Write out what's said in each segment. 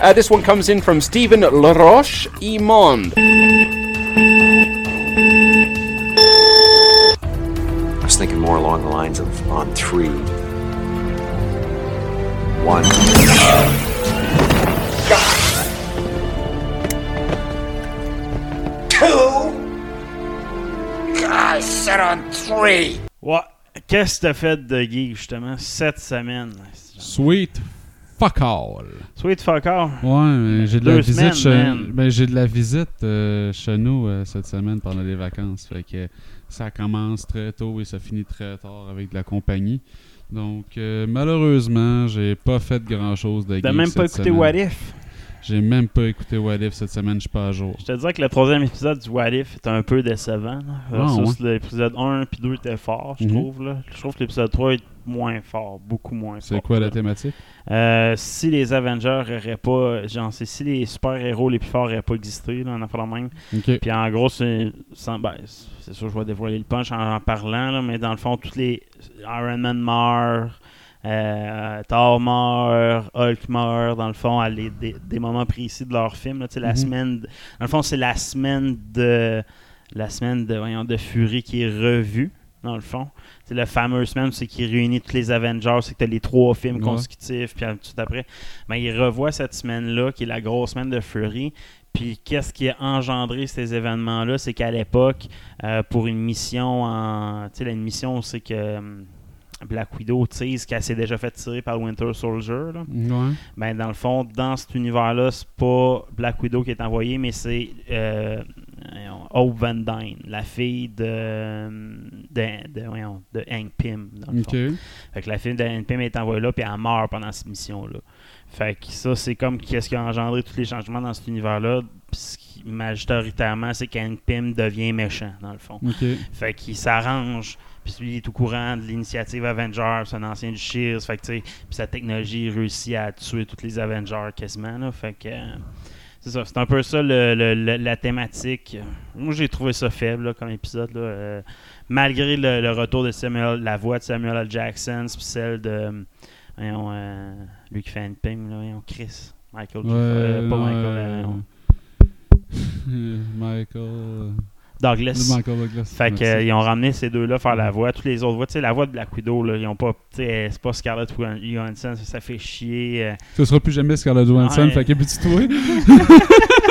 Uh, this one comes in from Stephen Laroche Imond. I was thinking more along the lines of on three. One. Two. I said on three. Ouais. Qu'est-ce que t'as fait de Guy, justement, cette semaine? Sweet fuck all. Sweet fuck all? Ouais, mais j'ai de la visite, ben, j'ai de la visite chez nous euh, cette semaine pendant les vacances. Fait que ça commence très tôt et ça finit très tard avec de la compagnie. Donc euh, malheureusement, j'ai pas fait grand chose de T'as même pas cette écouté semaine. What If? J'ai même pas écouté What If cette semaine, je suis pas à jour. Je te disais que le troisième épisode du What If est un peu décevant. Ah, ouais. l'épisode 1 puis 2 était fort, je Mhm. trouve. Je trouve que l'épisode 3 est moins fort, beaucoup moins fort. C'est quoi la thématique? Euh, si les Avengers auraient pas. Genre, c'est si les super-héros les plus forts n'auraient pas existé, là, en affaire même. Ok. Puis en gros, c'est. ben, sûr, je vais dévoiler le punch en, en parlant, là, mais dans le fond, tous les. Iron Man meurt. euh, Thor meurt, Hulk meurt, dans le fond, à les- des, des moments précis de leur film. Là, la Mhm. semaine, dans le fond, c'est la semaine de la semaine de, voyons, de Fury qui est revue, dans le fond. C'est le fameux semaine, c'est qui réunit tous les Avengers, c'est que tu as les trois films Ouais. consécutifs, puis tout après, ben, il revoit cette semaine-là, qui est la grosse semaine de Fury. Puis qu'est-ce qui a engendré ces événements-là, c'est qu'à l'époque, euh, pour une mission en. Tu sais, une mission, c'est que hum, Black Widow tease qu'elle s'est déjà fait tirer par Winter Soldier. là. Ouais. Ben, dans le fond, dans cet univers-là, c'est pas Black Widow qui est envoyé, mais c'est euh, Hope Van Dyne, la fille de, de, de, voyons, de Hank Pym. Dans le fond. Fait que la fille de Hank Pym est envoyée là, puis elle meurt pendant cette mission-là. Fait que ça, c'est comme qu'est-ce qui a engendré tous les changements dans cet univers-là. Ce qui, majoritairement, c'est qu'Hank Pym devient méchant, dans le fond. Ok. Fait qu'il s'arrange. Puis lui, il est au courant de l'initiative Avengers, c'est un ancien du Shield. Fait que, tu sais, puis sa technologie réussit à tuer tous les Avengers quasiment. Là, fait que. euh, c'est ça, c'est un peu ça le- le- le- la thématique. Moi, j'ai trouvé ça faible là, comme épisode. Là, euh, malgré le, retour de Samuel, la voix de Samuel L. Jackson, puis celle de. euh, voyons, euh, lui qui fait une ping, là, voyons, Chris. Michael. Ouais, pas Michael. Michael. Douglas. Michael Douglas. Fait que, merci. euh, ils ont ramené ces deux-là faire la voix. Toutes les autres voix, tu sais, la voix de Black Widow, là, ils ont pas. Tu sais, c'est pas Scarlett Johansson, ça, ça fait chier. euh. Ce sera plus jamais Scarlett Johansson, Ouais. fait qu'habitue-toi.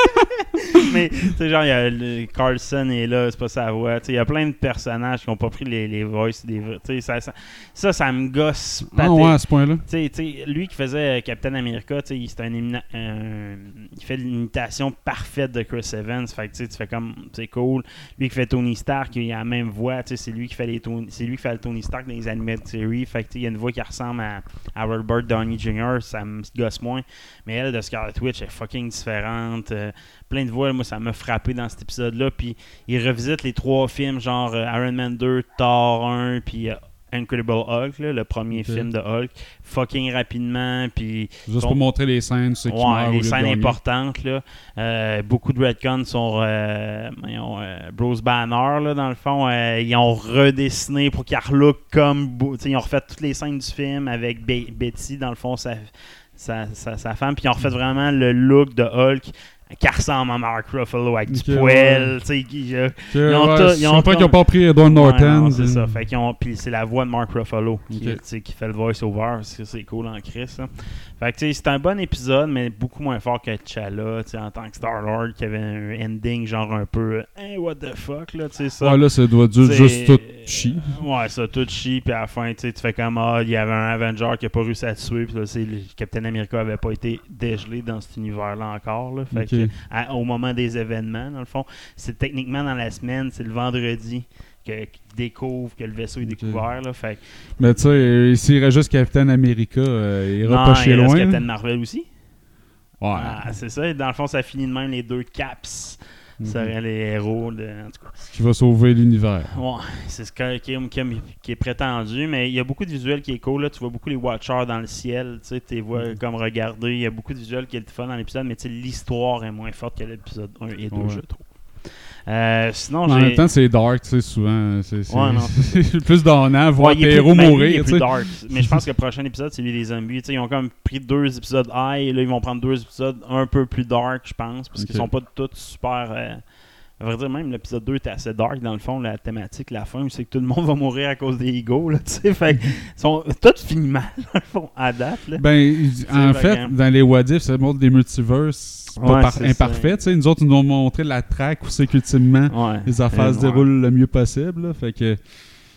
mais, tu sais, genre, il y a le- Carlson est là, c'est pas sa voix. Tu sais, il y a plein de personnages qui ont pas pris les, les voices des vrais. Tu sais, ça, ça, ça, ça me gosse. Ah ouais, à ce point-là. Lui qui faisait euh, Captain America, tu sais, c'est un, il fait l'imitation parfaite de Chris Evans. Fait que tu sais, tu fais comme c'est cool. Lui qui fait Tony Stark, il a la même voix. Tu sais, c'est lui qui fait les c'est lui qui fait le Tony Stark dans les animated series. Fait que tu sais, il y a une voix qui ressemble à, à Robert Downey Jr. Ça me gosse moins. Mais elle de Scarlet Witch est fucking différente. Euh, plein de voix, moi ça m'a frappé dans cet épisode-là. Puis il revisite les trois films, genre euh, Iron Man 2, Thor 1, puis euh, Incredible Hulk, là, le premier film de Hulk, fucking rapidement, puis Juste pour montrer les scènes, qui ouais, les scènes importantes. Là. Euh, beaucoup de retcons sont euh, euh, Bruce Banner, là, dans le fond. ils ont redessiné pour qu'il relook comme. Ils ont refait toutes les scènes du film avec Be- Betty, dans le fond, sa, sa, sa- sa femme. Puis ils ont refait vraiment le look de Hulk qui ressemble à Mark Ruffalo avec du poil. tu sais, qui- euh, Ils ont ouais, ils ont tout- qu'ils n'ont pas pris Edward Norton. c'est ça. euh, Fait qu'ils ont, puis c'est la voix de Mark Ruffalo qui, fait le voice-over. parce que C'est cool en Chris. ça. Fait que c'est un bon épisode, mais beaucoup moins fort que T'Challa, en tant que Star-Lord, qui avait un ending genre un peu Hey, what the fuck, là, tu sais, ça. Ouais, là, ça doit dire juste tout chi. Ouais, ça, tout chie, puis à la fin, tu fais comme, ah, il y avait un Avenger qui a pas réussi à tuer, puis là, c'est le Captain America avait pas été dégelé dans cet univers-là encore, là. Fait. Que, à- au moment des événements, dans le fond, c'est techniquement dans la semaine, c'est le vendredi que- qu'ils découvrent que le vaisseau est découvert, là. Fait Mais tu sais, euh, s'il irait juste Captain America, euh, il ira pas chez il reste loin. Captain. Marvel aussi. Ouais. Ah, c'est ça. Et Dans le fond, ça finit de même. Les deux caps Mhm. seraient les héros. de- en tout cas. Qui va sauver l'univers. Ouais, c'est ce que- qui, est- qui est- prétendu, mais il y a beaucoup de visuels qui est cool. Là. Tu vois beaucoup les Watchers dans le ciel, tu les vois comme regarder. Il y a beaucoup de visuels qui est le fun dans l'épisode, mais l'histoire est moins forte que l'épisode 1 et 2, Ouais. je trouve. Euh, sinon, En même temps, c'est dark, tu sais, souvent. C'est c'est- Ouais, plus donnant, voir Ouais, héros mourir, plus dark. Mais je pense que le prochain épisode, c'est lui des zombies. Ils ont comme pris deux épisodes high, et là, ils vont prendre deux épisodes un peu plus dark, je pense, parce qu'ils Ok. sont pas tous super. euh, à vrai dire, même l'épisode 2 était assez dark dans le fond, la thématique, la fin, c'est que tout le monde va mourir à cause des ego, là, tu sais. Fait sont tout finit mal, dans le fond, à date, là. Ben, en fait que- dans les What If, ça montre des multiverses pas Ouais, par- imparfaits. tu sais. Nous autres, ils nous ont montré la track où c'est qu'ultimement Ouais. les affaires se Ouais. déroulent le mieux possible. là. Fait que,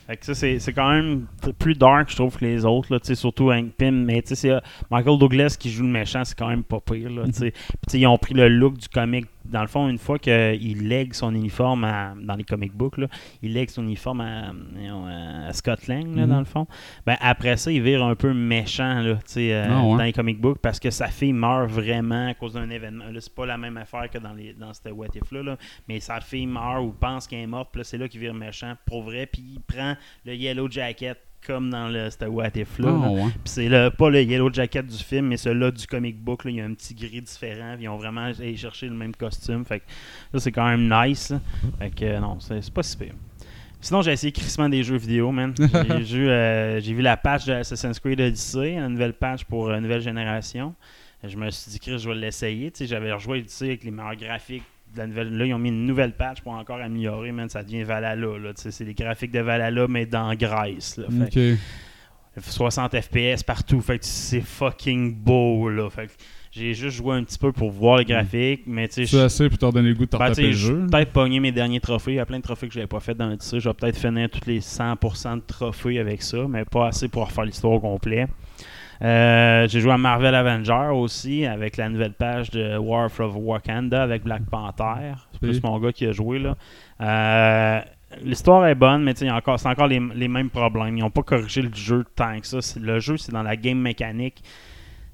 Fait que ça, c'est c'est quand même plus dark, je trouve, que les autres. Là, surtout Hank Pym. Mais euh, Michael Douglas qui joue le méchant, c'est quand même pas pire. Là. Puis, sais, ils ont pris le look du comic. Dans le fond, une fois qu'il lègue son uniforme à- dans les comic books, là, il lègue son uniforme à, à Scott Lang, là, Mhm. dans le fond. Ben, après ça, il vire un peu méchant là, euh, Ah ouais. dans les comic books parce que sa fille meurt vraiment à cause d'un événement. C'est pas la même affaire que dans, les, dans cette What If-là, là, mais sa fille meurt ou pense qu'elle est morte. Puis là, c'est là qu'il vire méchant pour vrai. Puis il prend le Yellow Jacket comme dans le, cette What. Ah, là. ouais. Puis c'est le, pas le Yellow Jacket du film, mais celui-là du comic book. Là, il y a un petit gris différent. Ils ont vraiment allé chercher le même costume. Fait que ça, c'est quand même nice. là. Fait que euh, non, c'est c'est pas si pire. Sinon, j'ai essayé crissement des jeux vidéo, man. J'ai joué, euh, j'ai vu la patch de Assassin's Creed Odyssey, une nouvelle patch pour euh, nouvelle génération. Je me suis dit, Chris, je vais l'essayer. Tu sais, J'avais rejoué Odyssey avec les meilleurs graphiques la nouvelle. Là, ils ont mis une nouvelle patch pour encore améliorer, man. Ça devient Valhalla. là. C'est les graphiques de Valhalla, mais dans Grèce. là. Fait que- ok. 60 FPS partout. Fait que c'est fucking beau, là. Fait que j'ai juste joué un petit peu pour voir les graphiques, mais tu sais, C'est assez pour t'en donner le goût de te ben, retaper tu le jeu. peut-être pogner mes derniers trophées. Il y a plein de trophées que je n'avais pas fait dans le Je vais peut-être finir tous les 100% de trophées avec ça, mais pas assez pour refaire l'histoire au complet. Euh, j'ai joué à Marvel Avenger aussi avec la nouvelle page de War of Wakanda avec Black Panther. C'est plus Oui. mon gars qui a joué là. Euh, L'histoire est bonne, mais encore- c'est encore les, les mêmes problèmes. Ils n'ont pas corrigé le jeu tant que ça. Le jeu, c'est dans la game mécanique.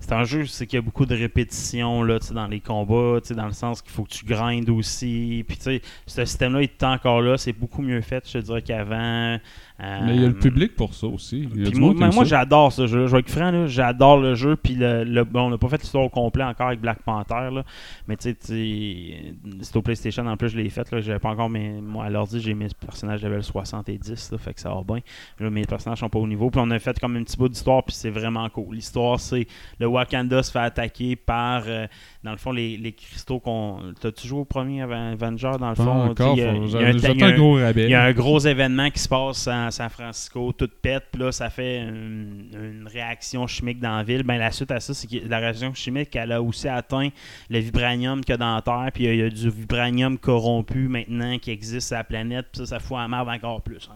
C'est un jeu, c'est qu'il y a beaucoup de répétitions là, dans les combats, dans le sens qu'il faut que tu grindes aussi. Puis ce système-là est encore là, c'est beaucoup mieux fait, je te dirais qu'avant. Euh, Mais il y a le public pour ça aussi. Il y a puis du moi, monde j'adore ce jeu. Je vais être franc, j'adore le jeu. Puis le, le- bon, on n'a pas fait l'histoire au complet encore avec Black Panther. Là, mais tu sais, c'est au PlayStation. En plus, je l'ai fait. J'avais pas encore mes, moi, à l'ordi, j'ai mes personnages level 70. Là, fait que ça va bien. Là, mes personnages sont pas au niveau. Puis on a fait comme un petit bout d'histoire. Puis c'est vraiment cool. L'histoire, c'est le Wakanda se fait attaquer par, euh, dans le fond, les, les cristaux qu'on. T'as-tu joué au premier Aven- Avenger dans le Pas fond? encore, Tu il y a- faut- il y a j'ai un- j'ai il y a un un- gros rabais. il y a un gros événement qui se passe à San Francisco, tout pète, puis là, ça fait une, une réaction chimique dans la ville. Ben, la suite à ça, c'est que la réaction chimique, elle a aussi atteint le vibranium qu'il y a dans la Terre, puis il y a- il y, a du vibranium corrompu maintenant qui existe sur la planète, puis ça, ça fout la merde encore plus.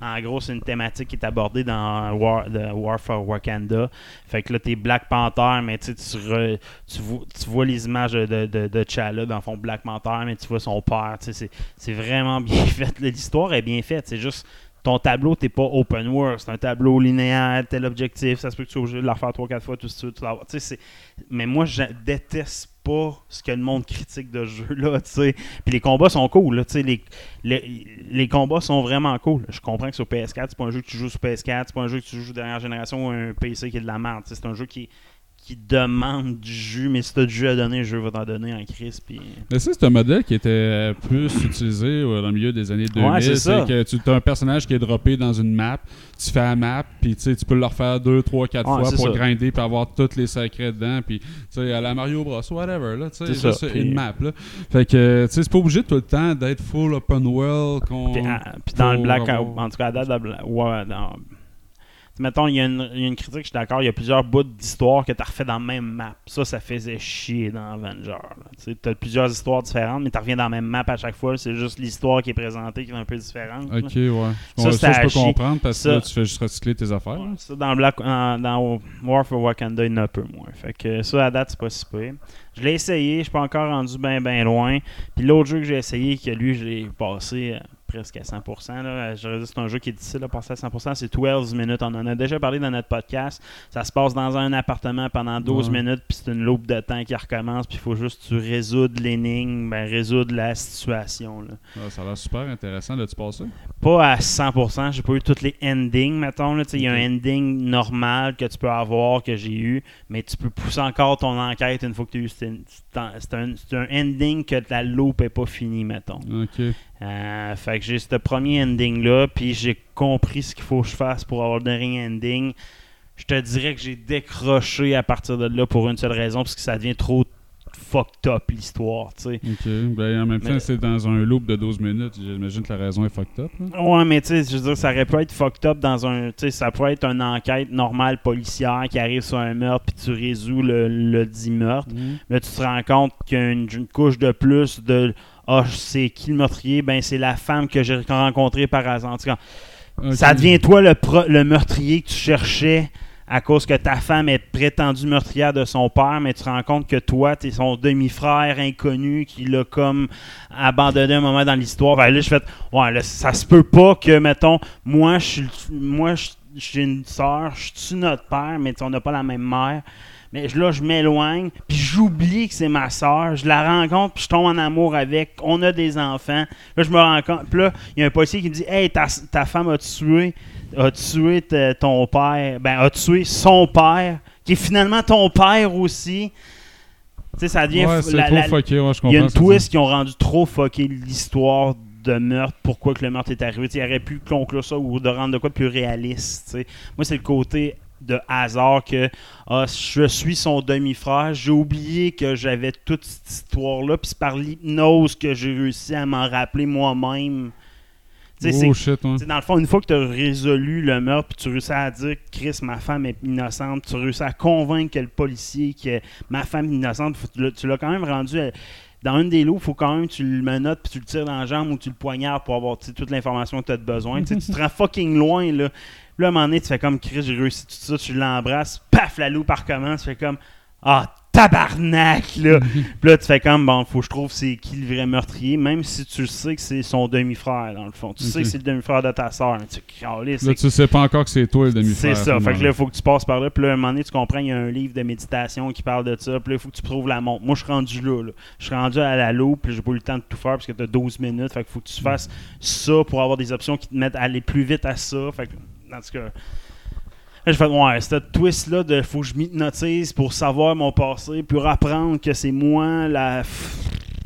En gros, c'est une thématique qui est abordée dans War, the War for Wakanda. Fait que là, t'es Black Panther, mais tu sais, tu, re- tu, vois, tu vois les images de, de, de, de T'Challa dans le fond Black Panther, mais tu vois son père. C'est, vraiment bien fait. L'histoire est bien faite. C'est juste ton tableau, t'es pas open world. C'est un tableau linéaire, tel objectif. Ça se peut que tu sois obligé de le refaire 3-4 fois, tout. Tu l'as- tu sais, Mais moi, je déteste pas ce que le monde critique de ce jeu-là. Puis les combats sont cool. là, les, les, les combats sont vraiment cool. Je comprends que sur PS4, c'est pas un jeu que tu joues sur PS4, c'est pas un jeu que tu joues dernière génération ou un PC qui est de la merde. C'est un jeu qui, qui demande du jus, mais si t'as du jus à donner, le jeu va t'en donner en crise. Puis... Mais ça, c'est un modèle qui était plus utilisé euh, dans le milieu des années 2000. Ouais, c'est que tu as un personnage qui est droppé dans une map, tu fais la map, puis tu peux le refaire deux, trois, quatre Ouais, fois pour ça. grinder puis avoir tous les secrets dedans, puis tu sais, à la Mario Bros, whatever, là, tu sais, C'est juste puis- une map, là. Fait que, tu sais, c'est pas obligé tout le temps d'être full open world. Puis, ah, puis dans le Black, en tout cas, à date, dans mettons, il y, a une- il y a une critique, je suis d'accord, il y a plusieurs bouts d'histoire que tu as refait dans la même map. Ça, ça faisait chier dans Avenger. Tu as plusieurs histoires différentes, mais tu reviens dans la même map à chaque fois. C'est juste l'histoire qui est présentée qui est un peu différente. là. Ok, ouais. Ça, Ça, c'était ça, je à peux chier. comprendre parce que Ça- là, tu fais juste recycler tes affaires. Ça, dans, Black, dans War for Wakanda, il y en a un peu moins. Fait que ça, à date, c'est pas si pire. Je l'ai essayé, je suis pas encore rendu bien ben loin. Puis l'autre jeu que j'ai essayé, que lui, je l'ai passé euh, presque à 100%. Là. Je résiste, c'est un jeu qui est difficile à passer à 100%. C'est 12 minutes. On en a déjà parlé dans notre podcast. Ça se passe dans un appartement pendant 12 Ouais. minutes, puis c'est une loupe de temps qui recommence, puis il faut juste que tu résoudre l'énigme, ben, résoudre la situation. Là. Ah, ça a l'air super intéressant. Là, tu passes ça? Pas à 100%, j'ai pas eu toutes les endings, mettons. Il y a un ending normal que tu peux avoir, que j'ai eu, mais tu peux pousser encore ton enquête une fois que tu as eu. C'est c'est un, c'est un- c'est un ending que la loupe n'est pas finie, mettons. Ok. Euh, fait que j'ai ce premier ending-là, puis j'ai compris ce qu'il faut que je fasse pour avoir le dernier ending. Je te dirais que j'ai décroché à partir de là pour une seule raison, parce que ça devient trop fucked up l'histoire, tu sais. Ok. Ben, en même temps, Mais- c'est dans un loop de 12 minutes. J'imagine que la raison est fucked up. là. Ouais, mais tu sais, je veux dire, ça aurait pu être fucked up dans un. Tu sais, ça pourrait être une enquête normale policière qui arrive sur un meurtre puis tu résous le, le dit meurtre. Là, tu te rends compte qu'il y a une, une couche de plus de. Ah, c'est qui le meurtrier? Ben, c'est la femme que j'ai rencontrée par hasard. Ça devient toi le, pro- le meurtrier que tu cherchais à cause que ta femme est prétendue meurtrière de son père, mais tu te rends compte que toi, tu es son demi-frère inconnu qui l'a comme abandonné un moment dans l'histoire. Que là, je fais, ouais, là, ça se peut pas que, mettons, moi, je suis, moi, j'ai une soeur, je suis notre père, mais on n'a pas la même mère. Mais là, je m'éloigne, puis j'oublie que c'est ma soeur. Je la rencontre, puis je tombe en amour avec. On a des enfants. Là, je me rends compte. Puis là, il y a un policier qui me dit Hey, ta, ta femme a tué, a tué ton père. Ben, a tué son père, qui est finalement ton père aussi. Tu sais, ça devient. Ouais, la- trop la- fucké. Ouais, je comprends. il y a une twist qui ont rendu trop fucké l'histoire de meurtre, pourquoi que le meurtre est arrivé. Tu sais, il aurait pu conclure ça ou de rendre de quoi plus réaliste. Moi, c'est le côté de hasard que ah, je suis son demi-frère. J'ai oublié que j'avais toute cette histoire-là, puis c'est par l'hypnose que j'ai réussi à m'en rappeler moi-même. Oh shit, ouais. dans le fond, une fois que tu as résolu le meurtre, puis tu réussis à dire que Chris, ma femme est innocente, tu réussis à convaincre que le policier que ma femme est innocente, faut- tu l'as- quand même rendu. à- dans une des lots, il faut quand même que tu le menottes, puis tu le tires dans la jambe ou tu le poignardes pour avoir toute l'information que tu as besoin. Tu te rends fucking loin. Là. Puis là, à un moment donné, tu fais comme Chris, j'ai réussi tout ça, tu l'embrasses, paf, la loupe recommence, tu fais comme Ah, tabarnak, là. Puis là, tu fais comme, bon, faut que je trouve c'est qui le vrai meurtrier, même si tu sais que c'est son demi-frère, dans le fond. Tu sais que c'est le demi-frère de ta soeur. Tu calais, Là, tu sais pas encore que c'est toi le c'est demi-frère. ça. à ce Fait que là, il faut que tu passes par là. Puis là, à un moment donné, tu comprends, il y a un livre de méditation qui parle de ça. Puis là, il faut que tu trouves la montre. Moi, je suis rendu là. là. Je suis rendu à la loupe. Puis j'ai pas eu le temps de tout faire parce que tu as 12 minutes. Fait qu'il faut que tu fasses ça pour avoir des options qui te mettent à aller plus vite à ça. Fait que, en tout cas. J'ai fait, ouais, cette twist-là de faut que je m'hypnotise pour savoir mon passé, pour apprendre que c'est moi la.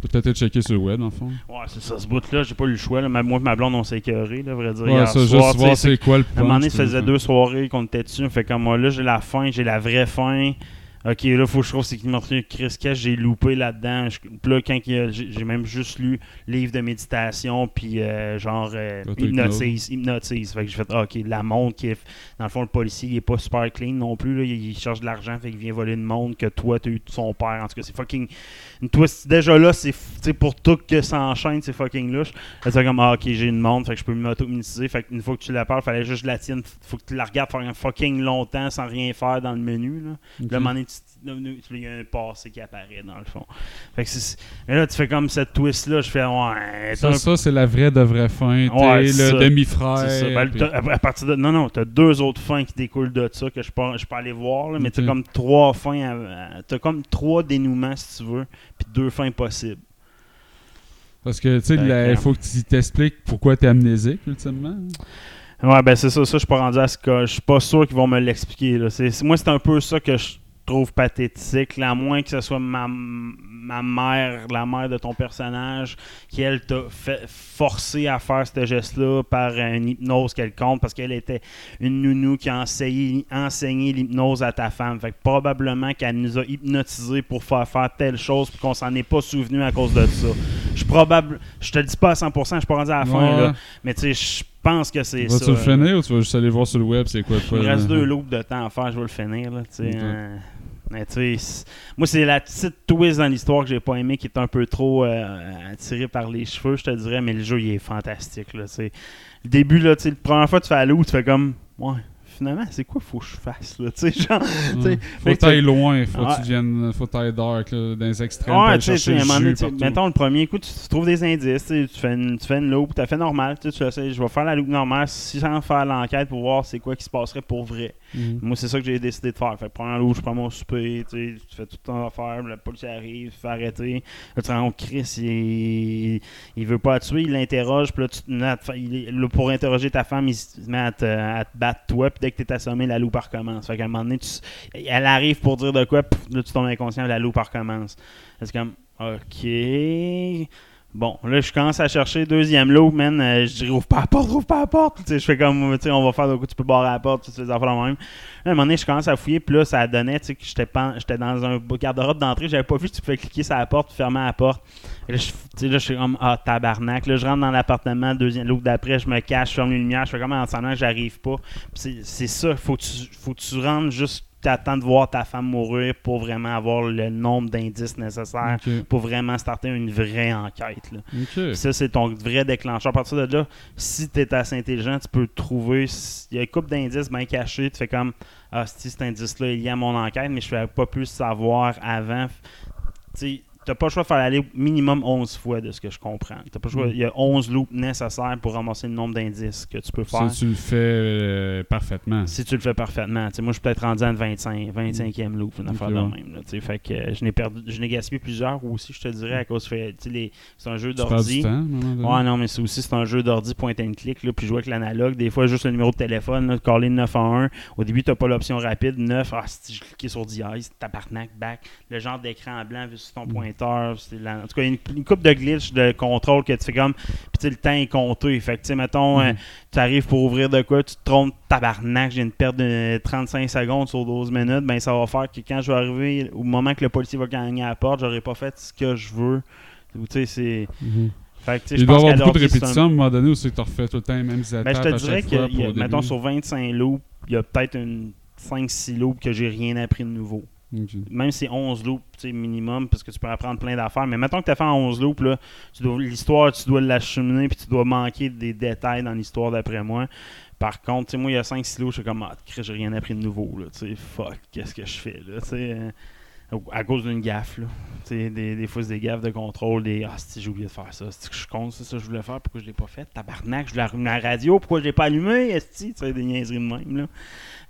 Peut-être être checké sur le web, en fond. Ouais, c'est ça, ce bout-là, j'ai pas eu le choix. Là. Moi et ma blonde, on s'est écœurés, là, vrai dire. Ouais, hier ça, soir, juste voir c'est quoi le à un moment donné, ça faisait deux soirées qu'on était dessus. On fait comme moi, là, j'ai la fin, j'ai la vraie fin. Ok, là, faut que je trouve c'est qui m'a retenu Chris Cash, j'ai loupé là-dedans. Puis là, quand j'ai même juste lu livre de méditation, puis euh, genre euh, hypnotise, hypnotise. Fait que j'ai fait, ah, ok, la montre qui est. Dans le fond, le policier, il est pas super clean non plus. Là, il, il cherche de l'argent, fait qu'il vient voler une montre que toi, t'as eu de son père. En tout cas, c'est fucking. Une twist. Déjà là, c'est pour tout que ça enchaîne, c'est fucking louche. C'est comme, ah, ok, j'ai une montre, fait que je peux m'auto-hypnotiser. Fait qu'une fois que tu la parles, fallait juste la tienne. Faut que tu la regardes faire un fucking longtemps sans rien faire dans le menu. Là, Puis là, il y a un passé qui apparaît dans le fond. Fait que mais là, tu fais comme cette twist-là, je fais, ouais, t'as Ça, un- ça c'est la vraie de vraie fin. Ouais, le demi-frère. Ben, puis- t'as- à, à partir de. Non, non, t'as deux autres fins qui découlent de ça que je peux, je peux aller voir, là, mais t'as Ok. comme trois fins. à- T'as comme trois dénouements, si tu veux, puis deux fins possibles. Parce que, tu sais, que- il faut que tu t'expliques pourquoi t'es amnésique, ultimement. Ouais, ben c'est ça, ça, je suis pas rendu à ce cas. Je suis pas sûr qu'ils vont me l'expliquer. Moi, c'est un peu ça que je trouve pathétique, à moins que ce soit ma, ma mère, la mère de ton personnage, qui, elle, t'a fait forcé à faire ce geste-là par une hypnose quelconque, parce qu'elle était une nounou qui a enseigné, enseigné l'hypnose à ta femme. Fait que probablement qu'elle nous a hypnotisés pour faire faire telle chose, puis qu'on s'en est pas souvenu à cause de ça. Je probable, je te le dis pas à 100%, je suis pas rendu à la fin, Ouais. là, mais tu sais, je pense que c'est ça. Vas-tu le finir ou tu vas juste aller voir sur le web c'est quoi Il me reste deux loops de temps à faire, je vais le finir. Là, tu sais, euh, mais tu sais, c'est- moi, c'est la petite twist dans l'histoire que j'ai pas aimé, qui est un peu trop euh, attiré par les cheveux, je te dirais, mais le jeu, il est fantastique. Là, le début, là, la première fois que tu fais loupe, tu fais comme, ouais, finalement, c'est quoi faut que je fasse, là, tu sais, genre, fait Faut que t'ailler loin, faut que tu viennes, faut dark, là, dans les extrêmes. pour tu sais, chercher le jus partout. mettons le premier coup, tu, tu trouves des indices, tu fais une, tu fais une loupe, tu as fait normal, tu sais, je vais faire la loupe normale sans faire l'enquête pour voir c'est quoi qui se passerait pour vrai. Mhm. Moi, c'est ça que j'ai décidé de faire. Fait que première loupe, je prends mon souper, tu fais tout ton affaire, la police arrive, tu fais arrêter. Là, tu rends Chris, il, il veut pas te tuer, il l'interroge, puis là, tu là, pour interroger ta femme, il se met à te, battre toi, puis dès que t'es assommé, la loupe recommence. Fait qu'à un moment donné, elle arrive pour dire de quoi, pff, là, tu tombes inconscient, la loupe recommence. C'est comme, OK. Bon, là, je commence à chercher deuxième lot, man. euh, je dis, rouvre pas la porte, rouvre pas la porte. Je fais comme, tu sais, on va faire quoi, tu peux barrer la porte, tu sais, les affaires même. À un moment donné, je commence à fouiller, puis là, ça donnait, tu sais, que j'étais dans un garde-robe d'entrée, j'avais pas vu tu pouvais cliquer sur la porte, fermer la porte. Là, je, suis comme, ah, tabarnak. Là, je rentre dans l'appartement, deuxième lot d'après, je me cache, je ferme les lumières, je fais comme en que j'arrive pas. C'est ça, faut tu, faut que tu rentres juste t'attends de voir ta femme mourir pour vraiment avoir le nombre d'indices nécessaires pour vraiment starter une vraie enquête. Là. Ça, c'est ton vrai déclencheur. À partir de là, si tu es assez intelligent, tu peux trouver. Il y a une couple d'indices bien cachés. Tu fais comme Ah, si cet indice-là est lié à mon enquête, mais je ne pas plus savoir avant. T'as pas le choix de faire aller minimum 11 fois de ce que je comprends. T'as pas le choix. Mm. Il y a 11 loops nécessaires pour ramasser le nombre d'indices que tu peux faire. tu le fais euh, parfaitement. Si tu le fais parfaitement. Moi, je suis peut-être rendu à une 25, 25e loop, une affaire de ouais. même. Là, fait que euh, je n'ai perdu, je n'ai gaspillé plusieurs aussi, je te dirais, à cause que tu sais, les- c'est un jeu d'ordi. à. Ouais, non, mais c'est aussi c'est un jeu d'ordi point and click, là, puis jouer avec l'analogue. Des fois, juste le numéro de téléphone, là, caller 911. Au début, tu n'as pas l'option rapide. 9, ah, si je cliquais sur DI, tabarnak, back. Le genre d'écran blanc vu sur ton pointeur. c'est la- En tout cas, il y a une, une coupe de glitch de contrôle que tu fais comme. Puis, le temps est compté. Fait que, tu sais, mettons, euh, tu arrives pour ouvrir de quoi, tu te trompes, tabarnak, j'ai une perte de 35 secondes sur 12 minutes. Ben, ça va faire que quand je vais arriver, au moment que le policier va gagner à la porte, j'aurai pas fait ce que je veux. Ou, Tu sais, c'est. Mhm. Fait que, Il doit y avoir beaucoup de répétitions à un moment donné où c'est que tu refais tout le temps les mêmes étapes ben, je te dirais que, a- mettons, sur 25 loops, il y a peut-être une 5-6 loops que j'ai rien appris de nouveau. Même si c'est 11 loops, minimum, parce que tu peux apprendre plein d'affaires. Mais mettons que tu as fait en 11 loops, l'histoire, tu dois l'acheminer, puis tu dois manquer des détails dans l'histoire d'après moi. Par contre, moi, il y a 5-6 loops, je suis comme, ah, j'ai rien appris de nouveau, là, fuck, qu'est-ce que je fais, là, euh, à cause d'une gaffe, là. Des, des fois, c'est des gaffes de contrôle, des Ah, si j'ai oublié de faire ça, c'est que je c'est ça que je voulais faire, pourquoi je l'ai pas fait Tabarnak, je voulais allumer la radio, pourquoi je l'ai pas allumé tu sais, des niaiseries de même, là.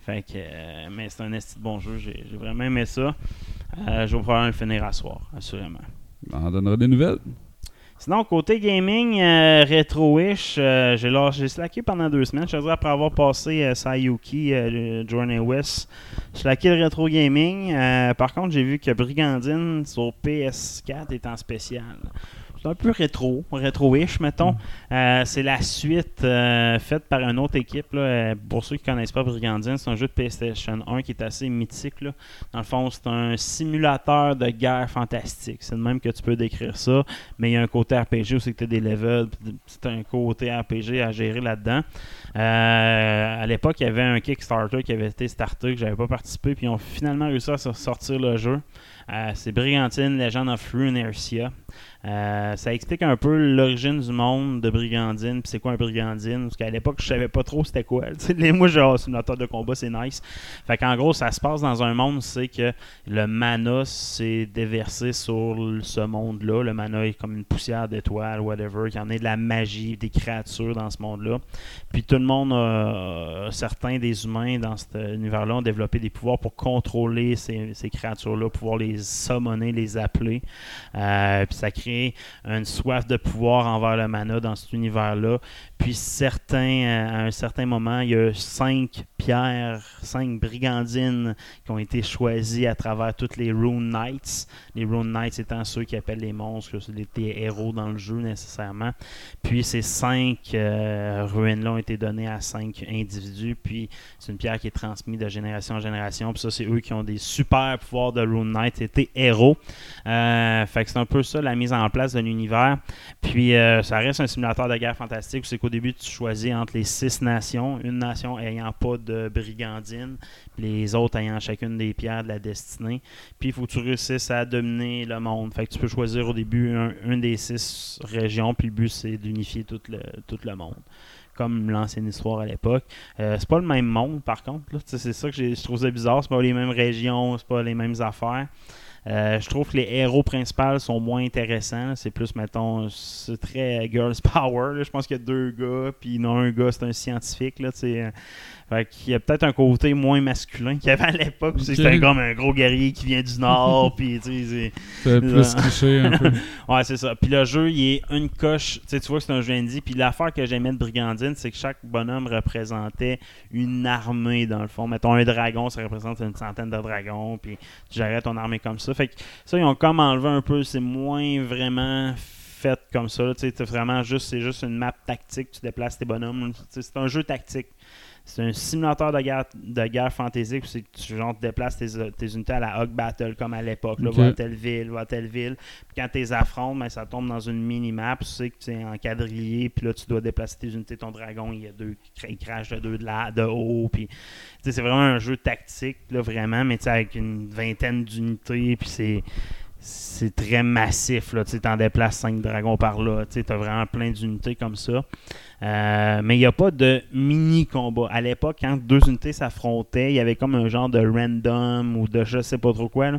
Fait que, euh, mais c'est un esti de bon jeu, j'ai vraiment aimé ça. Euh, je vais probablement le finir à soir, assurément. On donnera des nouvelles. Sinon, côté gaming, euh, rétro-ish, euh, j'ai j'ai slacké pendant deux semaines. Je te dirais, après avoir passé euh, Sayuki, le Journey West, j'ai slacké le rétro gaming. Par contre, j'ai vu que Brigandine sur PS4 est en spécial. C'est un peu rétro, rétro-ish, mettons. Euh, c'est la suite euh, faite par une autre équipe. là. Euh, pour ceux qui ne connaissent pas Brigandine, c'est un jeu de PlayStation 1 qui est assez mythique. là. Dans le fond, c'est un simulateur de guerre fantastique. C'est de même que tu peux décrire ça. Mais il y a un côté RPG aussi que tu as des levels. C'est un côté RPG à gérer là-dedans. Euh, à l'époque, il y avait un Kickstarter qui avait été starté, que j'avais pas participé, puis ils ont finalement réussi à sor- sortir le jeu. Euh, c'est Brigantine Legend of Runetercia. Euh, ça explique un peu l'origine du monde de Brigandine, puis c'est quoi un Brigandine, parce qu'à l'époque, je savais pas trop c'était quoi. Moi, genre, simulateur de combat, c'est nice. Fait qu'en gros, ça se passe dans un monde, c'est que le mana s'est déversé sur ce monde-là. Le mana est comme une poussière d'étoiles, whatever. Il y en a de la magie, des créatures dans ce monde-là. Puis tout le monde, certains des humains dans cet univers-là ont développé des pouvoirs pour contrôler ces, ces créatures-là, pouvoir les summoner, les appeler. Euh, puis ça crée une soif de pouvoir envers le mana dans cet univers-là. Puis certains, euh, à un certain moment, il y a cinq pierres, cinq brigandines qui ont été choisies à travers toutes les Rune Knights. Les Rune Knights étant ceux qui appellent les monstres, des héros dans le jeu nécessairement. Puis ces cinq euh, ruines-là ont été données à cinq individus. Puis c'est une pierre qui est transmise de génération en génération. Puis ça, c'est eux qui ont des super pouvoirs de Rune Knight, c'était héros. Euh, fait que c'est un peu ça la mise en place de l'univers. Puis euh, ça reste un simulateur de guerre fantastique. C'est qu'au début, tu choisis entre les six nations, une nation ayant pas de de brigandine, les autres ayant chacune des pierres de la destinée. Puis il faut que tu réussisses à dominer le monde. Fait que tu peux choisir au début un, un des six régions, puis le but c'est d'unifier tout le, tout le monde comme l'ancienne histoire à l'époque. Euh, c'est pas le même monde, par contre. C'est ça que je trouve ça bizarre. C'est pas les mêmes régions, c'est pas les mêmes affaires. Euh, je trouve que les héros principaux sont moins intéressants. C'est plus, mettons, c'est très girls power. Je pense qu'il y a deux gars, puis il y en a un gars, c'est un scientifique. Là, fait qu'il y a peut-être un côté moins masculin qu'il y avait à l'époque. c'est-. C'était comme un gros guerrier qui vient du Nord, puis tu sais, c'est- C'est plus cliché un peu. Ouais, c'est ça. Puis le jeu, il est une coche. Tu vois que c'est un jeu indie. Puis l'affaire que j'aimais de Brigandine, c'est que chaque bonhomme représentait une armée, dans le fond. Mettons, un dragon, ça représente une centaine de dragons. Puis tu gérais ton armée comme ça. Fait que ça, ils ont comme enlevé un peu. C'est moins vraiment fait comme ça. t'as vraiment juste, c'est juste une map tactique. Tu déplaces tes bonhommes. C'est un jeu tactique. C'est un simulateur de guerre, de guerre fantasy. puis c'est que tu genre, te déplaces tes, tes unités à la Hog Battle comme à l'époque. là. Ok. Va à telle ville, va à telle ville. Puis quand tu les affrontes, ben, ça tombe dans une mini-map. Tu sais que tu es en quadrillé. Puis là, tu dois déplacer tes unités. Ton dragon, il y a deux il crash de deux de, là, de haut. Puis c'est vraiment un jeu tactique, là, vraiment. Mais avec une vingtaine d'unités. Puis c'est. C'est très massif. Tu en déplaces 5 dragons par là. Tu as vraiment plein d'unités comme ça. Euh, mais il n'y a pas de mini-combat. À l'époque, quand deux unités s'affrontaient, il y avait comme un genre de random ou de je sais pas trop quoi.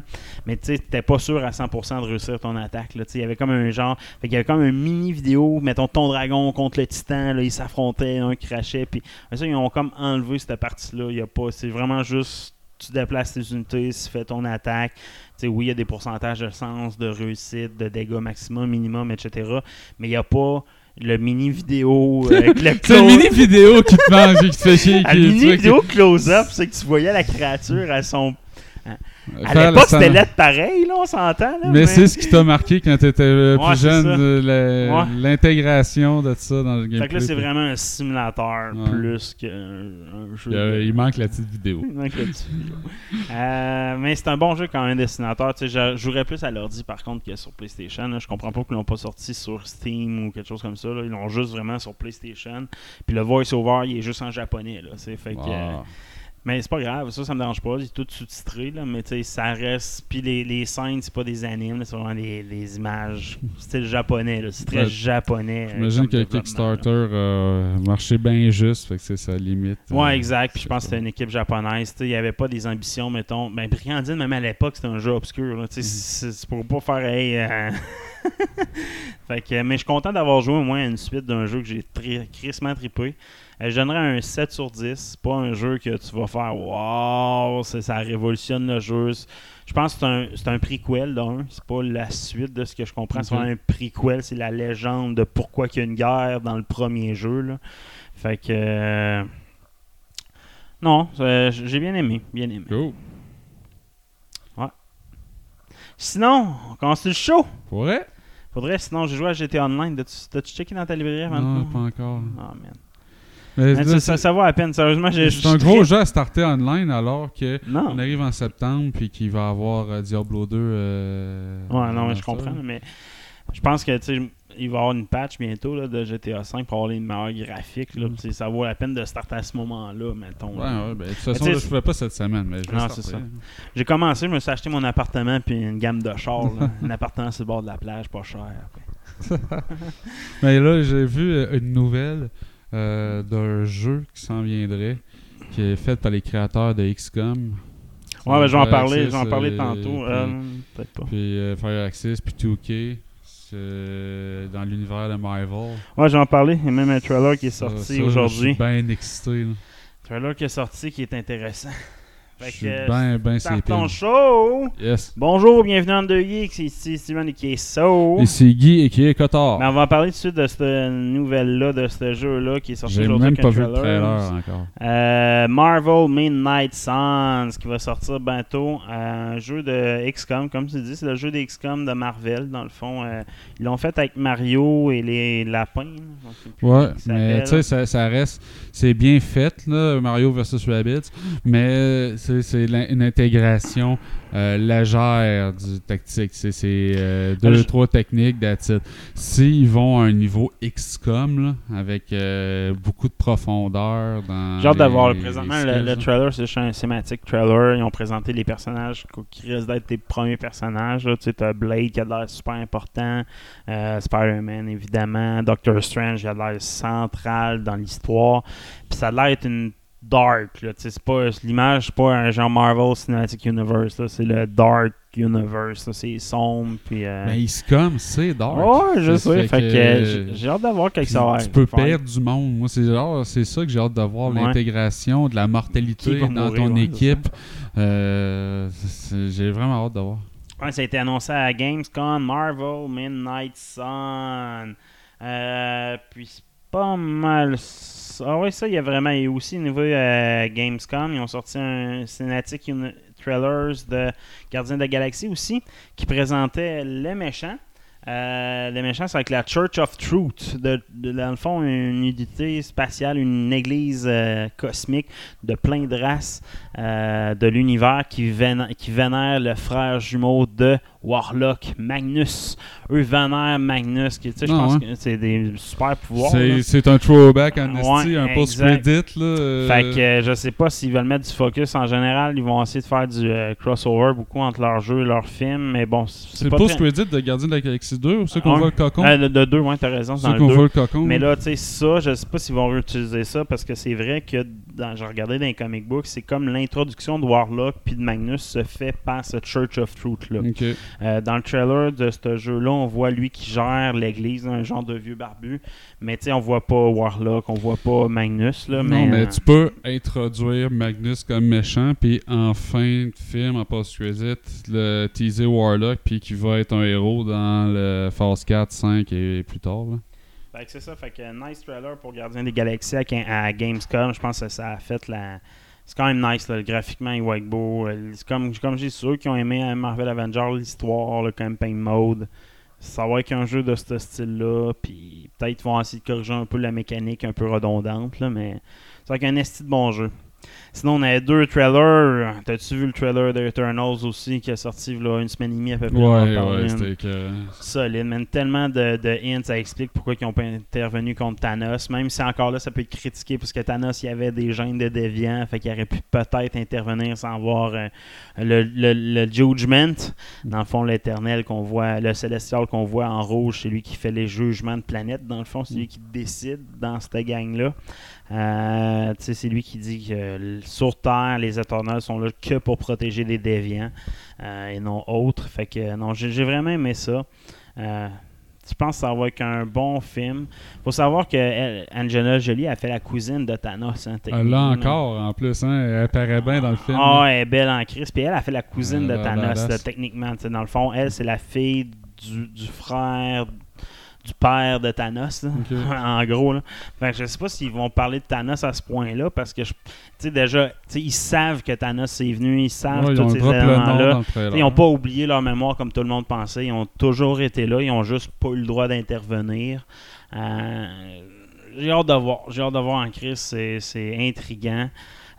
Mais tu n'étais pas sûr à 100% de réussir ton attaque. Il y avait comme un genre. Fait qu'il y avait comme un mini-vidéo. Mettons ton dragon contre le titan. Là, ils s'affrontaient, un crachait. Puis ils ont comme enlevé cette partie-là. Il. C'est vraiment juste. Tu déplaces tes unités, tu fais ton attaque. Tu sais, oui, il y a des pourcentages de sens, de réussite, de dégâts maximum, minimum, etc. Mais il n'y a pas le mini vidéo euh, avec le C'est une mini vidéo qui te mange et qui te fait chier. tu mini vidéo close-up, c'est que tu voyais la créature à son. À l'époque, c'était lettre pareil, là, on s'entend. là, Mais c'est ce qui t'a marqué quand t'étais euh, plus jeune, euh, la- l'intégration de ça dans le gameplay. Fait que là, c'est vraiment un simulateur Ouais. plus qu'un un jeu. De- il manque la petite vidéo. Il manque le petit vidéo. Euh, mais c'est un bon jeu quand même, dessinateur. Tu sais, je jouerais plus à l'ordi par contre que sur PlayStation. là. Je comprends pas qu'ils l'ont pas sorti sur Steam ou quelque chose comme ça. là. Ils l'ont juste vraiment sur PlayStation. Puis le voice-over, il est juste en japonais. Là, fait que. Mais c'est pas grave, ça, ça me dérange pas. Est tout sous-titré, là, mais tu sais, ça reste. Puis les, les scènes, c'est pas des animes, c'est vraiment des, des images. Style japonais, là. C'est très Ouais. japonais. euh, J'imagine que. Kickstarter a marché bien juste, fait que c'est sa limite. Ouais, Euh, exact. Puis je pense que c'était une équipe japonaise. tu sais, Il n'y avait pas des ambitions, mettons. Ben, Brigandine, même à l'époque, c'était un jeu obscur. tu sais, C'est c'est pour pas faire. Hey, euh, fait que, mais je suis content d'avoir joué au moins à une suite d'un jeu que j'ai très crissement trippé. Euh, je donnerais un 7 sur 10. C'est pas un jeu que tu vas faire Waouh, ça, ça révolutionne le jeu. C'est- Je pense que c'est un, c'est un prequel d'un. C'est pas la suite de ce que je comprends. C'est Ok. vraiment un prequel. C'est la légende de pourquoi il y a une guerre dans le premier jeu. Là. Fait que. euh, Non, euh, j'ai bien aimé. Bien aimé. Cool. Sinon, on commence le show. Pourrait? Faudrait, sinon, j'ai joué à GTA Online. T'as-tu checké dans ta librairie avant Non, pas encore. Ah, man. Mais Man, là, ça, vaut à peine. Sérieusement, j'ai. c'est un gros jeu à starter online alors que Non. on arrive en septembre puis qu'il va avoir euh, Diablo 2. euh, Ouais, non, mais je comprends. Mais je pense que, tu sais, il va y avoir une patch bientôt là, de GTA 5 pour avoir les meilleurs graphiques. Là, sais, ça vaut la peine de starter à ce moment-là, mettons. Ouais, là. ouais, ben, de toute façon, là, je pouvais pas cette semaine, mais je vais Non, c'est ça. J'ai commencé, je me suis acheté mon appartement puis une gamme de chars. un appartement sur le bord de la plage, pas cher. Mais là, j'ai vu euh, une nouvelle euh, d'un jeu qui s'en viendrait, qui est fait par les créateurs de XCOM. Ouais, ben, je vais en Fire parler, Access, je vais en parler euh, tantôt. puis- Euh, Peut-être pas. Puis euh, Fire Access, puis 2K. c'est, euh, dans l'univers de Marvel. Ouais, je vais en parler. Il y a même un trailer qui est sorti ça, Je aujourd'hui. suis bien excité. là. trailer qui est sorti qui est intéressant. Fait Je suis bien, bien pins. show! Yes. Bonjour, bienvenue en deux geeks, c'est ici Steven qui est so. Ici Guy et qui est Cotard. On va parler tout de suite de cette nouvelle-là, de ce jeu-là qui est sorti J'ai aujourd'hui. même avec pas vu le trailer. encore. Euh, Marvel Midnight Suns qui va sortir bientôt. Euh, un jeu de XCOM, comme tu dis, c'est le jeu des XCOM de Marvel, dans le fond. Euh, ils l'ont fait avec Mario et les lapins. Ouais, mais tu sais, ça, ça reste. C'est bien fait, là, Mario vs Rabbids. Mais c'est une intégration euh, légère du tactique. C'est euh, deux, Ah, je- trois techniques, it. S'ils vont à un niveau XCOM, là, avec euh, beaucoup de profondeur dans. J'ai hâte d'avoir présentement le, skills, le là. trailer, c'est juste un cinématique trailer. Ils ont présenté les personnages qu- qui risquent d'être tes premiers personnages. Tu t'as Blade qui a l'air super important, Spider-Man évidemment, Doctor Strange qui a l'air central dans l'histoire. Puis ça a l'air d'être une dark. C'est pas l'image, c'est pas un genre Marvel Cinematic Universe. C'est le dark universe. C'est sombre. Puis, euh, Mais XCOM, c'est dark. Ouais, je sais. Fait que, que- j'ai- hâte d'avoir quelque chose. tu peux perdre du monde. Moi, c'est genre, c'est ça que j'ai hâte de voir, Ouais. l'intégration de la mortalité dans mourir, ton ouais, équipe. Euh, j'ai vraiment hâte de voir. Ouais, ça a été annoncé à Gamescom, Marvel, Midnight Sun. Euh, puis pas mal. Ah ouais, ça, il y a vraiment. Et aussi, au niveau euh, Gamescom, ils ont sorti un Cinematic Uni- Trailers de Gardiens de la Galaxie aussi, qui présentait les méchants. Euh, les méchants, c'est avec la Church of Truth. De, de- dans le fond, une unité spatiale, une église euh, cosmique de plein de races euh, de l'univers qui, vénère, qui le frère jumeau de Warlock, Magnus. Eux vénèrent Magnus, qui, tu sais, je Ah, pense ouais. que c'est des super pouvoirs. C'est un throwback en Ouais, esti, un exact. post-credit. Fait que je sais pas s'ils veulent mettre du focus en général, ils vont essayer de faire du crossover beaucoup entre leurs jeux et leurs films, mais bon, C'est le post-credit de Gardien de la Galaxie 2 ou ceux qu'on voit le cocon Euh, de, de deux, ouais, t'as raison, c'est Ceux qu'on le voit deux. le cocon Mais là, tu sais, ça, je sais pas s'ils vont réutiliser ça parce que c'est vrai que dans, j'ai regardé dans les comic books, c'est comme l'introduction de Warlock puis de Magnus se fait par ce Church of Truth là. Euh, dans le trailer de ce jeu-là, on voit lui qui gère l'église, un genre de vieux barbu. Mais tu sais, on voit pas Warlock, on voit pas Magnus là. non, mais euh, tu peux introduire Magnus comme méchant, puis en fin de film, en post-credit, le teaser Warlock, puis qui va être un héros dans Phase 4, 5 et plus tard. Fait que c'est ça, fait que nice trailer pour Gardien des Galaxies à, Gamescom. Je pense que ça a fait la. C'est quand même nice, là, graphiquement, il va être beau. Euh, comme, comme j'ai ceux qui ont aimé euh, Marvel Avengers, l'histoire, le campaign mode. Ça va être un jeu de ce style-là, puis peut-être vont essayer de corriger un peu la mécanique un peu redondante, là, mais c'est qu'un esti de bon jeu. Sinon, on avait deux trailers. T'as-tu vu le trailer de Eternals aussi qui est sorti là, une semaine et demie à peu près? Ouais, ouais, c'était que. Solide, man. Tellement de, de hints, ça explique pourquoi ils ont pas intervenu contre Thanos. Même si encore là, ça peut être critiqué parce que Thanos, il y avait des gènes de déviants, fait qu'il aurait pu peut-être intervenir sans voir euh, le, le, le judgment. Dans le fond, l'éternel qu'on voit, le célestial qu'on voit en rouge, c'est lui qui fait les jugements de planète. Dans le fond, c'est lui qui décide dans cette gang-là. Euh, c'est lui qui dit que euh, sur Terre, les éternels sont là que pour protéger les déviants euh, et non autres. Fait que non, j'ai vraiment aimé ça. Euh, je pense que ça va être un bon film. faut savoir que elle, Angela Jolie a fait la cousine de Thanos. Hein, l'a techniquement. encore, en plus, hein. Elle apparaît bien dans le film. Ah, elle est belle en crise. Puis elle a fait la cousine Elle de Thanos, là, techniquement. Dans le fond, elle, c'est la fille du, du frère du père de Thanos, là. En gros. Là. Fait que je sais pas s'ils vont parler de Thanos à ce point-là, parce que, tu sais, déjà, ils savent que Thanos est venu, ils savent Ouais, tous ces éléments-là. Ils n'ont pas oublié leur mémoire comme tout le monde pensait. Ils ont toujours été là. Ils ont juste pas eu le droit d'intervenir. Euh, j'ai hâte de voir. J'ai hâte de voir en crise. C'est, intriguant.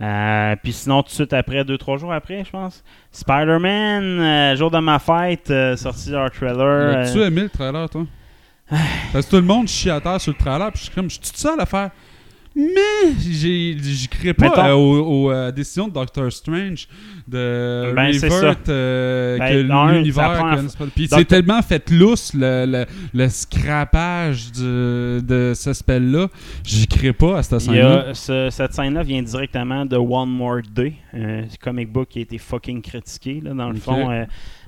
Euh, puis sinon, tout de suite après, deux, trois jours après, je pense, Spider-Man, euh, jour de ma fête, euh, sorti leur trailer. As-tu aimé le trailer, toi? Parce que tout le monde chie à terre sur le trailer, puis je suis comme, je suis tout seul à faire. Mais crée pas Mettons- euh, aux, aux, euh, décisions de Doctor Strange de Ben, revert euh, Ben, que l'univers. Puis c'est tellement fait lousse le, le, le scrapage du- de ce spell-là, j'y crée pas à cette scène-là. ce- cette scène-là vient directement de One More Day, un comic book qui a été fucking critiqué. Là, dans le fond,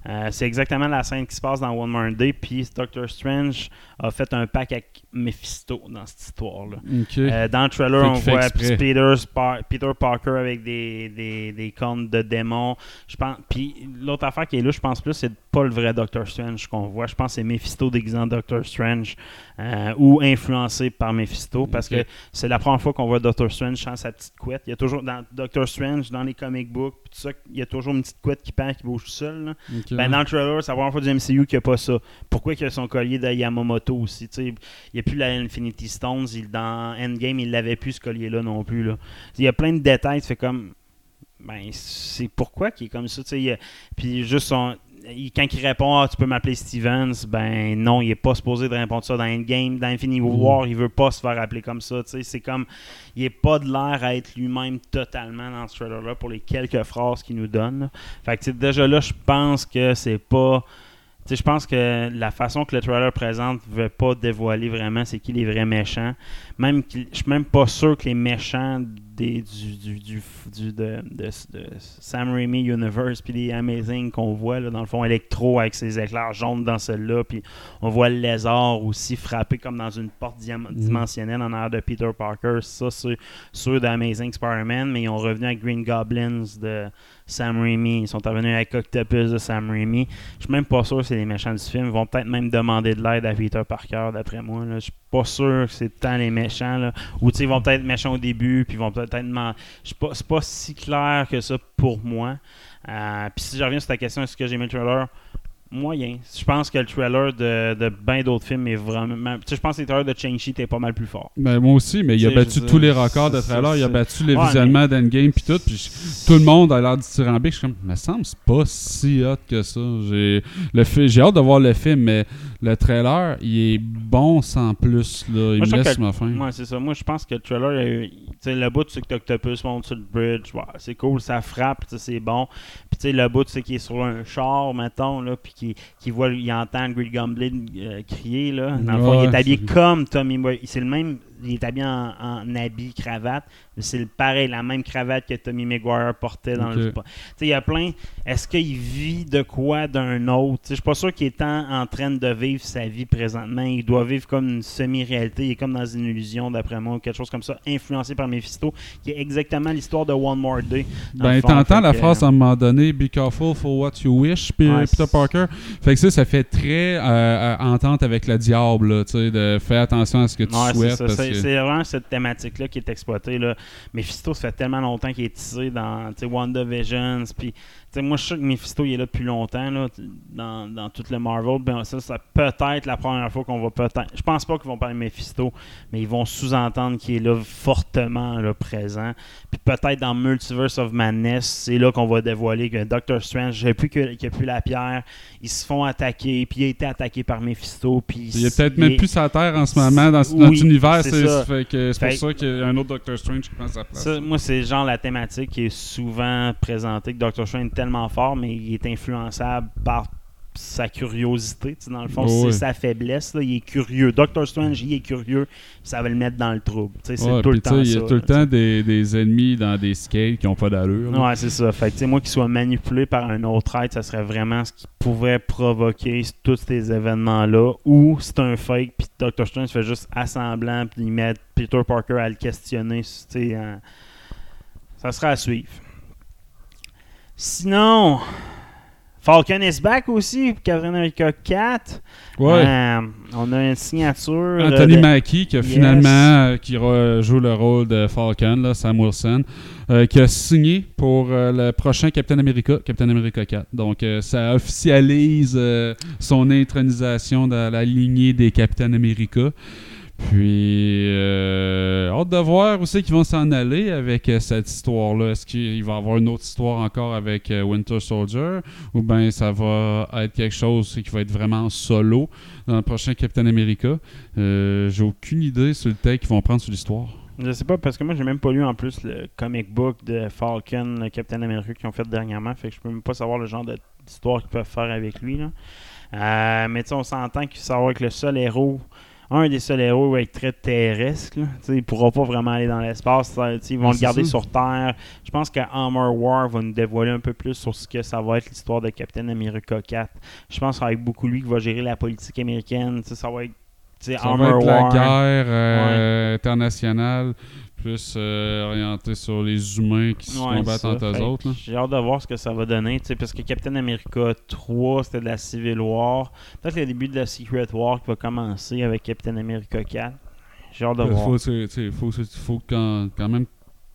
Euh, c'est exactement la scène qui se passe dans One More Day. Puis Doctor Strange a fait un pack avec Mephisto dans cette histoire-là. Euh, dans le trailer, on voit. Peter, Parker avec des, des, des cornes de démons. Je pense. Puis l'autre affaire qui est là, je pense plus, c'est pas le vrai Doctor Strange qu'on voit. Je pense que c'est Mephisto déguisé en Doctor Strange euh, ou influencé par Mephisto parce que c'est la première fois qu'on voit Doctor Strange sans sa petite couette. Il y a toujours dans Doctor Strange, dans les comic books, tout ça, il y a toujours une petite couette qui pend qui bouge tout seul. Ben, dans le trailer, c'est la première fois du MCU qu'il n'y a pas ça. Pourquoi qu'il y a son collier de Yamamoto aussi tu sais, Il n'y a plus la Infinity Stones. Il, dans Endgame, il l'avait plus ce collier-là non plus. Là. Il y a plein de détails. Fais comme. ben, c'est pourquoi qu'il est comme ça. Puis juste son- quand il répond Ah, tu peux m'appeler Stevens, ben non, il est pas supposé de répondre ça dans Endgame. Dans Infinity War, il veut pas se faire appeler comme ça. tu sais, C'est comme. Il est pas de l'air à être lui-même totalement dans ce trailer-là pour les quelques phrases qu'il nous donne. là. Fait que déjà là, je pense que c'est pas. Je pense que la façon que le trailer présente ne veut pas dévoiler vraiment c'est qui les vrais méchants. Même je suis même pas sûr que les méchants des, du, du, du, du- de, de- de Sam Raimi Universe puis les Amazing qu'on voit là, dans le fond Electro avec ses éclairs jaunes dans celle-là puis on voit le lézard aussi frappé comme dans une porte diam- dimensionnelle en arrière de Peter Parker ça c'est ceux d'Amazing Spider-Man mais ils ont revenu avec Green Goblins de Sam Raimi ils sont revenus avec Octopus de Sam Raimi je suis même pas sûr que c'est les méchants du film. Ils vont peut-être même demander de l'aide à Peter Parker, d'après moi. Je suis pas sûr que c'est tant les méchants. Là. Ou ils vont peut-être être méchants au début, puis ils vont peut-être demander. Suis pas- C'est pas si clair que ça pour moi. Euh, puis si je reviens sur ta question, est-ce que j'ai aimé le trailer? Moyen. Je pense que le trailer de, de bien d'autres films est vraiment. Tu sais, je pense que le trailer de Chang-Chi était pas mal plus fort. Ben, moi aussi, mais il a battu tous les records de trailer. Il a battu les visionnements d'Endgame puis tout. Puis tout le monde a l'air dithyrambique. Je suis comme, me semble c'est pas si hot que ça. J'ai hâte de voir le film, mais le trailer, il est bon sans plus. Là. Il Moi, me laisse ma. Ouais, c'est ça. Moi, je pense que le trailer, tu le bout, sais que Octopus monte sur le bridge, c'est cool, ça frappe, c'est bon. Puis, tu sais, le bout, tu sais, qui est sur un char, mettons, là, puis qui, qui voit, il entend Green Goblin euh, crier, là. Dans le fond, il est habillé c'est- comme Tommy Boy. C'est le même, il est habillé en, en habit, cravate, mais c'est pareil, la même cravate que Tommy Maguire portait dans le. Ok. Tu sais, il y a plein. Est-ce qu'il vit de quoi d'un autre? Je suis pas sûr qu'il est en, en train de vivre sa vie présentement. Il doit vivre comme une semi-réalité. Il est comme dans une illusion, d'après moi, ou quelque chose comme ça, influencé par Mephisto, qui est exactement l'histoire de One More Day. Ben, t'entends la que, phrase à un moment donné, Be careful for what you wish, puis Ouais, Peter Parker. Fait que ça, ça fait très euh, euh, entente avec le diable, tu sais, de faire attention à ce que tu Ouais, souhaites. C'est vraiment cette thématique-là qui est exploitée. Là. Mephisto, ça fait tellement longtemps qu'il est tissé dans WandaVision. Puis, moi, je sais que Mephisto, il est là depuis longtemps là, dans, dans tout le Marvel. Ben, ça, ça peut être la première fois qu'on va peut-être. Je pense pas qu'ils vont parler de Mephisto, mais ils vont sous-entendre qu'il est là fortement là, présent. Puis peut-être dans Multiverse of Madness, c'est là qu'on va dévoiler que Doctor Strange, j'ai plus que- a plus la pierre. Ils se font attaquer, puis il a été attaqué par Mephisto. Puis Il est peut-être même est- plus la Terre en ce moment dans Oui, notre univers. c'est C'est ça. fait que c'est pour ça qu'il y a un autre Doctor Strange qui prend sa place. Ça, moi, c'est genre la thématique qui est souvent présentée que Doctor Strange est tellement fort, mais il est influençable par sa curiosité. Dans le fond, Oh, c'est oui. sa faiblesse. là, il est curieux. Doctor Strange, il est curieux. Ça va le mettre dans le trouble. C'est Ouais, tout le temps Il y a ça, tout le temps des, des ennemis dans des scales qui n'ont pas d'allure. Ouais, c'est ça. Fait que, moi, qu'il soit manipulé par un autre être, ça serait vraiment ce qui pourrait provoquer tous ces événements-là. Ou c'est un fake, puis Doctor Strange fait juste assemblant, puis il met Peter Parker à le questionner. en- Ça sera à suivre. Sinon, Falcon is back aussi, Captain America 4. Ouais. Euh, on a une signature. Anthony euh, de- Mackie, qui a Yes. finalement euh, qui joue le rôle de Falcon, là, Sam Wilson, euh, qui a signé pour euh, le prochain Captain America, Captain America 4. Donc, ça officialise son intronisation dans la lignée des Captain America. Puis, euh, hâte de voir où c'est qu'ils vont s'en aller avec euh, cette histoire-là. Est-ce qu'il va y avoir une autre histoire encore avec euh, Winter Soldier? Ou bien ça va être quelque chose qui va être vraiment solo dans le prochain Captain America? Euh, J'ai aucune idée sur le take qu'ils vont prendre sur l'histoire. Je sais pas, parce que moi, j'ai même pas lu en plus le comic book de Falcon, Captain America qu'ils ont fait dernièrement. Fait que je peux même pas savoir le genre d'histoire qu'ils peuvent faire avec lui. Là. Mais tu sais, on s'entend qu'il savoir que le seul héros, un des seuls héros va être très terrestre. Là. Il pourra pas vraiment aller dans l'espace. Ils vont le garder ça. sur Terre. Je pense que Armor War va nous dévoiler un peu plus sur ce que ça va être l'histoire de Captain America 4. Je pense être beaucoup lui qui va gérer la politique américaine. Ça va être Ça va être la War. guerre euh, internationale, plus euh, orientée sur les humains qui se Ouais, combattent entre eux autres. J'ai hâte de voir ce que ça va donner, tu sais, parce que Captain America 3, c'était de la Civil War. Peut-être le début de la Secret War qui va commencer avec Captain America 4. J'ai hâte de voir. faut, tu sais, faut, faut quand, quand même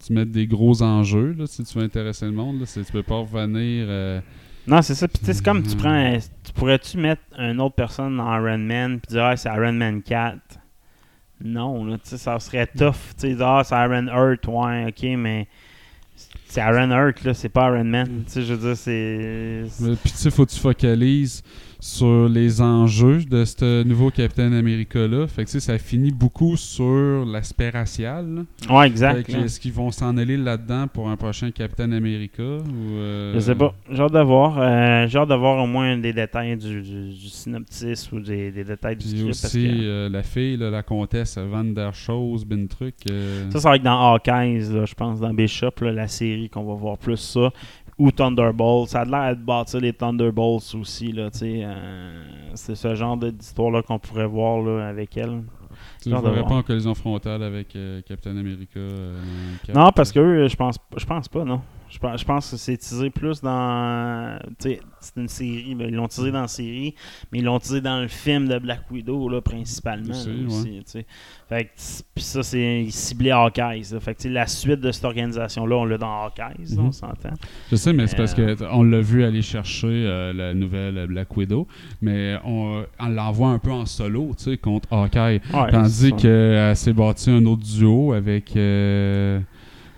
tu mettes des gros enjeux là, si tu veux intéresser le monde. Là. C'est- Tu peux pas revenir. euh, Non, c'est ça. Puis tu sais, c'est comme tu Mhm. prends. un- Tu pourrais-tu mettre une autre personne dans Iron Man puis dire, ah, c'est Iron Man 4 Non, là, ça serait tough. Tu sais, ah, c'est Iron Earth, ouais, ok, mais. C'est Aaron Hurt, là, c'est pas Iron Man. Tu sais, je veux dire, c'est. Puis tu sais, faut que tu focalises sur les enjeux de ce nouveau Captain America-là. Fait que tu sais, ça finit beaucoup sur l'aspect racial. là. Ouais, Fait exact. Est-ce qu'ils vont s'en aller là-dedans pour un prochain Captain America ou, euh, Je sais pas. J'ai hâte de voir. Euh, J'ai hâte de voir au moins des détails du, du, du synopsis ou des, des détails du script. parce aussi que euh, la fille, là, la comtesse Van der Schoos, ben truc. euh, Ça, ça va être dans Hawkeyes, là, je pense, dans Bishop, là, la série qu'on va voir plus ça. Ou Thunderbolts. Ça a l'air de bâtir les Thunderbolts aussi. Là, euh, c'est ce genre d'histoire-là qu'on pourrait voir là, avec elle. tu ne verrais pas en collision frontale avec euh, Captain America. euh, Cap. Non, parce que eux, je pense, je pense pas, non. Je pense, je pense que c'est teasé plus dans. C'est une série. ben, ils l'ont teasé dans la série, mais ils l'ont teasé dans le film de Black Widow, là, principalement. Aussi, là, ouais. aussi, tu sais. Fait que, puis ça, c'est ciblé Hawkeyes. là. Fait que, tu sais, la suite de cette organisation-là, on l'a dans Hawkeyes, là, Mhm. on s'entend. Je sais, mais c'est parce Euh, que t- on l'a vu aller chercher euh, la nouvelle Black Widow, mais on, on l'envoie un peu en solo, tu sais, contre Hawkeye. Ouais, Tandis qu'elle s'est bâtie un autre duo avec euh,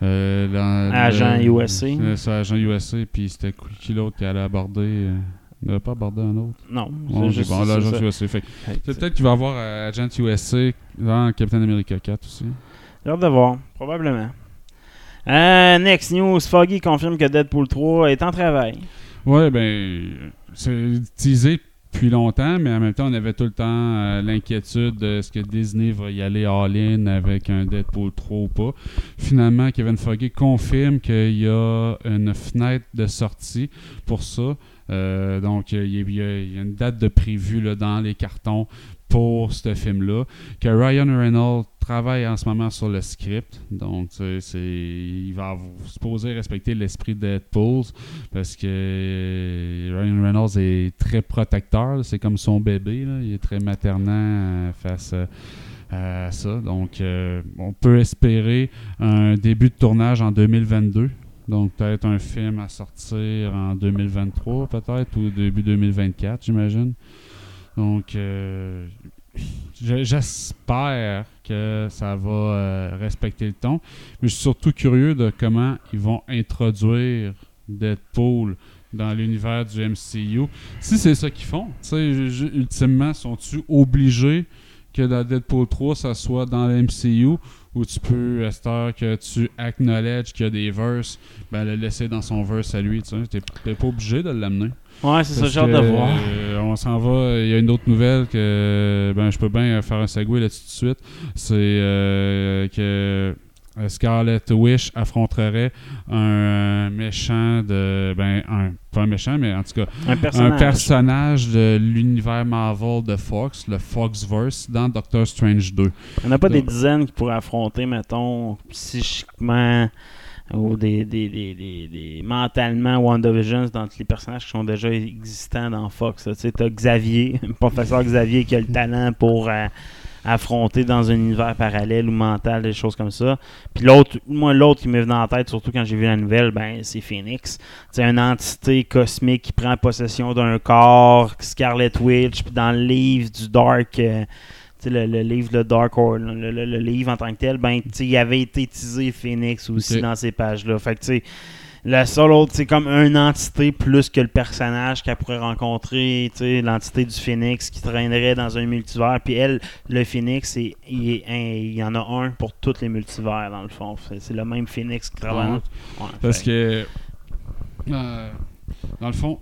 euh, Agent le- USA. euh, c'est Agent USA, puis c'était qui- l'autre qui allait aborder euh, Il n'avait pas abordé un autre? Non, Bon, c'est bon, l'Agent. Fait c'est peut-être qu'il va avoir euh, Agent USA dans Captain America 4 aussi. J'ai hâte de voir, probablement. Euh, next news, Foggy confirme que Deadpool 3 est en travail. Ouais, ben, c'est teasé depuis longtemps, mais en même temps, on avait tout le temps euh, l'inquiétude de ce que Disney va y aller all-in avec un Deadpool 3 ou pas. Finalement, Kevin Foggy confirme qu'il y a une fenêtre de sortie pour ça. Euh, donc, il y, a, y a- une date de prévue là, dans les cartons pour ce film-là. Que Ryan Reynolds travaille en ce moment sur le script. Donc, c'est, il va supposer respecter l'esprit de Deadpool parce que Ryan Reynolds est très protecteur. C'est comme son bébé. Il est très maternant euh, face euh, à ça. Donc, euh, on peut espérer un début de tournage en 2022. Donc, peut-être un film à sortir en 2023, peut-être, ou début 2024, j'imagine. Donc, euh, je- j'espère que ça va euh, respecter le ton. Mais je suis surtout curieux de comment ils vont introduire Deadpool dans l'univers du MCU. Si c'est ça qu'ils font, ultimement, sont-tu obligés que dans Deadpool 3, ça soit dans le MCU ou tu peux, à cette heure que tu acknowledge qu'il y a des verses, ben le laisser dans son verse à lui, tu t'es pas obligé de l'amener. Ouais, c'est ça, j'ai hâte de voir. euh, on s'en va. Il y a une autre nouvelle que ben je peux bien faire un segue là-dessus tout de suite. C'est euh, que Scarlet Witch affronterait un méchant de ben un pas un méchant mais en tout cas Un personnage. un personnage de l'univers Marvel de Fox, le Foxverse dans Doctor Strange 2. On n'a pas des dizaines qui pourraient affronter, mettons, psychiquement ou des, des, des, des, des- mentalement WandaVision dans tous les personnages qui sont déjà existants dans Fox. Tu sais, t'as Xavier, professeur Xavier qui a le talent pour euh, affronter dans un univers parallèle ou mental, des choses comme ça. Puis l'autre, moi, l'autre qui m'est venu en tête, surtout quand j'ai vu la nouvelle, ben, c'est Phoenix. C'est une entité cosmique qui prend possession d'un corps, Scarlet Witch, puis dans le livre du Dark. euh, le, le livre de Dark Horse, le, le- le livre en tant que tel, ben, il avait été teasé Phoenix aussi dans ces pages-là. Fait que, tu sais, la seule autre, c'est comme une entité plus que le personnage qu'elle pourrait rencontrer, l'entité du Phoenix qui traînerait dans un multivers. Puis elle, le Phoenix, c'est- il, est un- il y en a un pour tous les multivers, dans le fond. C'est le même Phoenix qui travaille. Ouais. Ouais, Parce fait- que, euh, dans le fond,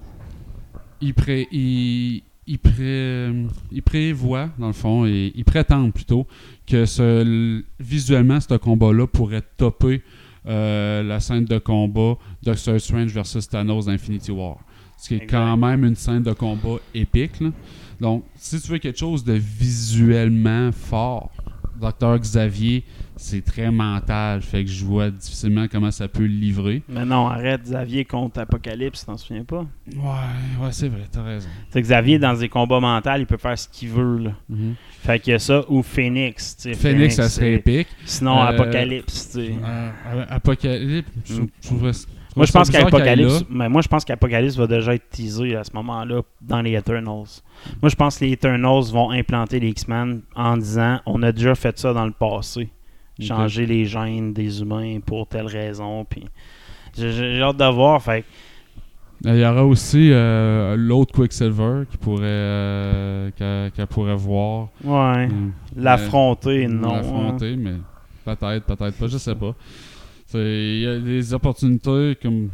il, pré, il, il, pré, il prévoit, dans le fond, et il prétend plutôt que ce, visuellement, ce combat-là pourrait topper euh, la scène de combat Doctor Strange versus Thanos d'Infinity War. Ce qui est Exact. quand même une scène de combat épique. là. Donc, si tu veux quelque chose de visuellement fort, Docteur Xavier, c'est très mental. Fait que je vois difficilement comment ça peut le livrer. Mais non, arrête, Xavier contre Apocalypse, t'en souviens pas? Ouais, ouais, c'est vrai, t'as raison. C'est Xavier, dans des combats mentaux, il peut faire ce qu'il veut. Là. Mhm. Fait qu'il y a ça, ou Phoenix. tu sais, Phoenix, ça serait épique. Sinon, Euh, Apocalypse. tu sais. Euh, Apocalypse, je Mm. je trouverais- Moi, je pense qu'Apocalypse, mais moi, je pense qu'Apocalypse va déjà être teasé à ce moment-là dans les Eternals. Moi, je pense que les Eternals vont implanter les X-Men en disant on a déjà fait ça dans le passé. Changer les gènes des humains pour telle raison. Puis J'ai hâte de voir. Fait que Il y aura aussi euh, l'autre Quicksilver qui pourrait, euh, qu'elle pourrait voir. Ouais. Mm. L'affronter, Euh, non. hein. L'affronter, mais peut-être, peut-être pas, je sais pas. Il y a des opportunités comme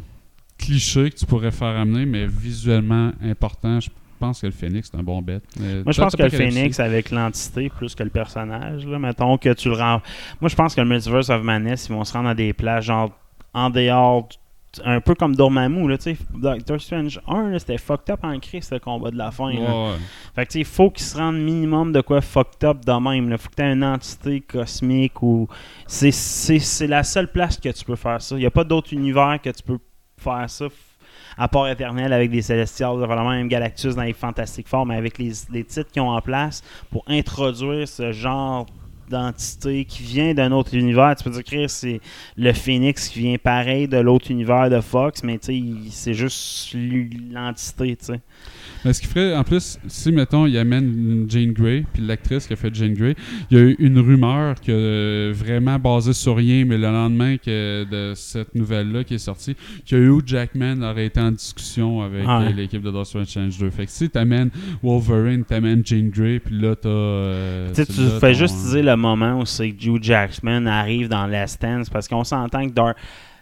clichés que tu pourrais faire amener, mais visuellement important. Je pense que le Phoenix, c'est un bon bet. Mais Moi, je pense que le Phoenix, avec l'entité plus que le personnage, là, mettons que tu le rends. Moi, je pense que le Multiverse of Madness, ils vont se rendre à des places, genre en dehors, un peu comme Dormammu, là, tu sais. Doctor Strange 1, là, c'était fucked up en crise, le combat de la fin. Ouais, là. ouais. Fait que, tu sais, il faut qu'il se rende minimum de quoi fucked up de même. Il faut que tu aies une entité cosmique ou. C'est- la seule place que tu peux faire ça. Il n'y a pas d'autre univers que tu peux faire ça. À part éternel avec des Célestials, vraiment même Galactus dans les Fantastic Four, mais avec les, les titres qu'ils ont en place pour introduire ce genre d'entité qui vient d'un autre univers. Tu peux dire que c'est le Phoenix qui vient pareil de l'autre univers de Fox, mais tu sais, il- c'est juste l'entité, tu sais. Mais ce qui ferait, en plus, si, mettons, il amène Jane Grey, puis l'actrice qui a fait Jane Grey, il y a eu une rumeur que euh, vraiment basée sur rien, mais le lendemain que de cette nouvelle-là qui est sortie, que Hugh Jackman aurait été en discussion avec Ouais. euh, l'équipe de Doctor Strange 2. Fait que si t'amènes Wolverine, t'amènes Jane Grey, puis là, t'as... euh, Tu fais juste dire le moment où c'est que Hugh Jackman arrive dans Last Dance parce qu'on s'entend que Dar-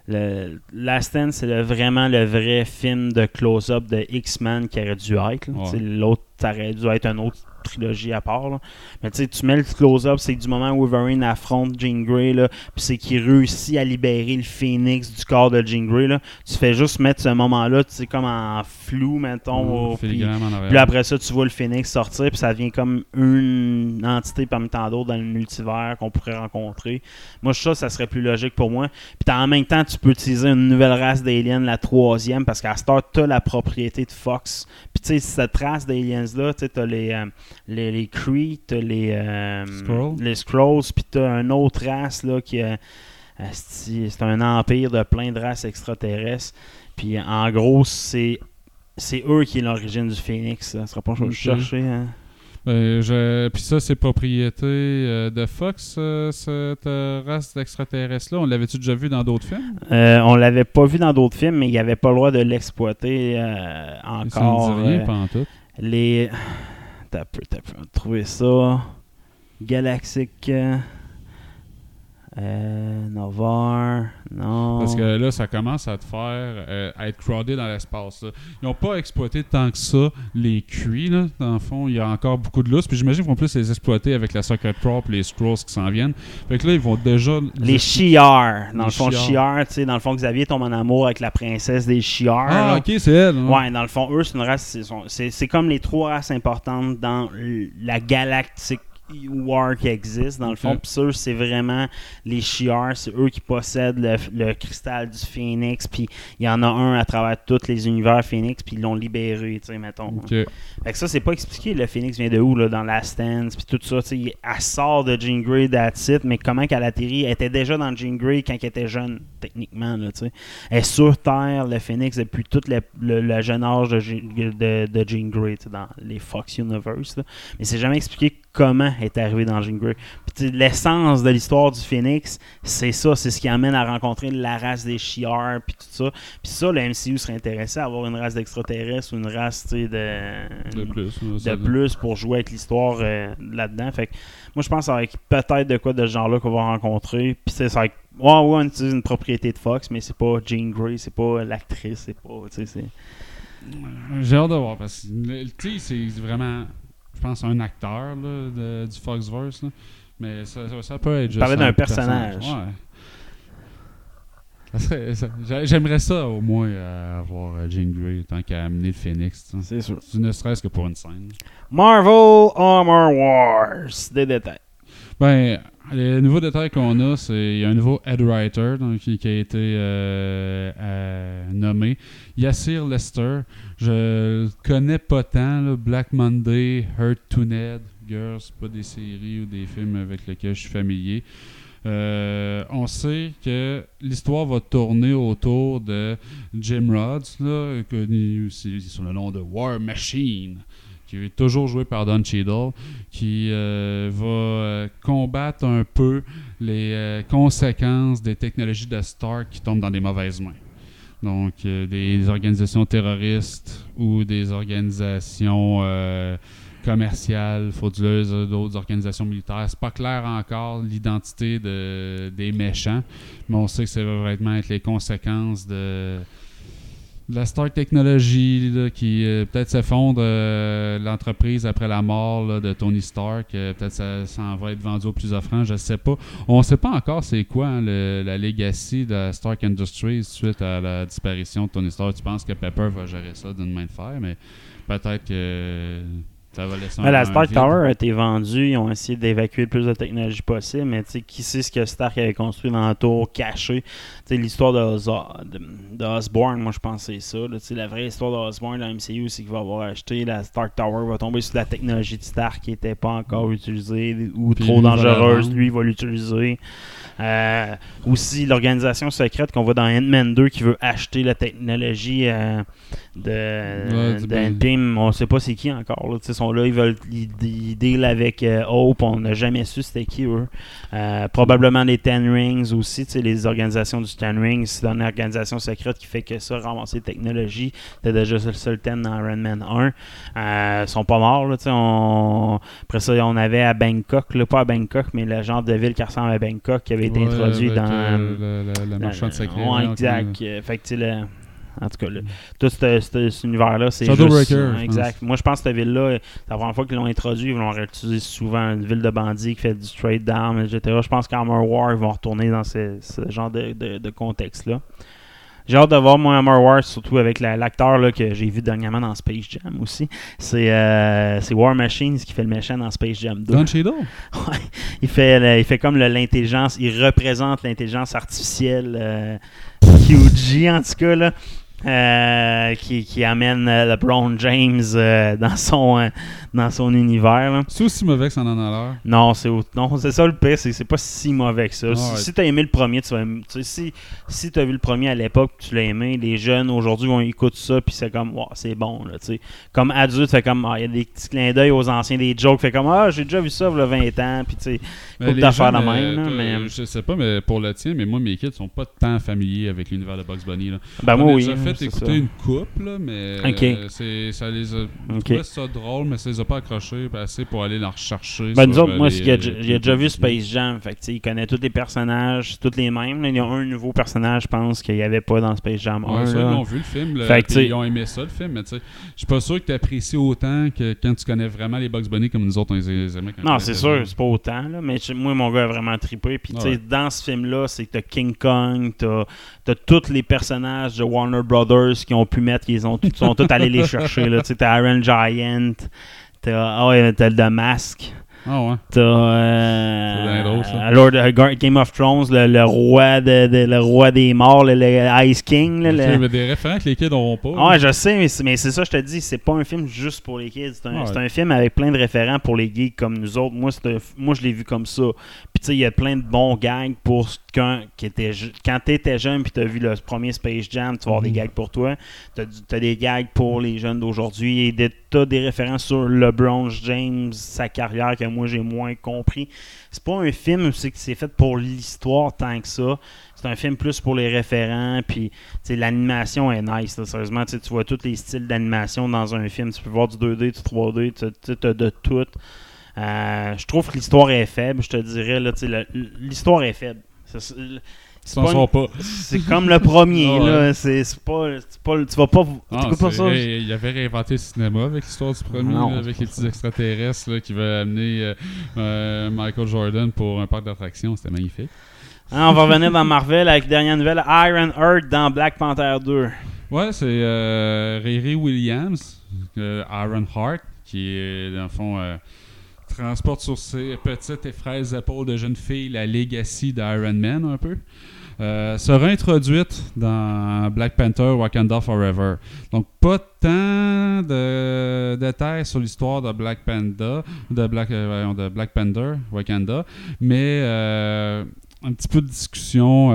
le Last Dance, c'est le- vraiment le vrai film de close-up de X-Men qui aurait dû être. Ouais. L'autre, ça aurait dû être une autre trilogie à part. là. Mais tu sais, tu mets le close-up, c'est du moment où Wolverine affronte Jean Grey, puis c'est qu'il réussit à libérer le phénix du corps de Jean Grey. Là. Tu fais juste mettre ce moment-là, tu sais, comme en flou, mettons. Au- puis- après ça, tu vois le Phoenix sortir, puis ça devient comme une entité parmi tant d'autres dans le multivers qu'on pourrait rencontrer. Moi, ça, ça serait plus logique pour moi. Puis en même temps, tu peux utiliser une nouvelle race d'aliens, la troisième, parce qu'à Star, tu as la propriété de Fox. Puis tu sais, cette race d'aliens-là, tu t'as les, euh, les, les Kree, t'as les, euh, les Scrolls, puis t'as une autre race là, qui asti, C'est un empire de plein de races extraterrestres. Puis en gros, c'est c'est eux qui est l'origine du Phoenix. Ça sera pas je vais Ok. chercher. hein. Ben, je... Puis ça, c'est propriété euh, de Fox, euh, cette euh, race d'extraterrestres-là. On l'avait-tu déjà vu dans d'autres films? Euh, on l'avait pas vu dans d'autres films, mais il n'y avait pas le droit de l'exploiter euh, Ça encore. dit rien, euh, pas en tout. Les. T'as peu, t'as peu. Trouver ça. Galactique. Euh, Euh, Novar. Non. Parce que là, ça commence à te faire euh, à être crowded dans l'espace. là. Ils n'ont pas exploité tant que ça les cuits. Là. Dans le fond, il y a encore beaucoup de lousse. Puis j'imagine qu'ils vont plus les exploiter avec la Secret Prop, les Scrolls qui s'en viennent. Fait que là, ils vont déjà. Les Shi'ar. Dans Les le fond. Shi'ar, tu sais, dans le fond, Xavier tombe en amour avec la princesse des Shi'ar. Ah, là. ok, c'est elle. hein. Ouais, dans le fond, eux, c'est une race. c'est- comme les trois races importantes dans la galactique war qui existe, dans le fond. Ok. Puis ça, c'est vraiment les Shi'ar. C'est eux qui possèdent le, le cristal du Phoenix. Puis il y en a un à travers tous les univers Phoenix. Puis ils l'ont libéré, tu sais, mettons. Ok. Fait que ça, c'est pas expliqué. Le Phoenix vient de où, là, dans la stance, puis tout ça. tu sais, Elle sort de Jean Grey, that's it, mais comment qu'elle atterrit Elle était déjà dans Jean Grey quand elle était jeune, techniquement. Là, tu sais. elle est sur Terre, le Phoenix, depuis tout le, le- le jeune âge de, de, de Jean Grey, dans les Fox Universe. là. Mais c'est jamais expliqué comment elle est arrivé dans Jean Grey. L'essence de l'histoire du Phoenix, c'est ça, c'est ce qui amène à rencontrer la race des Shi'ar, puis tout ça. Puis ça, le MCU serait intéressé à avoir une race d'extraterrestres ou une race, de De plus. de plus pour jouer avec l'histoire euh, là-dedans. Fait que moi, je pense que ça va être peut-être de quoi de ce genre-là qu'on va rencontrer. Puis c'est ça va être, ouais, ouais, on utilise une propriété de Fox, mais c'est pas Jean Grey, c'est pas l'actrice, c'est pas, tu sais, c'est... J'ai hâte de voir. Parce que tu c'est vraiment, je pense, un acteur là, de- du Foxverse. là. Mais ça, ça- ça peut être juste. parlais d'un un personnage. Ouais. J'aimerais ça au moins euh, avoir euh, Jean Grey tant qu'à amener le Phoenix. C'est sûr. Ne serait-ce que pour une scène. Marvel Armor Wars, des détails. Ben, les nouveaux détails qu'on a, c'est il y a un nouveau head writer qui, a été euh, nommé. Yassir Lester. Je le connais pas tant. Black Monday, Hurt to Ned, Girls, pas des séries ou des films avec lesquels je suis familier. Euh, on sait que l'histoire va tourner autour de Jim Rhodes, là, connu aussi sous le nom de War Machine, qui est toujours joué par Don Cheadle, qui euh, va euh, combattre un peu les euh, conséquences des technologies de Stark qui tombent dans des mauvaises mains. Donc, des organisations terroristes ou des organisations commerciales, frauduleuses, d'autres organisations militaires. C'est pas clair encore l'identité de, des méchants, mais on sait que ça va vraiment être les conséquences de la Stark Technology qui euh, peut-être s'effondre euh, l'entreprise après la mort de Tony Stark. Euh, peut-être ça, ça en va être vendu au plus offrant, je sais pas. On sait pas encore c'est quoi hein, le- la legacy de la Stark Industries suite à la disparition de Tony Stark. Tu penses que Pepper va gérer ça d'une main de fer, mais peut-être que ça va laisser un Ouais, la Stark. Tower a été vendue. Ils ont essayé d'évacuer le plus de technologie possible. Mais tu sais, qui sait ce que Stark avait construit dans le tour caché? Tu sais, l'histoire de, de, de Osborn, moi je pense que c'est ça. là. La vraie histoire de Osborn dans la MCU, c'est qu'il va avoir acheté la Stark Tower, va tomber sur la technologie de Stark qui n'était pas encore utilisée ou Puis trop la dangereuse. Lui, il va l'utiliser. Euh, aussi, l'organisation secrète qu'on voit dans Ant-Man 2 qui veut acheter la technologie euh, de, Ouais, de Ant-Man. On sait pas c'est qui encore. Là. Ils sont là, ils veulent ils, ils deal avec euh, Hope. On n'a jamais su c'était qui eux. Euh, probablement les Ten Rings aussi. Les organisations du Ten Rings, c'est une organisation secrète qui fait que ça, ramasser technologie. C'était déjà le seul Ten dans Iron Man 1. Euh, ils sont pas morts. Là, on... Après ça, on avait à Bangkok, là, pas à Bangkok, mais le genre de ville qui ressemble à Bangkok qui avait été Ouais, introduit dans. le, le- le marchand de secret. Ouais, voyons, exact. Fait que, tu sais, le- En tout cas, le- tout ce- ce- cet univers-là, c'est juste... pense. exact. Moi, je pense que cette ville-là, c'est la première fois qu'ils l'ont introduit, ils vont réutiliser souvent une ville de bandits qui fait du straight down, etc. Je pense qu'Armor War, ils vont retourner dans ce, ce genre de, de- de contexte-là. J'ai hâte de voir moi Armor War, surtout avec la- l'acteur là, que j'ai vu dernièrement dans Space Jam aussi. C'est euh, c'est War Machines qui fait le méchant dans Space Jam 2. Don Cheadle? Ouais. Il fait, le- il fait comme l'intelligence, il représente l'intelligence artificielle euh, QG en tout cas là, euh, qui, qui amène euh, LeBron James euh, dans son dans son univers. là. C'est aussi mauvais que ça en a l'air. Non, c'est au- non, c'est ça le pire, c'est pas si mauvais que ça. Ah si ouais. si t'as aimé le premier, tu vas aimer- tu sais, si si t'as vu le premier à l'époque, tu l'as aimé, les jeunes aujourd'hui vont écouter ça puis c'est comme wow, c'est bon là, tu sais. Comme adulte, fait comme ah, il y a des petits clins d'œil aux anciens des jokes, fait comme ah, j'ai déjà vu ça il y a 20 ans puis tu sais les d'affaires jeunes, même là, mais Je sais pas, mais pour le tien, mais moi, mes kids sont pas tant familiers avec l'univers de Bugs Bunny. Là. ben moi oui, fait c'est écouter ça. une coupe, là, mais euh, c'est, ça les a. Je Ok. trouvais ça drôle, mais ça les a pas accrochés assez pour aller la rechercher. Ben, nous sur, autres, euh, moi, il a déjà vu Space Jam. Fait que, tu il connaît tous les personnages, tous les mêmes. là. Il y a un nouveau personnage, je pense, qu'il n'y avait pas dans Space Jam 1. Ouais, ça, ils là. l'ont vu le film. là, Fait que, tu ils ont aimé ça le film, mais tu sais, je suis pas sûr que tu apprécies autant que quand tu connais vraiment les Bugs Bunny comme nous autres on les aimait quand Non, c'est sûr, c'est pas autant. Là, mais moi, mon gars a vraiment trippé. Puis, tu Ouais. dans ce film-là, c'est que t'as King Kong, t'as as tous les personnages de Warner Brothers qui ont pu mettre, ils ont, ils sont tous allés les chercher. là. Tu sais, T'as Iron Giant, t'as ah ouais, t'as le Mask. Ah ouais. T'as euh, drôle, ça. Lord euh, Game of Thrones, le, le roi de, de- le roi des morts, le, le Ice King. là, le- des référents que les kids n'auront pas. ah Ouais, je sais, mais c'est, mais c'est ça, je te dis, c'est pas un film juste pour les kids. C'est un, Ouais. c'est un film avec plein de référents pour les geeks comme nous autres. Moi, c'est un f- moi je l'ai vu comme ça. Puis tu sais, il y a plein de bons gags pour ce qu'un- qui était je- quand t'étais jeune puis t'as vu le premier Space Jam, tu vas avoir des Mhm. gags pour toi. T'as, du- t'as des gags pour les jeunes d'aujourd'hui et des- t'as des références sur LeBron James, sa carrière que moi j'ai moins compris. C'est pas un film c'est que c'est fait pour l'histoire tant que ça. C'est un film plus pour les référents, puis tu l'animation est nice. là. sérieusement, tu tu vois tous les styles d'animation dans un film. Tu peux voir du 2D, du 3D, tu as de tout. Euh, je trouve que l'histoire est faible, je te dirais. L'histoire est faible. C'est- s'en pas sont une- pas. C'est comme le premier. Ah ouais. là. C'est pas. Tu vas pas. Ah, pas ça? il avait réinventé le cinéma avec l'histoire du premier, Non, là, c'est avec les ça. petits extraterrestres là, qui veulent amener euh, euh, Michael Jordan pour un parc d'attractions. C'était magnifique. Hein, on va revenir dans Marvel avec dernière nouvelle Iron Heart dans Black Panther 2. Ouais, c'est euh, Riri Williams, Iron Heart, qui est, dans le fond, transporte sur ses petites et fraises épaules de jeune fille la legacy d'Iron Man, un peu. Euh, sera introduite dans Black Panther Wakanda Forever. Donc, pas tant de détails sur l'histoire de Black Panda, de Black, euh, de Black Panther Wakanda, mais euh, un petit peu de discussion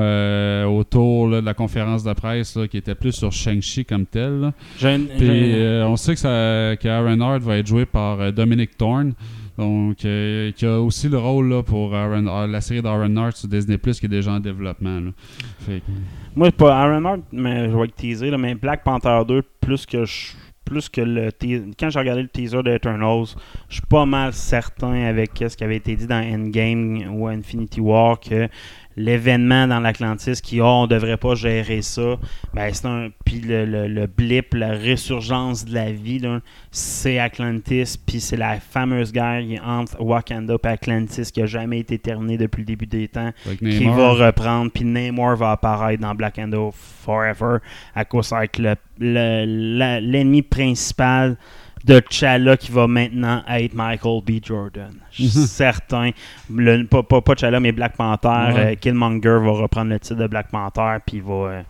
autour là, de la conférence de presse là, qui était plus sur Shang-Chi comme tel. Puis on sait que, ça, que Aaron Hart va être joué par Dominic Thorne. Donc, euh, qui a aussi le rôle là, pour Aaron- euh, la série d'Aaron Hart sur Disney Plus qui est déjà en développement. là. Fait que- Moi, pas Iron Heart, mais je vais être teaser, là, mais Black Panther 2, plus que je- plus que le quand j'ai regardé le teaser d'Eternals, je suis pas mal certain avec ce qui avait été dit dans Endgame ou Infinity War que l'événement dans l'Atlantis qui oh, on devrait pas gérer ça ben c'est un puis le, le- le blip la résurgence de la vie c'est Atlantis puis c'est la fameuse guerre entre Wakanda et Atlantis qui a jamais été terminée depuis le début des temps Avec qui Namor. va reprendre, puis Namor va apparaître dans Black Widow Forever à cause le- la- l'ennemi principal de T'Challa qui va maintenant être Michael B. Jordan. Je suis certain. Le, pas, pas, pas mais Black Panther. Ouais. euh, Killmonger va reprendre le titre de Black Panther, puis il va, euh,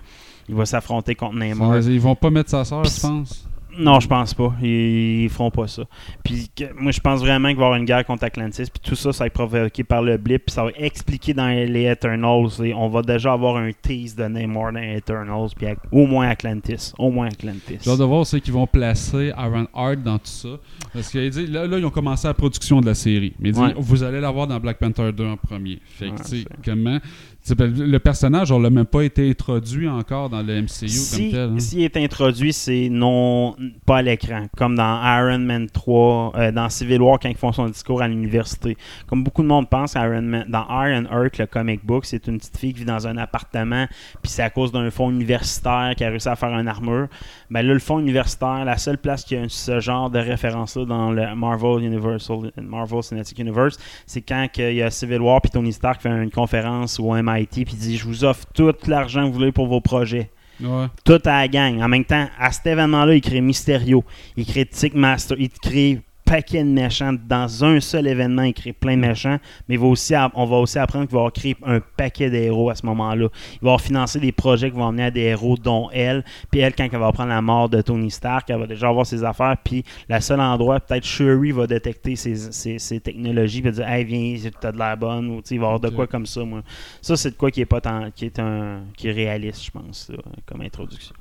il va s'affronter contre Namor. Ils vont pas mettre sa sœur, Puis tu penses Non, je pense pas. Ils, ils feront pas ça. Puis que- moi, je pense vraiment qu'il va y avoir une guerre contre Atlantis. Puis tout ça, ça va être provoqué par le blip. Puis ça va être expliqué dans les Eternals. Et on va déjà avoir un tease de Namor dans les Eternals. Puis au moins Atlantis. Au moins Atlantis. J'ai hâte de voir c'est qu'ils vont placer Aaron Hart dans tout ça. Parce que dit, là, là, ils ont commencé la production de la série. Mais il dit, Ouais. vous allez l'avoir dans Black Panther 2 en premier. Fait que, Ouais, comment. Ben, le personnage, on l'a même pas été introduit encore dans le MCU Si, comme tel. hein. s'il est introduit, c'est non pas à l'écran. Comme dans Iron Man 3, euh, dans Civil War, quand ils font son discours à l'université. Comme beaucoup de monde pense, Iron Man, dans Iron Heart, le comic book, c'est une petite fille qui vit dans un appartement, puis c'est à cause d'un fonds universitaire qui a réussi à faire une armure. Ben là, le fonds universitaire, la seule place qui a ce genre de référence-là dans le Marvel Universal, Marvel Cinematic Universe, c'est quand il y a Civil War, puis Tony Stark fait une conférence au MIT, puis il dit Je vous offre tout l'argent que vous voulez pour vos projets Ouais. tout à la gang. En même temps, à cet événement-là, il crée Mysterio, il crée Tickmaster, il crée paquet de méchants. Dans un seul événement, il crée plein de méchants, mais il va aussi, app- on va aussi apprendre qu'il va créé un paquet d'héros à ce moment-là. Il va financé des projets qui vont amener à des héros, dont elle. Puis elle, quand elle va apprendre la mort de Tony Stark, elle va déjà avoir ses affaires. Puis la seule endroit, peut-être Shuri va détecter ses, ses- ses technologies, puis dire Hey, viens, t'as de l'air bonne, ou tu sais, il va y avoir de quoi comme ça, moi. Ça, c'est de quoi qui est, pas tant- qui est, un, qui est réaliste, je pense, là, comme introduction.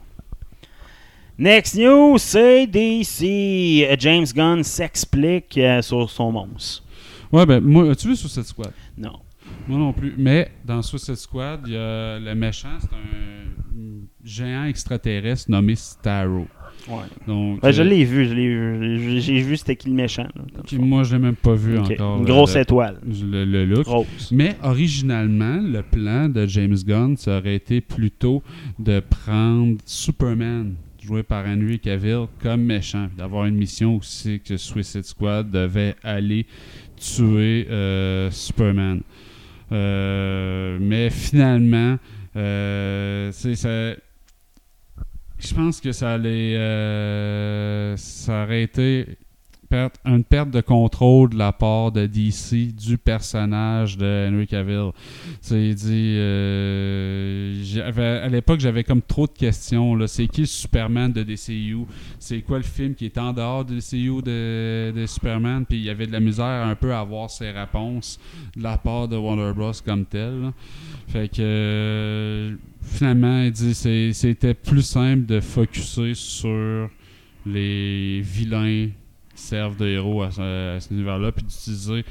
Next news, c'est DC. Euh, James Gunn s'explique euh, sur son monstre. Ouais, ben, moi, as-tu vu Suicide Squad? Non. Moi non plus. Mais dans Suicide Squad, il y a le méchant, c'est un géant extraterrestre nommé Starro. Ouais. Donc, Ben, je euh, l'ai vu, je l'ai vu. J'ai- vu c'était qui le méchant. là, moi, je l'ai même pas vu encore. Une grosse le- étoile. Le, le look. Grosse. Mais originalement, le plan de James Gunn, ça aurait été plutôt de prendre Superman, joué par Henry Cavill, comme méchant. D'avoir une mission aussi que Suicide Squad devait aller tuer euh, Superman. Euh, mais finalement, euh, ça. Je pense que ça allait. ça aurait été une perte de contrôle de la part de DC du personnage de Henry Cavill. Il dit. euh, à l'époque, j'avais comme trop de questions. C'est qui Superman de DCU C'est quoi le film qui est en dehors de DCU de, de Superman? Puis il y avait de la misère un peu à avoir ses réponses de la part de Warner Bros. comme tel. là. Fait que. finalement, il dit c'est- c'était plus simple de focuser sur les vilains servent de héros à, ce- à cet univers-là, puis d'utiliser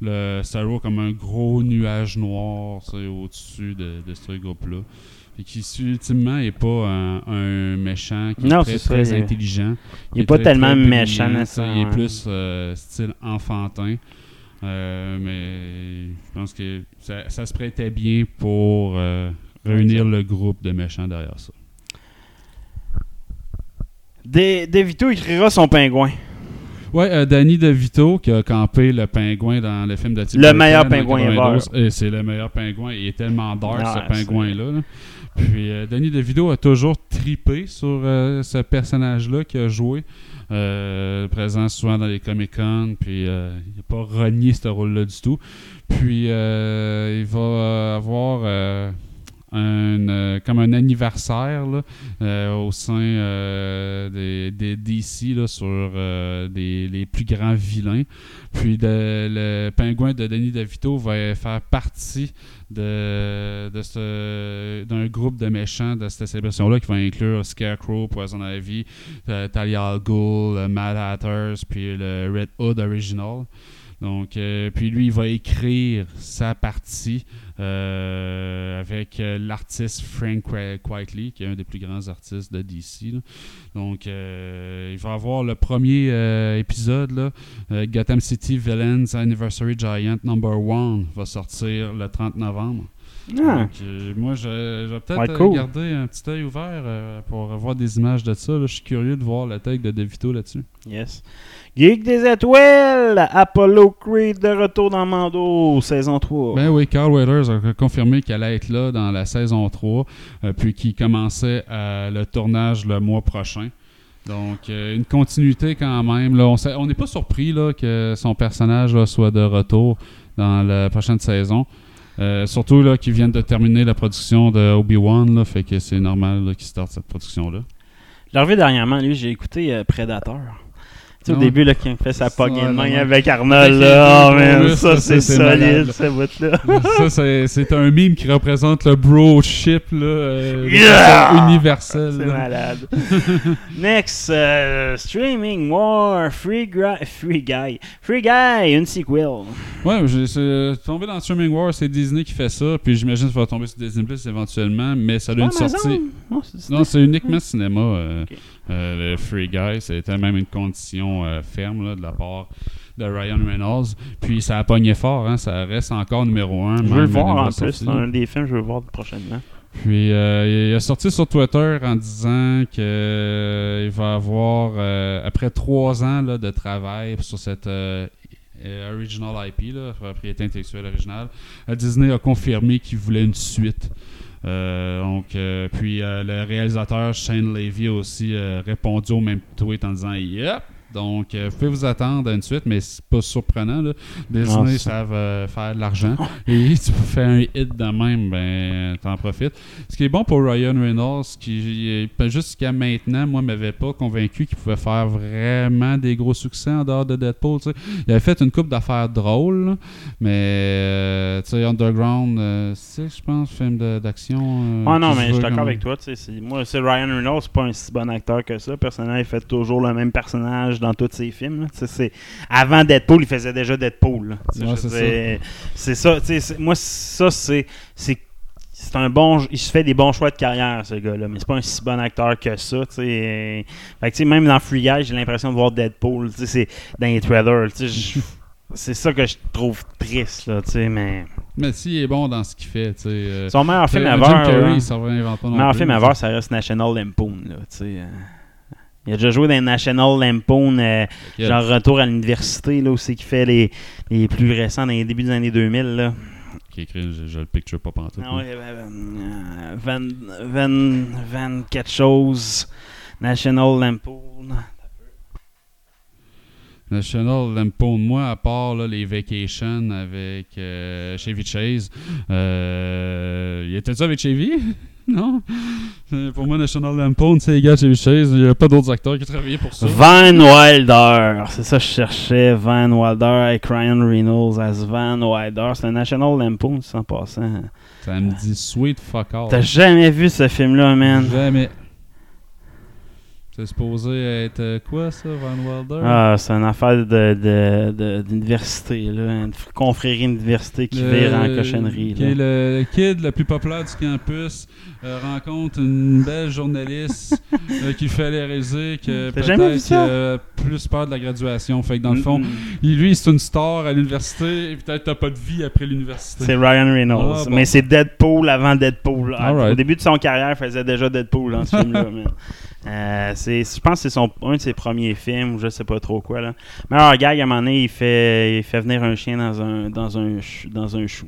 le Starro comme un gros nuage noir au-dessus de, de ce groupe-là. Et qui, ultimement, n'est pas un, un méchant qui Non, est très, ça, il intelligent. il est qui pas très, tellement très méchant, tu sais, Il est nécessairement. plus euh, style enfantin. Euh, mais je pense que ça, ça se prêtait bien pour euh, réunir le groupe de méchants derrière ça. De, DeVito écrira son pingouin. Ouais, euh, Danny DeVito qui a campé le pingouin dans le film de Tim Le meilleur pingouin 92. Et c'est le meilleur pingouin. Il est tellement dark Ah, ce pingouin-là. là. Puis euh, Danny DeVito a toujours tripé sur euh, ce personnage-là qu'il a joué. Présent souvent dans les Comic-Con. Puis euh, il n'a pas renié ce rôle-là du tout. Puis il va avoir. Un, euh, comme un anniversaire là, euh, au sein euh, des, des DC là, sur des, les plus grands vilains. Puis le pingouin de Denis DeVito va faire partie de, de ce- d'un groupe de méchants de cette célébration-là qui va inclure Scarecrow, Poison Ivy, Talia al Ghul, Mad Hatters, puis le Red Hood original. Donc, puis lui, il va écrire sa partie euh, avec euh, l'artiste Frank Qu- Quitely, qui est un des plus grands artistes de DC. là. Donc, euh, il va avoir le premier euh, épisode, là, euh, Gotham City Villains Anniversary Giant Number 1, va sortir le 30 novembre. Ah. Donc, euh, moi, je, je vais peut-être Ouais, cool. garder un petit œil ouvert euh, pour voir des images de ça. là. Je suis curieux de voir la tête de DeVito là-dessus. Yes. Geek des étoiles, Apollo Creed de retour dans Mando, saison 3. Ben oui, Carl Weathers a confirmé qu'elle allait être là dans la saison 3, euh, puis qu'il commençait euh, le tournage le mois prochain. Donc, euh, une continuité quand même. Là. On n'est pas surpris là, que son personnage là, soit de retour dans la prochaine saison. Euh, surtout là, qu'ils viennent de terminer la production de Obi-Wan, là, fait que c'est normal qu'ils startent cette production-là. Revu dernièrement, lui, j'ai écouté euh, Predator. Tu sais, au début, là, quand il fait sa Ça, poignée de main avec Arnold, là, oh man, ça, ça, c'est solide, malade. ce bout-là. ça, c'est, c'est un meme qui représente le broship là, euh, Yeah! universelle. C'est là. malade. Next, euh, Streaming War, Free, Free Guy. Free Guy, une sequel. Ouais, j'ai- c'est tombé dans Streaming Wars, c'est Disney qui fait ça, puis j'imagine que ça va tomber sur Disney Plus éventuellement, mais ça a une Amazon? sortie. Non, c'est uniquement cinéma. euh, Ok. Euh, le Free Guy, c'était même une condition euh, ferme là, de la part de Ryan Reynolds. Puis ça a pogné fort, hein, ça reste encore numéro un. Je veux le voir en plus. C'est un des films que je veux voir prochainement. Puis euh, il a sorti sur Twitter en disant que euh, il va avoir euh, après trois ans là, de travail sur cette original IP, là, propriété intellectuelle originale, Disney a confirmé qu'il voulait une suite. Euh, donc, euh, puis euh, le réalisateur Shane Levy a aussi répondu au même tweet en disant Yep! Donc, euh, vous pouvez vous attendre à une suite, mais c'est pas surprenant. Là. Disney ça. savent euh, faire de l'argent. Et tu peux faire un hit de même, ben, t'en profites. Ce qui est bon pour Ryan Reynolds, qui jusqu'à maintenant, moi, m'avait pas convaincu qu'il pouvait faire vraiment des gros succès en dehors de Deadpool. Il avait fait une coupe d'affaires drôles, là, mais euh, tu sais, Underground, c'est, je pense, film d'action. Ah non, mais je suis d'accord comme- avec toi. tu sais, c'est- Moi, c'est Ryan Reynolds, c'est pas un si bon acteur que ça. Personnellement, il fait toujours le même personnage dans tous ses films. c'est- Avant Deadpool, il faisait déjà Deadpool. Ouais, c'est ça. c'est- Moi, ça, c'est. c'est c'est un bon il se fait des bons choix de carrière ce gars là mais c'est pas un si bon acteur que ça tu sais fait que, même dans Free Guy j'ai l'impression de voir Deadpool tu sais dans les trailers tu sais je- c'est ça que je trouve triste là tu sais mais Mais s'il est bon dans ce qu'il fait, tu sais. euh, son meilleur film un ever Jim Carrey, non meilleur film ever ça reste National Lampoon là tu sais euh. Il a déjà joué dans National Lampoon euh, genre retour à l'université là où c'est qu'il fait les, les plus récents dans les débuts des années 2000 là Qui écrit, je, je le picture pas pantoute. Ah ouais, ben, ben, euh, Van, Van, Van quelque chose. National Lampoon. National Lampoon, moi, à part là, les vacations avec euh, Chevy Chase, euh, il était ça avec Chevy? non? Pour moi, National Lampoon, c'est les gars Chevy Chase. Il n'y a pas d'autres acteurs qui travaillaient pour ça. Van Wilder. C'est ça que je cherchais. Van Wilder avec Ryan Reynolds as Van Wilder. C'est un National Lampoon, sans passant. Ça me dit sweet fuck all. T'as jamais vu ce film-là, man? Jamais. C'est supposé être euh, quoi, ça, Van Wilder? Ah, c'est une affaire de, de, de- d'université, là. Une confrérie d'université qui Le- vire en cochonnerie, qui là. est le kid le plus populaire du campus euh, rencontre une belle journaliste euh, qui fait les réaliser que peut-être a plus peur de la graduation. Fait que dans le fond, Mm, lui, c'est une star à l'université et peut-être t'as pas de vie après l'université. C'est Ryan Reynolds. Ah, bon. Mais c'est Deadpool avant Deadpool. Au début de son carrière, il faisait déjà Deadpool dans ce film-là. Euh, je pense que c'est un de ses premiers films, ou je sais pas trop quoi. Là. Meilleur gag, à un moment donné, il fait, il fait venir un chien dans un, dans un, dans un chou.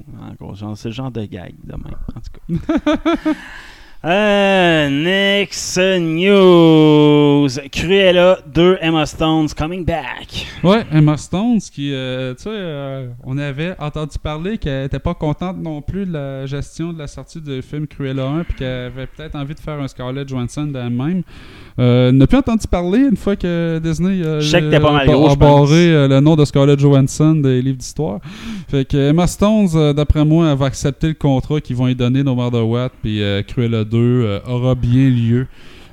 C'est le genre de gag de même, en tout cas. Next news. Cruella 2 Emma Stones coming back. Ouais, Emma Stones, qui, euh, tu sais, euh, on avait entendu parler qu'elle était pas contente non plus de la gestion de la sortie du film Cruella 1, puis qu'elle avait peut-être envie de faire un Scarlett Johansson d'elle-même. Euh, n'a plus entendu parler une fois que Disney euh, pas a- gros, a je pense. barré euh, le nom de Scarlett Johansson des livres d'histoire. Fait que Emma Stones, euh, d'après moi, elle va accepter le contrat qu'ils vont lui donner no matter what, puis Cruella 2 euh, aura bien lieu.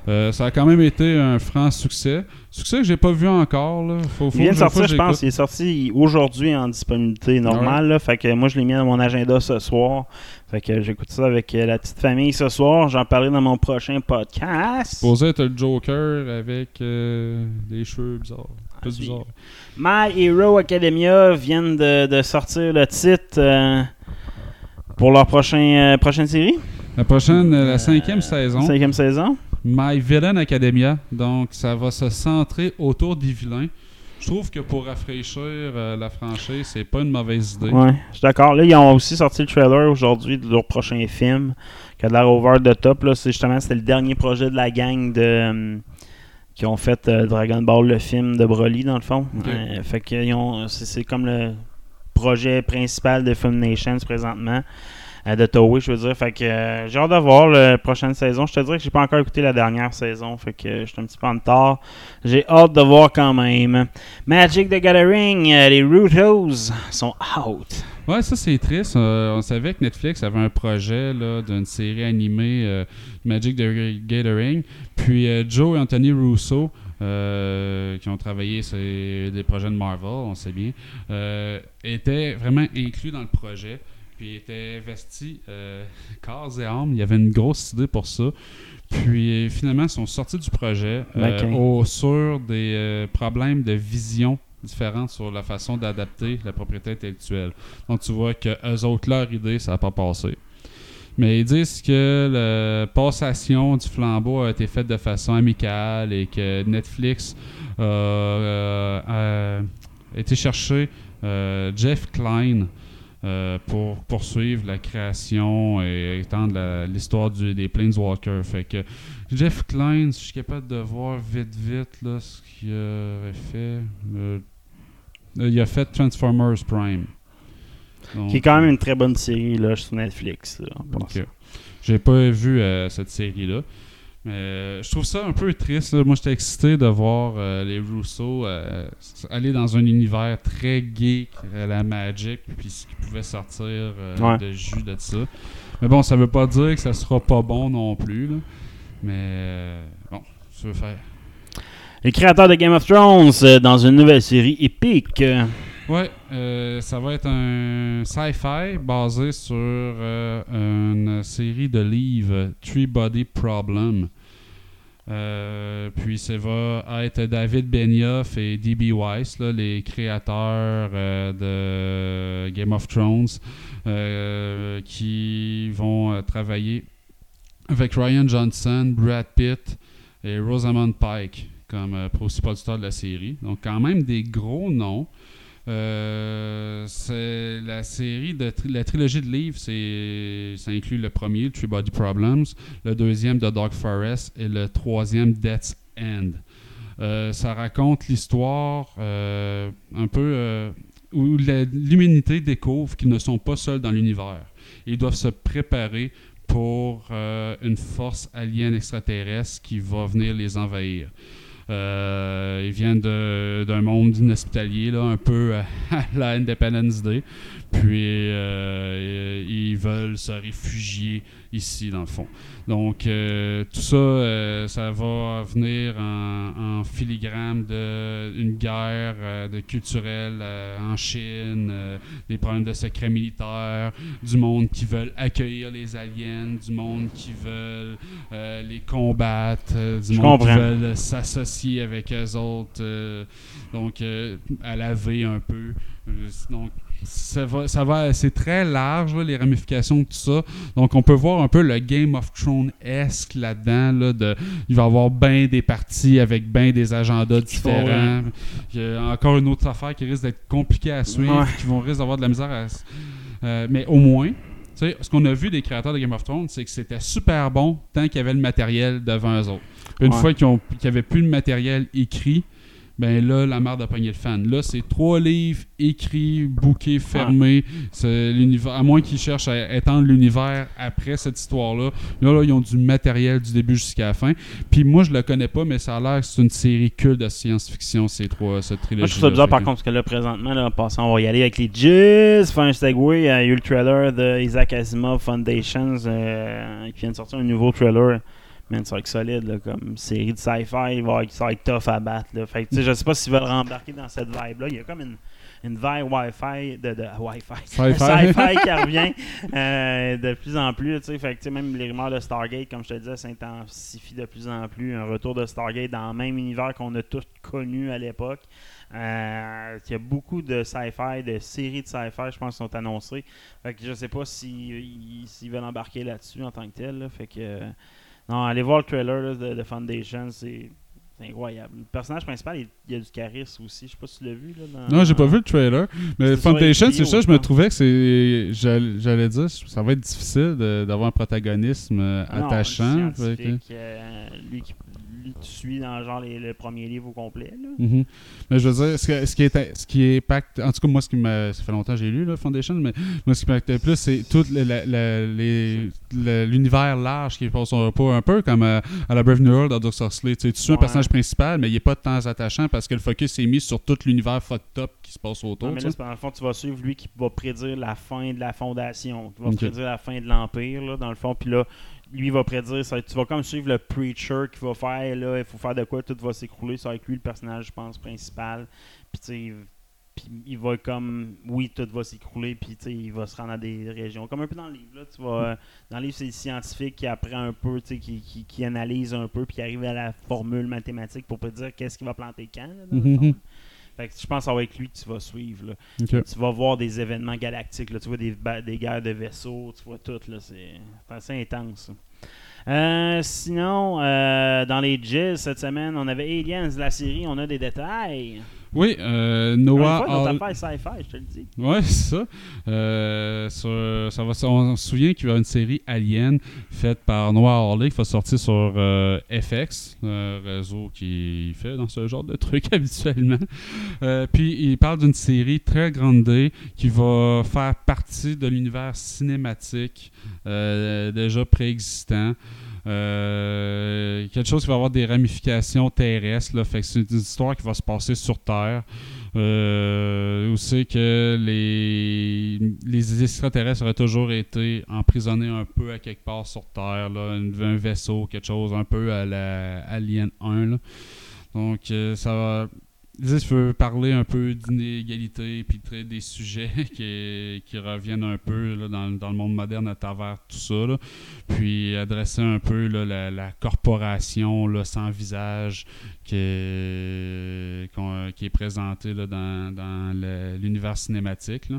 Euh, ça a quand même été un franc succès. Succès que j'ai pas vu encore. Là. Faut, faut Il vient de sortir, je pense. Il est sorti aujourd'hui en disponibilité normale. là. fait que moi, je l'ai mis dans mon agenda ce soir. Fait que j'écoute ça avec euh, la petite famille ce soir. J'en parlerai dans mon prochain podcast. Supposé être le Joker avec euh, des cheveux bizarres. Ah, Plus. My Hero Academia viennent de, de sortir le titre euh, pour leur prochain, prochaine série. La prochaine, la cinquième saison, Cinquième saison. My Villain Academia. Donc, ça va se centrer autour des vilains. Je trouve que pour rafraîchir euh, la franchise, c'est pas une mauvaise idée. Ouais, je suis d'accord. Là, ils ont aussi sorti le trailer aujourd'hui de leur prochain film qui a de l'air over the top. Là, c'est justement c'était le dernier projet de la gang de euh, qui ont fait euh, Dragon Ball le film de Broly dans le fond. Fait que c'est comme le projet principal de Film Nations présentement. De Toei, je veux dire. Fait que euh, j'ai hâte de voir la prochaine saison. Je te dirais que j'ai pas encore écouté la dernière saison. Fait que je suis un petit peu en retard. J'ai hâte de voir quand même. Magic the Gathering, euh, les Rutos sont out. Ouais, ça c'est triste. Euh, on savait que Netflix avait un projet d'une série animée Magic the Gathering. Puis Joe et Anthony Russo, qui ont travaillé sur des projets de Marvel, on sait bien, étaient vraiment inclus dans le projet. Puis étaient investis euh, corps et âme. Il y avait une grosse idée pour ça. Puis euh, finalement, ils sont sortis du projet euh, au- sur des euh, problèmes de vision différentes sur la façon d'adapter la propriété intellectuelle. Donc tu vois que eux autres, leur idée, ça n'a pas passé. Mais ils disent que la passation du flambeau a été faite de façon amicale et que Netflix a, été chercher Jeff Klein euh, pour poursuivre la création et étendre l'histoire des Planeswalkers. Fait que Jeff Klein, si je suis capable de voir vite vite là, ce qu'il aurait fait. euh, il a fait Transformers Prime. Donc, Qui est quand même une très bonne série là, sur Netflix. là, euh, J'ai pas vu euh, cette série-là. Mais euh, je trouve ça un peu triste. là. Moi, j'étais excité de voir euh, les Rousseau euh, aller dans un univers très geek à la Magic, puis ce qui pouvait sortir euh, Ouais. de jus de ça. Mais bon, ça veut pas dire que ça sera pas bon non plus. là. Mais bon, je veux faire. Les créateurs de Game of Thrones dans une nouvelle série épique. Ouais, euh, ça va être un sci-fi basé sur euh, une série de livres Three Body Problem. Euh, puis ça va être David Benioff et D.B. Weiss, là, les créateurs euh, de Game of Thrones, qui vont travailler avec Ryan Johnson, Brad Pitt et Rosamund Pike comme principal star de la série. Donc quand même des gros noms. Euh, la série de la trilogie de livres, ça inclut le premier, Three Body Problems, le deuxième The Dark Forest et le troisième Death's End. Euh, ça raconte l'histoire euh, un peu où l'humanité découvre qu'ils ne sont pas seuls dans l'univers. Ils doivent se préparer pour une force alien extraterrestre qui va venir les envahir. Euh, ils viennent de- d'un monde inhospitalier, là, un peu à la Independence Day. Puis euh, ils veulent se réfugier ici, dans le fond. Donc, euh, tout ça, euh, ça va venir en, en filigrane d'une guerre euh, de culturelle euh, en Chine, euh, des problèmes de secret militaire, du monde qui veulent accueillir les aliens, du monde qui veulent euh, les combattre, du Je monde qui veulent s'associer avec eux autres, euh, donc euh, à laver un peu. Donc, ça va, ça va, c'est très large là, les ramifications de tout ça. Donc, on peut voir un peu le Game of Thrones-esque là-dedans. Là, de, il va y avoir bien des parties avec bien des agendas différents. Il y a encore une autre affaire qui risque d'être compliquée à suivre, Ouais. qui vont risque d'avoir de la misère à. euh, mais au moins, ce qu'on a vu des créateurs de Game of Thrones, c'est que c'était super bon tant qu'il y avait le matériel devant eux autres. Une Ouais. fois qu'ils n'y avait plus de matériel écrit, ben là, la merde a pogné le fan. Là, c'est trois livres écrits, bookés, fermés. C'est l'univers, à moins qu'ils cherchent à étendre l'univers après cette histoire-là. Là, là, ils ont du matériel du début jusqu'à la fin. Puis moi, je le connais pas, mais ça a l'air que c'est une série culte de science-fiction, ces trois, cette trilogie. Moi, je trouve ça bizarre par contre, parce que là, présentement, là, en passant, on va y aller avec les Jizz, faire un segway. Il y a eu le trailer de Isaac Asimov Foundations euh, qui vient de sortir un nouveau trailer. Man, ça va être solide, là, comme série de sci-fi, ça va être tough à battre. Là. Fait que, je sais pas s'ils veulent rembarquer dans cette vibe-là. Il y a comme une, une vibe Wi-Fi, de, de Wi-Fi, Sci-fi. qui revient euh, de plus en plus. Fait que, même les rumeurs de Stargate, comme je te disais, s'intensifient de plus en plus. Un retour de Stargate dans le même univers qu'on a tous connu à l'époque. Euh, il y a beaucoup de sci-fi, de séries de sci-fi, je pense, qui sont annoncées. Fait que je sais pas s'ils s'ils veulent embarquer là-dessus en tant que tel. là. Fait que. Non, allez voir le trailer là, de, de Foundation, c'est c'est incroyable. Le personnage principal, il, il a du charisme aussi. Je sais pas si tu l'as vu. Là, dans- Non, j'ai pas vu le trailer. Mais Foundation, c'est ça, je me trouvais que c'est. J'allais dire, ça va être difficile d'avoir un protagonisme euh, non, attachant. fait que- euh, lui, qui, suis dans genre les, le premier livre au complet. Là. Mhm. Mais je veux dire, ce, que- ce qui est, ce qui est pacte, en tout cas, moi, ce qui m'a, ça fait longtemps que j'ai lu, là, Foundation, mais moi, ce qui m'impactait plus, c'est tout l'univers large qui passe son repos, un peu comme euh, à la Brave New World de Dr. Slay. Tu sais, tu suis un personnage principal, mais il n'est pas de temps attachant parce que le focus est mis sur tout l'univers fucked up qui se passe autour. Non, mais tu là, dans le fond, tu vas suivre lui qui va prédire la fin de la fondation, qui va Ok. prédire la fin de l'Empire, là, dans le fond. Puis là, lui il va prédire, ça, tu vas comme suivre le preacher qui va faire, là, il faut faire de quoi, tout va s'écrouler. C'est avec lui le personnage, je pense, principal. Puis tu sais, il- puis il va comme, oui, tout va s'écrouler, puis tu sais, il va se rendre à des régions. Comme un peu dans le livre, là, tu vas, dans le livre, c'est le scientifique qui apprend un peu, qui, qui, qui analyse un peu, puis qui arrive à la formule mathématique pour prédire qu'est-ce qui va planter quand, là, dans le Mhm. fond. Fait que je pense que ça va être lui que tu vas suivre. Là. Tu vas voir des événements galactiques. Là. Tu vois des, des guerres de vaisseaux. Tu vois tout. C'est assez intense. Euh, sinon, euh, dans les Jizz cette semaine, on avait Aliens, la série. On a des détails. Oui, euh, Encore une Noah. fois, affaire sci-fi, je te le dis. Ouais, c'est ça. Euh, sur- ça va, on se souvient qu'il y a une série Alien faite par Noah Hawley qui va sortir sur euh, FX, le réseau qui fait dans ce genre de trucs habituellement. Euh, puis il parle d'une série très grande D qui va faire partie de l'univers cinématique déjà préexistant. Euh, quelque chose qui va avoir des ramifications terrestres. Là, fait que c'est une histoire qui va se passer sur Terre. Euh, où que les, les extraterrestres auraient toujours été emprisonnés un peu à quelque part sur Terre, là, un, vaisseau, quelque chose un peu à la Alien 1. là. Donc, euh, ça va. Je veux parler un peu d'inégalité puis traiter des sujets qui, reviennent un peu dans, le monde moderne à travers tout ça. Puis adresser un peu la, corporation sans visage qui est, présentée dans, l'univers cinématique.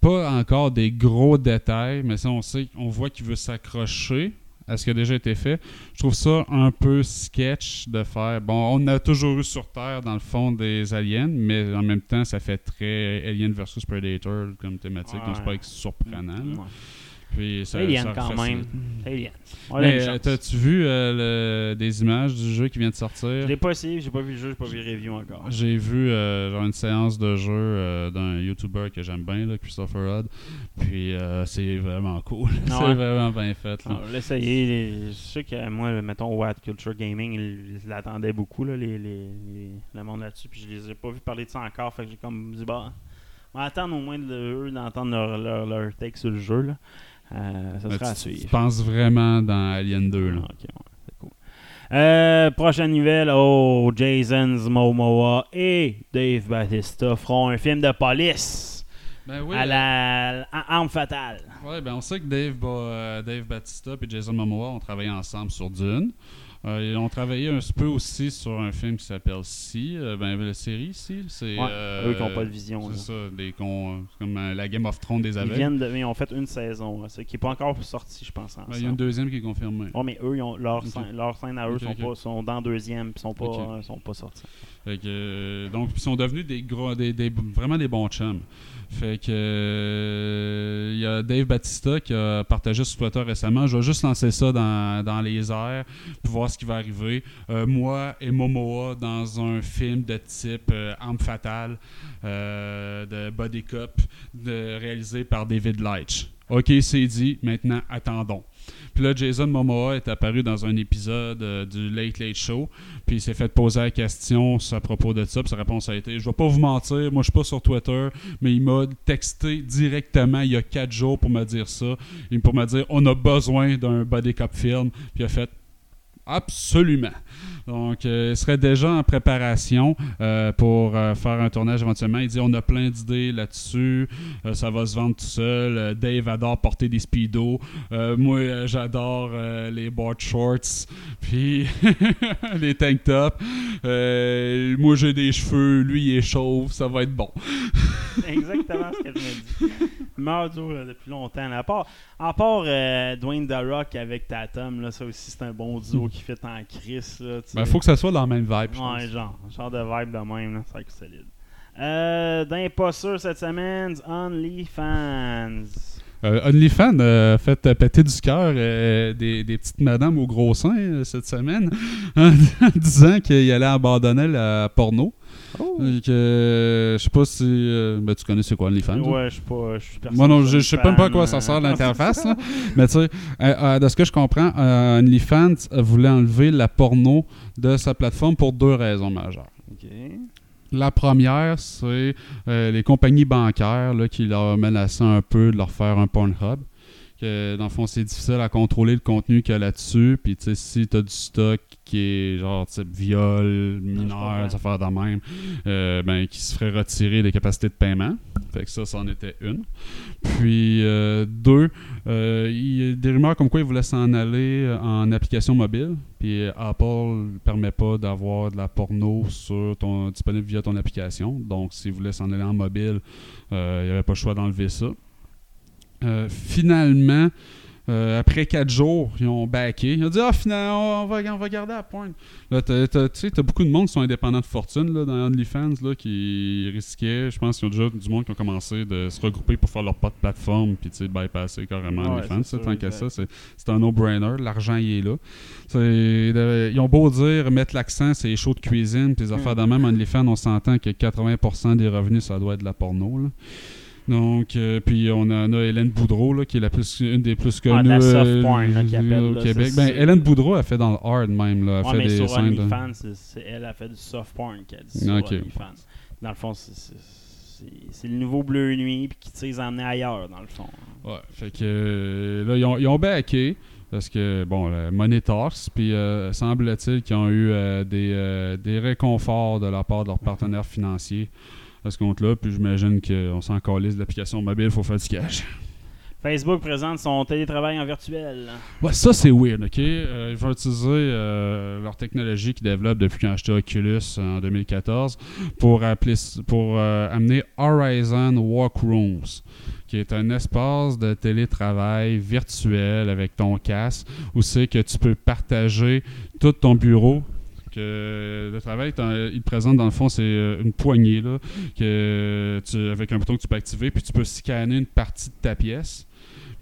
Pas encore des gros détails, mais ça, on sait, on voit qu'il veut s'accrocher à ce qui a déjà été fait. Je trouve ça un peu sketch de faire. Bon, on a toujours eu sur Terre, dans le fond, des aliens, mais en même temps, ça fait très Alien versus Predator comme thématique, donc c'est pas Ouais. surprenant. Ouais. Puis ça, Alien, ça quand même. ça. Aliens. On a une Mais euh, t'as-tu vu euh, le- des images du jeu qui vient de sortir? Je l'ai pas essayé, j'ai pas vu le jeu, j'ai pas vu le review encore. J'ai vu euh, genre une séance de jeu euh, d'un YouTuber que j'aime bien, là, Christopher Rudd. Puis euh, c'est vraiment cool. C'est ouais? vraiment bien fait. là. L'essayer. Les- Je sais que moi, mettons, Watt Culture Gaming, ils l'attendaient beaucoup, là, les, les, les- le monde là-dessus. Puis je les ai pas vu parler de ça encore. Fait que j'ai comme dit, bah, on va attendre au moins de eux d'entendre leur, leur, leur take sur le jeu. Là. Euh, ça Mais sera à tu, tu suivre. penses vraiment dans Alien 2. Là. Ah, ouais, cool. Euh, prochaine nouvelle, oh, Jason Momoa et Dave Batista feront un film de police Ben oui, à la à Arme Fatale. Ouais, ben on sait que Dave, euh, Dave Batista et Jason Momoa ont travaillé ensemble sur Dune. Euh, ils ont travaillé un peu aussi sur un film qui s'appelle Si, euh, ben la série Si, c'est Ouais, euh, eux qui n'ont pas de vision. C'est ça, des con- comme la Game of Thrones des Ils aveugles. viennent de, ils ont fait une saison, qui n'est pas encore sortie, je pense. Ben, Il y a une deuxième qui est confirmée. Ouais, mais eux, ils ont, leurs scènes leurs scènes à eux sont, ok. Pas, sont dans deuxième, puis sont pas, euh, sont pas sortis. Fait que, euh, donc, ils sont devenus des gros, des, des- vraiment des bons chums. Fait que, euh, il y a Dave Batista qui a partagé sur Twitter récemment. Je vais juste lancer ça dans, dans les airs pour voir ce qui va arriver. Euh, moi et Momoa dans un film de type euh, Arme fatale euh, de Body Cop de- réalisé par David Leitch. Ok, c'est dit. Maintenant, attendons. Puis là, Jason Momoa est apparu dans un épisode euh, du Late Late Show. Puis il s'est fait poser la question à propos de ça. Sa réponse a été Je vais pas vous mentir, moi je suis pas sur Twitter, mais il m'a texté directement il y a 4 jours pour me dire ça. Et pour me dire On a besoin d'un body cop film. Puis il a fait Absolument. Donc, euh, il serait déjà en préparation euh, pour euh, faire un tournage éventuellement. Il dit on a plein d'idées là-dessus. Ça va se vendre tout seul. Dave adore porter des speedos. Moi, j'adore les board shorts. Puis les tank tops. Moi, j'ai des cheveux. Lui, il est chauve. Ça va être bon. Exactement ce que je me dis. Depuis longtemps. À part, à part euh, Dwayne The Rock avec Tatum, là, ça aussi c'est un bon duo qui fait en crise. Ben, sais. faut que ça soit dans la même vibe. je pense. Ouais, genre, genre de vibe de même, là, c'est vrai que c'est solide. Euh, D'un pas sûr cette semaine, OnlyFans. Euh, OnlyFans a fait euh, péter du cœur euh, des, des petites madames au gros sein cette semaine en disant qu'il allait abandonner la porno. Et que, euh, je sais pas si. euh, ben, tu connais c'est quoi OnlyFans? hein? Ouais, je suis pas. Je suis personne Moi non, je, je sais même pas à quoi ça sert euh, l'interface. Mais tu sais, euh, euh, de ce que je comprends, euh, OnlyFans euh, voulait enlever la porno de sa plateforme pour deux raisons majeures. Ok. La première, c'est euh, les compagnies bancaires là, qui leur menaçaient un peu de leur faire un Pornhub. Que, dans le fond, c'est difficile à contrôler le contenu qu'il y a là-dessus. Puis, tu sais, si tu as du stock qui est genre type viol, mineur, des affaires de même, euh, ben, qui se ferait retirer des capacités de paiement. Fait que ça, c'en était une. Puis, euh, deux, euh, il y a des rumeurs comme quoi ils voulaient s'en aller euh, en application mobile. Puis, Apple ne permet pas d'avoir de la porno sur ton, disponible via ton application. Donc, s'ils voulaient s'en aller en mobile, il n'y avait pas le choix d'enlever ça. Euh, finalement, euh, après quatre jours, ils ont backé. Ils ont dit Ah, finalement, on va, on va garder à point. Là, tu sais, t'as beaucoup de monde qui sont indépendants de fortune là, dans OnlyFans là, qui risquaient. Je pense qu'il y a déjà du monde qui ont commencé de se regrouper pour faire leur pas de plateforme puis tu sais, bypasser carrément Ouais, OnlyFans. sûr, tant qu'à ça, c'est un no-brainer. L'argent, il est là. De- ils ont beau dire, mettre l'accent, c'est les shows de cuisine, puis les affaires de même. OnlyFans, on s'entend que 80% des revenus, ça doit être de la porno. là. Donc, euh, puis on en a Hélène Boudreau, là, qui est la plus, une des plus connues de la soft euh, porn, là, qu'ils appellent, au là, Québec. Ben, Hélène Boudreau a fait dans le hard même. Là, elle Ouais, fait mais des sur OnlyFans, elle a fait du soft porn qu'elle dit sur Ok. OnlyFans. Dans le fond, c'est- le nouveau Bleu Nuit puis qui les emmener ailleurs, dans le fond. Ouais, fait que euh, là, ils ont, ils ont backé. Parce que, bon, le Money Talks, puis euh, semble-t-il qu'ils ont eu euh, des, euh, des réconforts de la part de leurs partenaires financiers à ce compte-là. Puis j'imagine qu'on s'en calisse de l'application mobile, il faut faire du cash. Facebook présente son télétravail en virtuel. Ouais, ça c'est weird, ok? Euh, ils vont utiliser euh, leur technologie qu'ils développent depuis qu'ils ont acheté Oculus en 2014 pour, appeler, pour euh, amener Horizon Walkrooms, qui est un espace de télétravail virtuel avec ton casque où c'est que tu peux partager tout ton bureau. Que le travail, il te présente dans le fond, c'est euh, une poignée là, que avec un bouton que tu peux activer, puis tu peux scanner une partie de ta pièce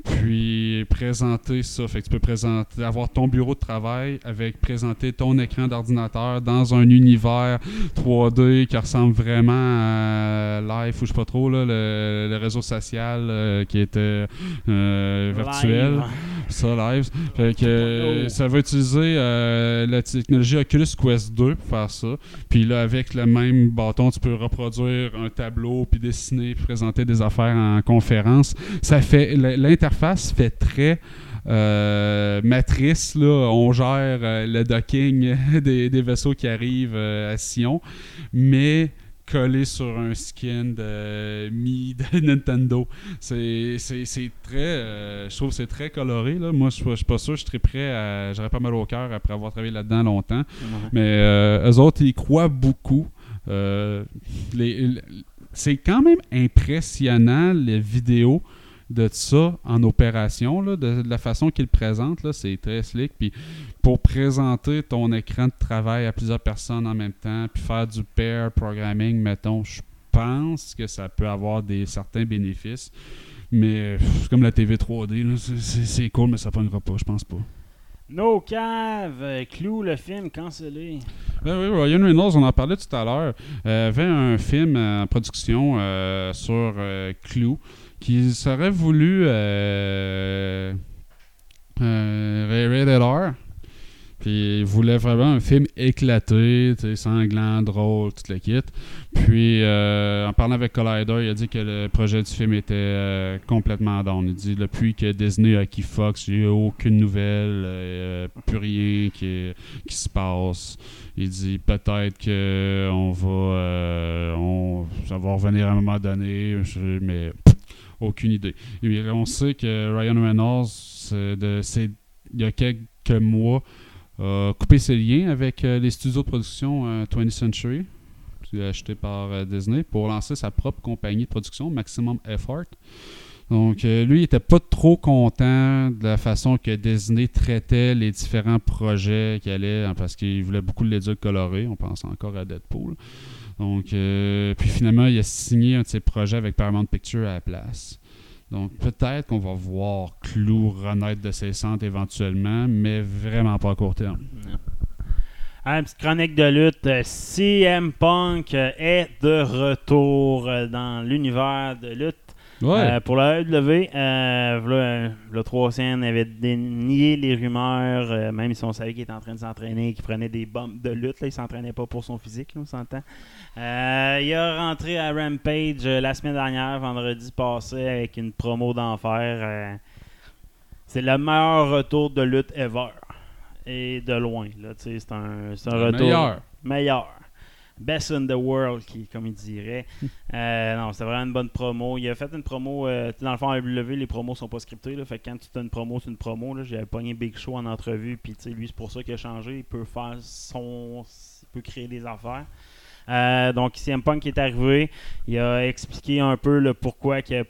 puis présenter ça. Fait que tu peux présenter, avoir ton bureau de travail avec présenter ton écran d'ordinateur dans un univers 3D qui ressemble vraiment à Life ou je sais pas trop, là, le, le réseau social euh, qui était euh, virtuel. Live. Ça, live. Fait que euh, ça va utiliser euh, la technologie Oculus Quest 2 pour faire ça. Puis là, avec le même bâton, tu peux reproduire un tableau, puis dessiner, puis présenter des affaires en conférence. Ça fait l- l'interface fait très euh, matrice. Là, on gère euh, le docking des, des vaisseaux qui arrivent euh, à Sion, mais collé sur un skin de Mi de Nintendo. C'est très. je trouve que c'est très coloré. Là. Moi, je suis pas- je suis pas sûr, je serais prêt à. J'aurais pas mal au cœur après avoir travaillé là-dedans longtemps. Mais eux autres, ils croient beaucoup. Les- les- c'est quand même impressionnant les vidéos de ça en opération, là, de, de la façon présentent. là, C'est très slick. Puis pour présenter ton écran de travail à plusieurs personnes en même temps, puis faire du pair programming, mettons, je pense que ça peut avoir des certains bénéfices. Mais pff, c'est comme la TV 3D, là, c'est- c'est c'est cool, mais ça ne pas, je pense pas. No Cave, euh, Clou, le film cancellé. Ben oui, Ryan Reynolds, on en parlait tout à l'heure, euh, avait un film en production euh, sur euh, Clou qui serait voulu euh, euh, R. Puis il voulait vraiment un film éclaté, sanglant, drôle, tout le kit. Puis euh, en parlant avec Collider, il a dit que le projet du film était euh, complètement down. Il dit depuis que Disney a acquis Fox, il n'y a aucune nouvelle, euh, plus rien qui, se passe. Il dit peut-être que on va, euh, ça va revenir à un moment donné, mais aucune idée. On sait que Ryan Reynolds, il y a quelques mois, a coupé ses liens avec euh, les studios de production euh, 20th Century, qui est acheté par euh, Disney, pour lancer sa propre compagnie de production, Maximum Effort. Donc, euh, lui, il était pas trop content de la façon que Disney traitait les différents projets qu'il allait, hein, parce qu'il voulait beaucoup de l'éduc coloré. On pense encore à Deadpool. Donc, euh, puis finalement, il a signé un de ses projets avec Paramount Pictures à la place. Donc, peut-être qu'on va voir Clou renaître de ses centres éventuellement, mais vraiment pas à court terme. Ah, une petite chronique de lutte. Euh, CM Punk euh, est de retour euh, dans l'univers de lutte. Ouais. Euh, pour la AEW, euh, v'là, le 3 scènes avait dénié les rumeurs, euh, même si on savait qu'il était en train de s'entraîner, qu'il prenait des bombes de lutte. Là, il s'entraînait pas pour son physique, là, on s'entend. Euh, il est rentré à Rampage euh, la semaine dernière, vendredi passé, avec une promo d'enfer. euh, c'est le meilleur retour de lutte ever. Et de loin. Là, c'est un, c'est un Le retour. meilleur. Meilleur. Best in the world, qui, comme il dirait. Euh, non, c'était vraiment une bonne promo. Il a fait une promo. euh, dans le fond, à WWE, les promos sont pas scriptés. Là, fait que quand tu as une promo, c'est une promo. là. J'avais pogné Big Show en entrevue. Puis, tu sais, lui, c'est pour ça qu'il a changé. Il peut faire son. Il peut créer des affaires. Euh, donc, CM Punk est arrivé. Il a expliqué un peu le pourquoi qu'il a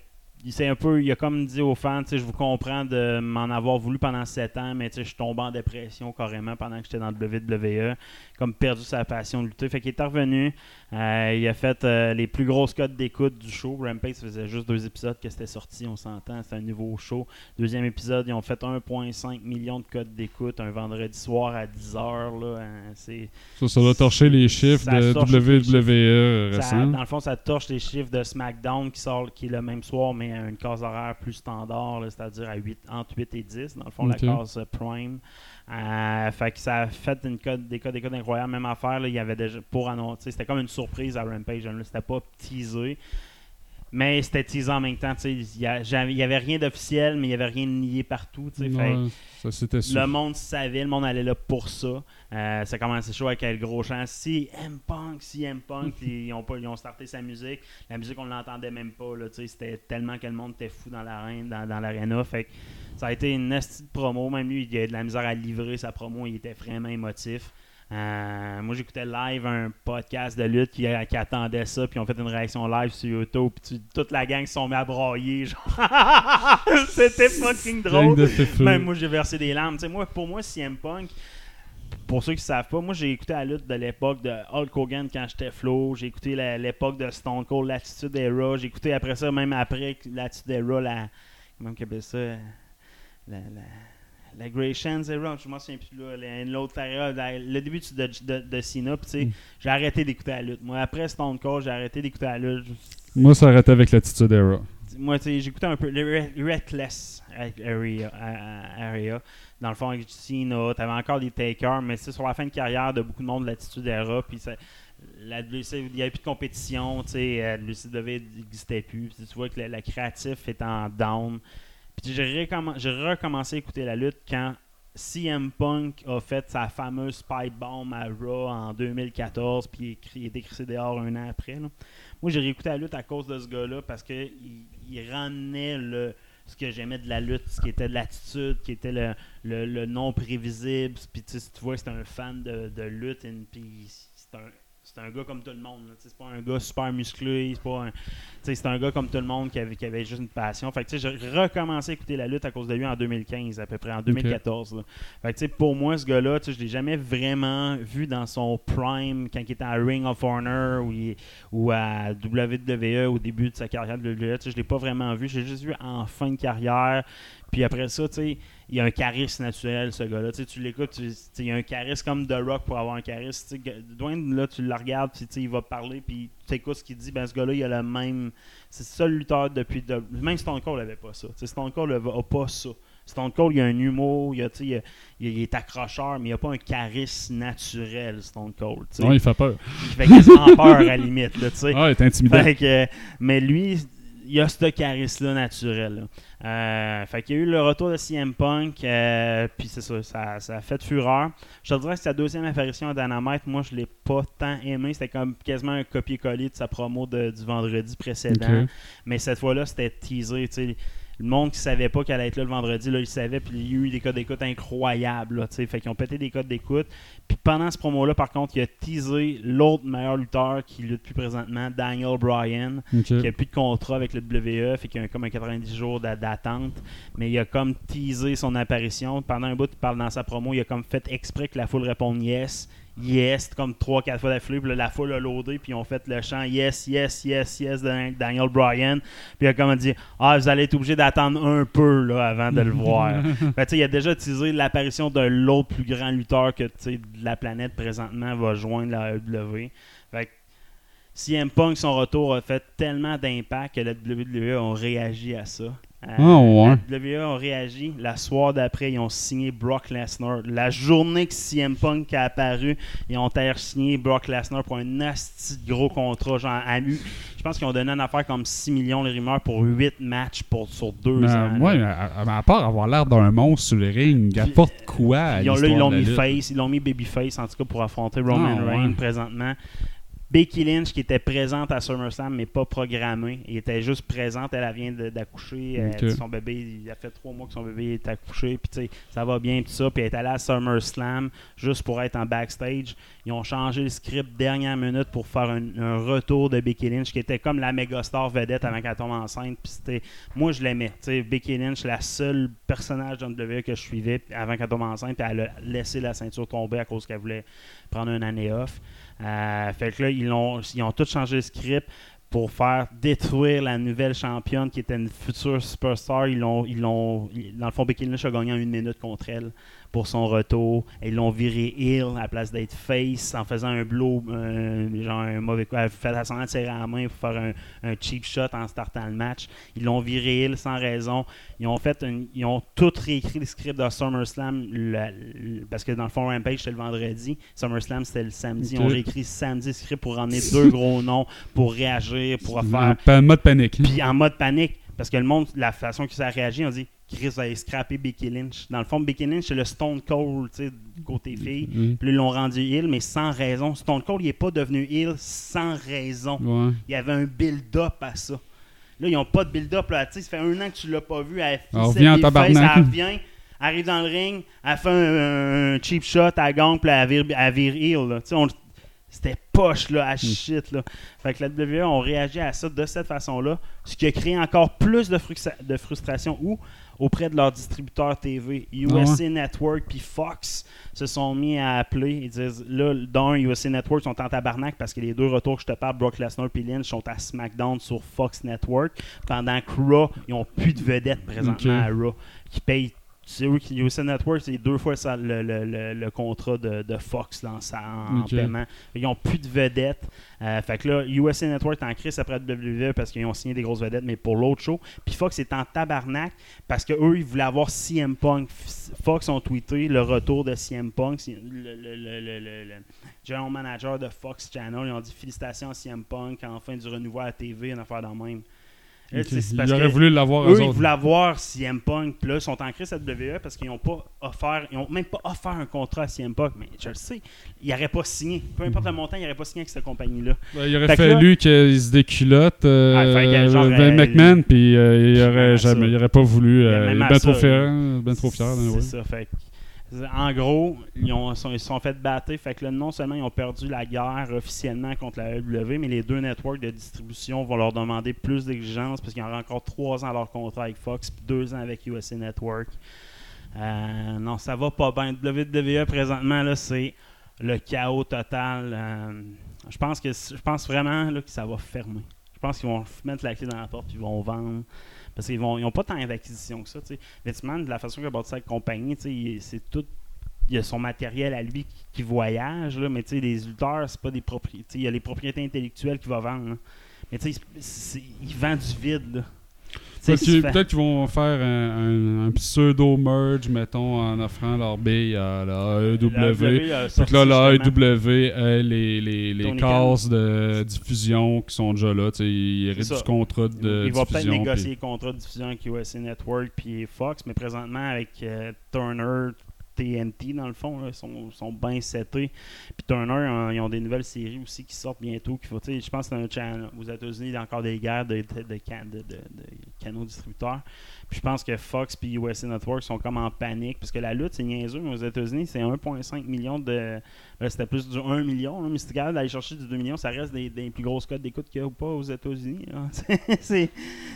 il s'est un peu, il a comme dit aux fans, je vous comprends de m'en avoir voulu pendant 7 ans, mais je suis tombé en dépression carrément pendant que j'étais dans le WWE, comme perdu sa passion de lutter. Fait qu'il est revenu, euh, il a fait euh, les plus grosses codes d'écoute du show. Rampage faisait juste deux épisodes que c'était sorti, on s'entend, c'est un nouveau show. Deuxième épisode, ils ont fait 1,5 million de codes d'écoute un vendredi soir à 10h. Là, hein, c'est Ça, ça doit torcher les chiffres de WWE récents. dans le fond, ça torche les chiffres de SmackDown qui sort qui est le même soir, mais à une case horaire plus standard, là, c'est-à-dire à 8, entre 8 et 10. Dans le fond, la case Prime. Euh, fait que ça a fait une code, des codes, des codes incroyables. Même affaire, là, il y avait déjà pour annoncer. C'était comme une surprise à Rampage. là, C'était pas teasé. Mais c'était teasé en même temps. Il y a- j'avais- il y avait rien d'officiel, mais il y avait rien de nié partout. fait- ça le monde savait, le monde allait là pour ça. Euh, ça commençait chaud avec le gros chant CM Punk, CM Punk. puis ils, ont pas, ils ont starté sa musique. La musique, on l'entendait même pas. C'était tellement que le monde était fou dans l'arène, dans, dans l'aréna. Fait que ça a été une nasty de promo. Même lui, il a de la misère à livrer sa promo. Il était vraiment émotif. Euh, moi, j'écoutais live un podcast de lutte qui, qui attendait ça, puis on fait une réaction live sur YouTube, puis tu- toute la gang se sont mis à brailler. genre. C'était fucking drôle. Même moi, j'ai versé des larmes. Moi, pour moi, CM Punk, pour ceux qui ne savent pas, moi, j'ai écouté la lutte de l'époque de Hulk Hogan quand j'étais flow. J'ai écouté l'époque de Stone Cold, l'Attitude Era. J'ai écouté après ça, même après l'Attitude Era, la. Comment on appelle ça? La. la la Era, je m'en souviens plus là, la- l'autre la- le début de, de, de Cena, tu sais, j'ai arrêté d'écouter la lutte. Moi, après Stone Cold, j'ai arrêté d'écouter la lutte. Moi, ça arrêtait avec l'attitude era. Moi, tu sais, j'écoutais un peu le Re- Reckless area, area. Dans le fond, avec Cena, t'avais encore des takers, mais c'est sur la fin de carrière de beaucoup de monde de l'attitude era. Puis ça- la il n'y avait plus de compétition, tu sais, euh, le CW n'existait plus. Tu vois que le, le créatif est en down. J'ai recommen- j'ai recommencé à écouter la lutte quand CM Punk a fait sa fameuse pipe bomb à Raw en 2014, puis il est cri- il a été crissé dehors un an après. Moi, j'ai réécouté la lutte à cause de ce gars-là parce que il, ramenait le, ce que j'aimais de la lutte, ce qui était de l'attitude, qui était le, le, non prévisible. Puis tu vois c'est un fan de, de lutte, puis c'est un, c'est un gars comme tout le monde. C'est pas un gars super musclé, c'est pas un, c'est un gars comme tout le monde qui avait, qui avait juste une passion. Fait que, j'ai recommencé à écouter la lutte à cause de lui en 2015, à peu près, en 2014. là. Fait que, tu sais, pour moi, ce gars-là, je l'ai jamais vraiment vu dans son prime quand il était à Ring of Honor ou, il- ou à WWE au début de sa carrière de sais, je l'ai pas vraiment vu. J'ai juste vu en fin de carrière. Puis après ça, tu sais, il a un charisme naturel, ce gars-là. Tu l'écoutes, il a un charisme comme The Rock pour avoir un charisme. Tu sais, Dwayne, là, tu le regardes, puis il va parler, puis tu écoutes ce qu'il dit. Ben, ce gars-là, il a le même. C'est le seul lutteur depuis. de- Même Stone Cold n'avait pas ça. Stone Cold n'a pas ça. Stone Cold, il y a un humour, il, y a, il, y a- il- il est accrocheur, mais il n'y a pas un charisme naturel, Stone Cold. Ouais, il fait peur. Il fait quasiment peur à la limite. Là. Ah, il est intimidant. Fait que, mais lui, il a ce charisme-là naturel. là. Euh, fait qu'il y a eu le retour de CM Punk, euh, puis c'est ça, ça, ça a fait fureur. Je te dirais que sa deuxième apparition à Dynamite, moi je l'ai pas tant aimé. C'était comme quasiment un copier-coller de sa promo de- du vendredi précédent. Mais cette fois-là, c'était teasé. Le monde qui savait pas qu'elle allait être là le vendredi, là, il savait, puis il y a eu des codes d'écoute incroyables. Là, fait qu'ils ont pété des codes d'écoute. Puis pendant ce promo-là, par contre, il a teasé l'autre meilleur lutteur qui lutte plus présentement, Daniel Bryan qui a plus de contrat avec le WWE, fait qu'il a comme un 90 jours d'a- d'attente. Mais il a comme teasé son apparition. Pendant un bout, il parle dans sa promo, il a comme fait exprès que la foule réponde yes, yes, comme 3-4 fois d'affilée. Puis là, la foule a loadé, puis ils ont fait le chant yes, yes, yes, yes de Daniel Bryan. Puis il a comme dit Ah, vous allez être obligé d'attendre un peu là, avant de le voir. fait, tu sais, il a déjà teasé l'apparition de l'autre plus grand lutteur que de la planète présentement va joindre la. Fait que CM Punk, son retour a fait tellement d'impact que la WWE ont réagi à ça. Euh, Ah, ouais. La WWE ont réagi. La soirée d'après, ils ont signé Brock Lesnar. La journée que CM Punk a apparu, ils ont signé Brock Lesnar pour un de gros contrat. Genre, à lui, je pense qu'ils ont donné une affaire comme 6 millions les rumeurs pour 8 matchs pour, sur 2 Mais, ans. ouais, à, à part avoir l'air d'un monstre sur le ring, il apporte quoi à Ils l'ont mis face, ils l'ont mis babyface en tout cas pour affronter Roman Ah, ouais. Reigns présentement. Becky Lynch qui était présente à SummerSlam mais pas programmée, elle était juste présente, elle, elle vient de- d'accoucher, son bébé, il a fait trois mois que son bébé est accouché, puis tu sais, ça va bien tout ça, puis elle est allée à SummerSlam juste pour être en backstage. Ils ont changé le script dernière minute pour faire un, un retour de Becky Lynch qui était comme la méga star vedette avant qu'elle tombe enceinte, puis c'était moi je l'aimais, tu sais, Becky Lynch la seule personnage le WWE que je suivais avant qu'elle tombe enceinte, puis elle a laissé la ceinture tomber à cause qu'elle voulait prendre une année off. Euh, fait que là, ils ont, ils ont tout changé le script pour faire détruire la nouvelle championne qui était une future superstar. Ils l'ont, ils l'ont, dans le fond, Becky Lynch a gagné en une minute contre elle pour son retour. Et ils l'ont viré heel à la place d'être face en faisant un blow, euh, genre un mauvais coup. Elle fait la de serrer la main pour faire un, un cheap shot en startant le match. Ils l'ont viré heel sans raison. Ils ont fait une- ils ont tout réécrit le script de SummerSlam le- parce que dans le fond Rampage c'était le vendredi, SummerSlam c'était le samedi. Ils ont réécrit samedi script pour ramener deux gros noms pour réagir, pour faire En mode panique. puis en mode panique, parce que le monde, la façon que ça a réagi, on dit Chris aller scraper Becky Lynch. Dans le fond, Becky Lynch, c'est le Stone Cold, tu sais, côté fille. Mhm. Puis ils l'ont rendu heel, mais sans raison. Stone Cold, il n'est pas devenu heel sans raison. Ouais. Il y avait un build-up à ça. Là, ils n'ont pas de build-up. Là, tu sais, ça fait un an que tu l'as pas vu. Elle revient en tabarnak. Elle revient, arrive dans le ring, elle fait un, un cheap shot, elle gagne, puis elle vire, elle vire heel. là. Tu sais, on- C'était poche là, à shit. Là. Fait que la WWE ont réagi à ça de cette façon-là, ce qui a créé encore plus de, de frustration où, auprès de leurs distributeurs TV, USA Network puis Fox se sont mis à appeler. Ils disent là, dans USA Network sont en tabarnak parce que les deux retours que je te parle, Brock Lesnar et Lynch, sont à SmackDown sur Fox Network, pendant que Raw, ils ont plus de vedettes présentement à Raw, qui payent. C'est eux qui, USA Network, c'est deux fois ça, le, le- le- le contrat de, de Fox là, en, sa- en Ok. paiement. Ils ont plus de vedettes. Euh, fait que là, USA Network est en crise après WWE parce qu'ils ont signé des grosses vedettes, mais pour l'autre show. Puis Fox est en tabarnak parce que eux ils voulaient avoir CM Punk. Fox ont tweeté le retour de CM Punk. C'est Le, le, le, le- le- le general manager de Fox Channel. Ils ont dit félicitations à CM Punk, enfin du renouveau à la TV, une affaire dans le même. Là, Ils parce auraient que voulu l'avoir eux, eux ils voulaient avoir CM Punk. Puis là, ils sont en crise à WWE parce qu'ils n'ont pas offert, ils ont même pas offert un contrat à CM Punk. Mais je le sais, ils n'auraient pas signé. Peu importe le montant, ils n'auraient pas signé avec cette compagnie-là. Ben, il aurait Fait fallu qu'ils se déculottent euh, Ah, genre, euh, McMahon, puis euh, il puis aurait jamais, il pas voulu. Puis euh, il est à bien trop fier, ben trop fier. C'est ouais. ça. Fait en gros, ils ont, sont, ils se sont fait battre. Fait que là, non seulement ils ont perdu la guerre officiellement contre la AEW, mais les deux networks de distribution vont leur demander plus d'exigences parce qu'ils ont encore trois ans à leur contrat avec Fox puis deux ans avec USA Network. Euh, non, ça va pas bien. WWE présentement, c'est le chaos total. Euh, je pense que je pense vraiment que ça va fermer. Je pense qu'ils vont mettre la clé dans la porte puis ils vont vendre. Parce qu'ils vont ils ont pas tant d'acquisitions que ça. tu sais. Vince de la façon qu'il a bâti sa compagnie, c'est tout. Il a son matériel à lui qui, voyage, là, mais les lutteurs, c'est pas des propriétés. Il y a les propriétés intellectuelles qu'il va vendre. Mais il vend du vide. Peut-être qu'ils peut-être vont faire un, un- un pseudo-merge, mettons, en offrant leur billes à la AEW. A Puis que là, la AEW ait les, les, les Tony cases de diffusion qui sont déjà là. tu sais, Ils héritent du contrat de il va peut-être diffusion. négocier puis- le contrat de diffusion avec USA Network puis Fox, mais présentement avec euh, Turner, TNT dans le fond, ils sont, sont bien setés. Puis Turner, euh, ils ont des nouvelles séries aussi qui sortent bientôt. qu'il faut, je pense que c'est un channel. Aux États-Unis, il y a encore des guerres de, de, de, can- de- de- de canaux distributeurs. Puis je pense que Fox puis USA Network sont comme en panique parce que la lutte, c'est niaiseux. mais Aux États-Unis, c'est 1,5 million de. Là, c'était plus du 1 million, là, mais si tu d'aller chercher du 2 millions, ça reste des, des plus grosses codes d'écoute qu'il y a ou pas aux États-Unis.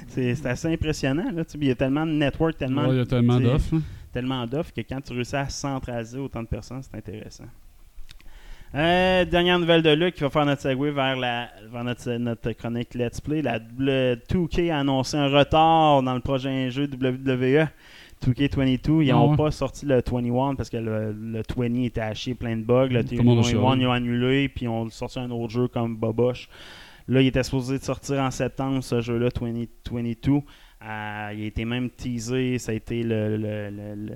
c'est assez impressionnant. Là, il y a tellement de network, tellement, Ouais, il y a tellement d'offres. Tellement d'offres que quand tu réussis à centraliser autant de personnes, c'est intéressant. Euh, dernière nouvelle de Luc qui va faire notre segue vers, la, vers notre, notre chronique Let's Play. La le 2K a annoncé un retard dans le prochain jeu WWE. 2K22, ils Ah n'ont ouais. pas sorti le 21 parce que le, le 20 était haché plein de bugs. Le Tout le monde a 21, chialé. ils ont annulé, puis ils ont sorti un autre jeu comme Boboche. Là, il était supposé de sortir en septembre, ce jeu-là, 2022. Il a été même teasé, ça a été le- le- le- le,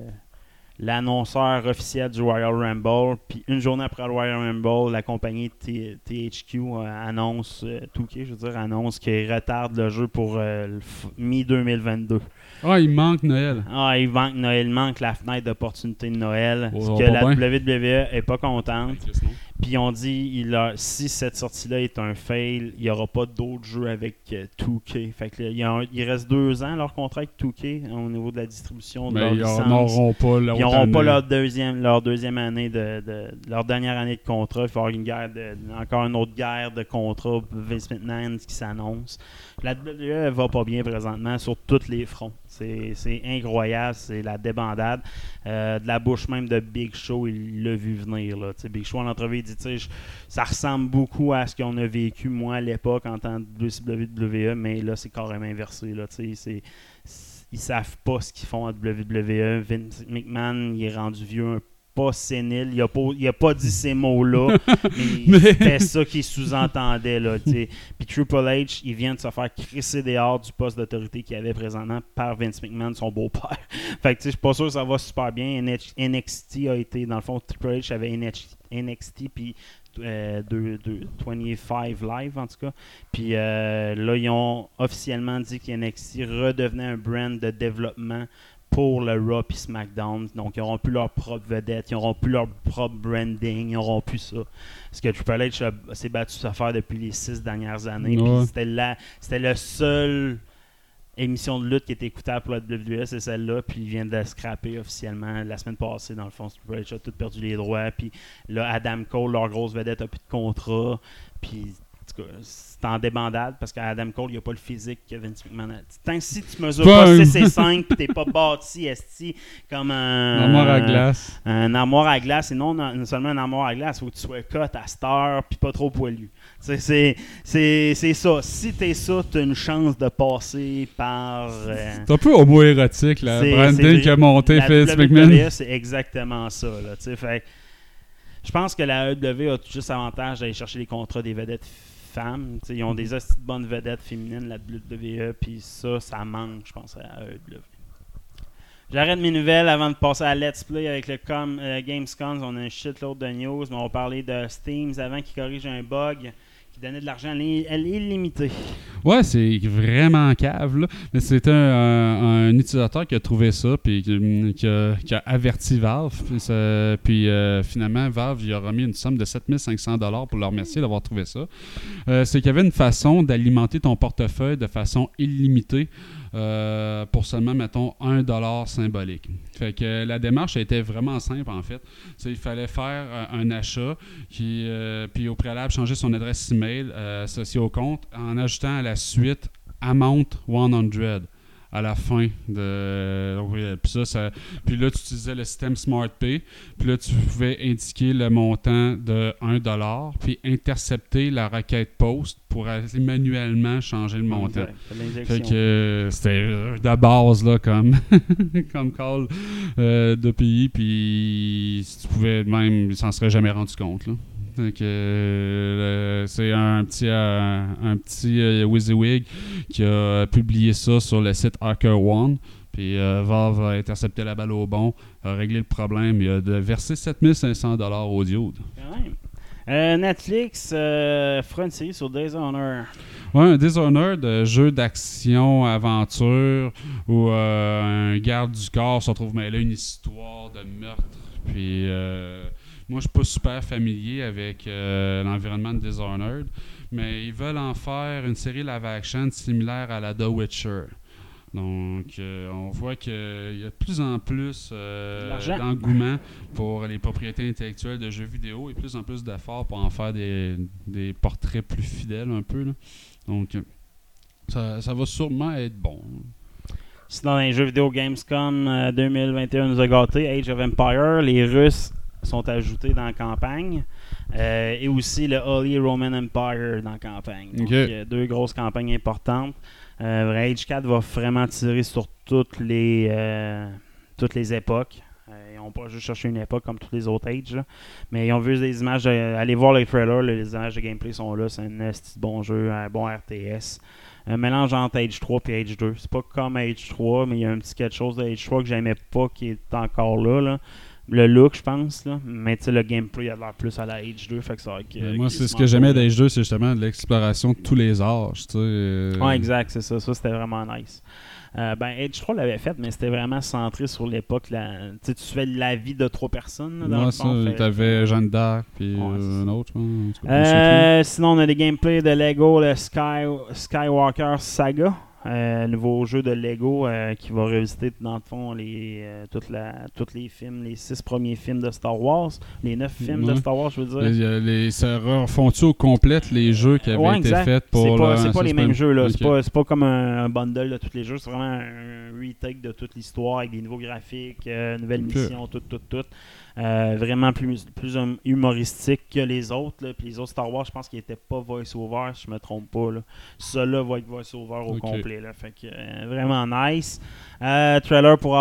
l'annonceur officiel du Royal Rumble. Puis une journée après le Royal Rumble, la compagnie T- THQ euh, annonce, euh, 2K, je veux dire, annonce qu'il retarde le jeu pour euh, le f- mi-2022. Ah, il manque Noël. Ah, il manque Noël, il manque la fenêtre d'opportunité de Noël. Oh, que la bien. WWE est pas contente. Puis on dit, il a, si cette sortie-là est un fail, il n'y aura pas d'autres jeux avec euh, 2K. Fait que là, il, y a un- il reste deux ans leur contrat avec 2K au niveau de la distribution de Mais leur ils licence. n'auront pas Ils n'auront pas leur deuxième, leur deuxième année de, de- leur dernière année de contrat. Il va y avoir une guerre de, encore une autre guerre de contrat Vince McMahon qui s'annonce. La WWE va pas bien présentement sur tous les fronts. C'est incroyable, c'est la débandade. Euh, de la bouche même de Big Show, il l'a vu venir. Là. Big Show en entrevue, il dit ça ressemble beaucoup à ce qu'on a vécu moi à l'époque en tant que WWE, mais là c'est carrément inversé. Là. Ils savent pas ce qu'ils font à WWE. Vince McMahon, il est rendu vieux un pas sénile. Il a pas, il a pas dit ces mots-là, mais, c'était ça qu'il sous-entendait. Là. Puis Triple H, il vient de se faire crisser dehors du poste d'autorité qu'il avait présentement par Vince McMahon, son beau-père. fait que tu sais, je suis pas sûr que ça va super bien. NXT a été, dans le fond, Triple H avait NXT, puis euh, deux- deux- 25 Live en tout cas. Puis euh, là, ils ont officiellement dit que NXT redevenait un brand de développement pour le Raw et SmackDown. Donc, ils n'auront plus leur propre vedette, ils n'auront plus leur propre branding, ils n'auront plus ça. Ce que Triple H s'est battu à faire depuis les six dernières années. Ouais. C'était la- c'était le seul émission de lutte qui était écoutable pour la WWE, c'est celle-là. Puis il vient de la scraper officiellement la semaine passée. Dans le fond, Triple H a tout perdu les droits. Puis là, Adam Cole, leur grosse vedette, a plus de contrat. Puis tout cas, c'est en débandade parce qu'Adam Cole, il n'a pas le physique que Vince McMahon a. Tant que si tu mesures Pas pas un- 6 et 5 puis t'es pas bâti, esti, comme un. Armoire à glace. Un armoire à glace, et non, non seulement un armoire à glace, faut que tu sois cut à star puis pas trop poilu. C'est- ça. Si t'es ça, t'as une chance de passer par. euh, C'est un peu homo-érotique, la c'est- branding qui a monté Vince WWE, McMahon. c'est exactement ça. Là, tu sais, fait, je pense que la AEW a tout juste avantage d'aller chercher les contrats des vedettes femmes. Ils ont des hosties de bonnes vedettes féminines, la WWE, puis ça, ça manque, je pense, à AEW. J'arrête mes nouvelles avant de passer à Let's Play avec le com, euh, Gamescom. On a un shitload de news, mais on va parler de Steam avant qui corrige un bug qui de l'argent à l'illimité. Ouais, c'est vraiment cave. Mais c'était un, utilisateur qui a trouvé ça, puis qui, qui a, averti Valve. Puis, puis, euh, finalement, Valve il a remis une somme de 7500 pour leur remercier d'avoir trouvé ça. Euh, c'est qu'il y avait une façon d'alimenter ton portefeuille de façon illimitée euh, pour seulement, mettons, 1 dollar symbolique. Fait que la démarche été vraiment simple, en fait. Il fallait faire euh, un achat, qui, euh, puis au préalable, changer son adresse email associée au compte en ajoutant à la suite Amount 100 à la fin de donc, puis ça, ça- puis là tu utilisais le système SmartPay puis là tu pouvais indiquer le montant de 1$ puis intercepter la requête post pour aller manuellement changer le montant. Fait que c'était euh, de base là comme comme call euh, de pays puis si tu pouvais même s'en serait jamais rendu compte là. Donc, euh, c'est un petit, euh, un petit euh, WYSIWYG qui a publié ça sur le site Hacker One. Puis euh, Valve a intercepté la balle au bon, a réglé le problème. Il a versé 7500 audio. Quand même. Euh, Netflix euh, fera une série sur Honor. Ouais, un Dishonored, euh, jeu d'action, aventure, où un garde du corps se retrouve mêlé à une histoire de meurtre. Puis moi, je suis pas super familier avec euh, l'environnement de Dishonored, mais ils veulent en faire une série live action similaire à la The Witcher. Donc, euh, on voit qu'il y a de plus en plus euh, d'engouement pour les propriétés intellectuelles de jeux vidéo et plus en plus d'efforts pour en faire des, des portraits plus fidèles un peu. là. Donc, euh, ça, ça va sûrement être bon. Sinon, dans les jeux vidéo Gamescom euh, 2021 nous a gâté Age of Empire. Les Russes sont ajoutés dans la campagne. Euh, et aussi le Holy Roman Empire dans la campagne. Donc, deux grosses campagnes importantes. Euh, Age 4 va vraiment tirer sur toutes les, euh, toutes les époques. Euh, ils n'ont pas juste cherché une époque comme tous les autres Age. là. Mais ils ont vu des images. de- allez voir les trailers, là, les images de gameplay sont là. C'est un bon jeu, un bon RTS. Un mélange entre Age 3 et Age 2. C'est pas comme Age 3, mais il y a un petit quelque chose de Age 3 que j'aimais pas qui est encore là. là. Le look, je pense. Là. Mais tu sais, le gameplay a l'air plus à la Age 2. Fait que ça euh, moi, c'est ce que j'aimais cool. d'Age 2, c'est justement de l'exploration de tous les âges. Euh, Ouais, exact, c'est ça. Ça, c'était vraiment nice. Euh, ben, Age 3 l'avait fait, mais c'était vraiment centré sur l'époque. la- Tu fais la vie de trois personnes. là, dans Moi, le ça, fait- t'avais Jeanne d'Arc, puis Ouais, euh, un autre, Euh, sinon, on a des gameplays de Lego, le Sky, Skywalker Saga, euh, nouveau jeu de Lego euh, qui va revisiter dans le fond les, euh, toute la, tous les films, les six premiers films de Star Wars, les neuf films de. Star Wars, je veux dire. Les, euh, les, ça refont-tu au complète les jeux qui avaient Ouais, été faits pour. C'est pas, c'est pas les mêmes jeux, là. C'est pas, pas comme un, un bundle de tous les jeux. C'est vraiment un retake de toute l'histoire avec des nouveaux graphiques, nouvelles missions, tout, tout, tout. Euh, vraiment plus, plus hum- humoristique que les autres. là. Puis les autres Star Wars, je pense qu'ils étaient pas voice-over, si je me trompe pas. Là. Celui-là va être voice-over au complet. Là. Fait que, euh, vraiment nice. Euh, trailer pour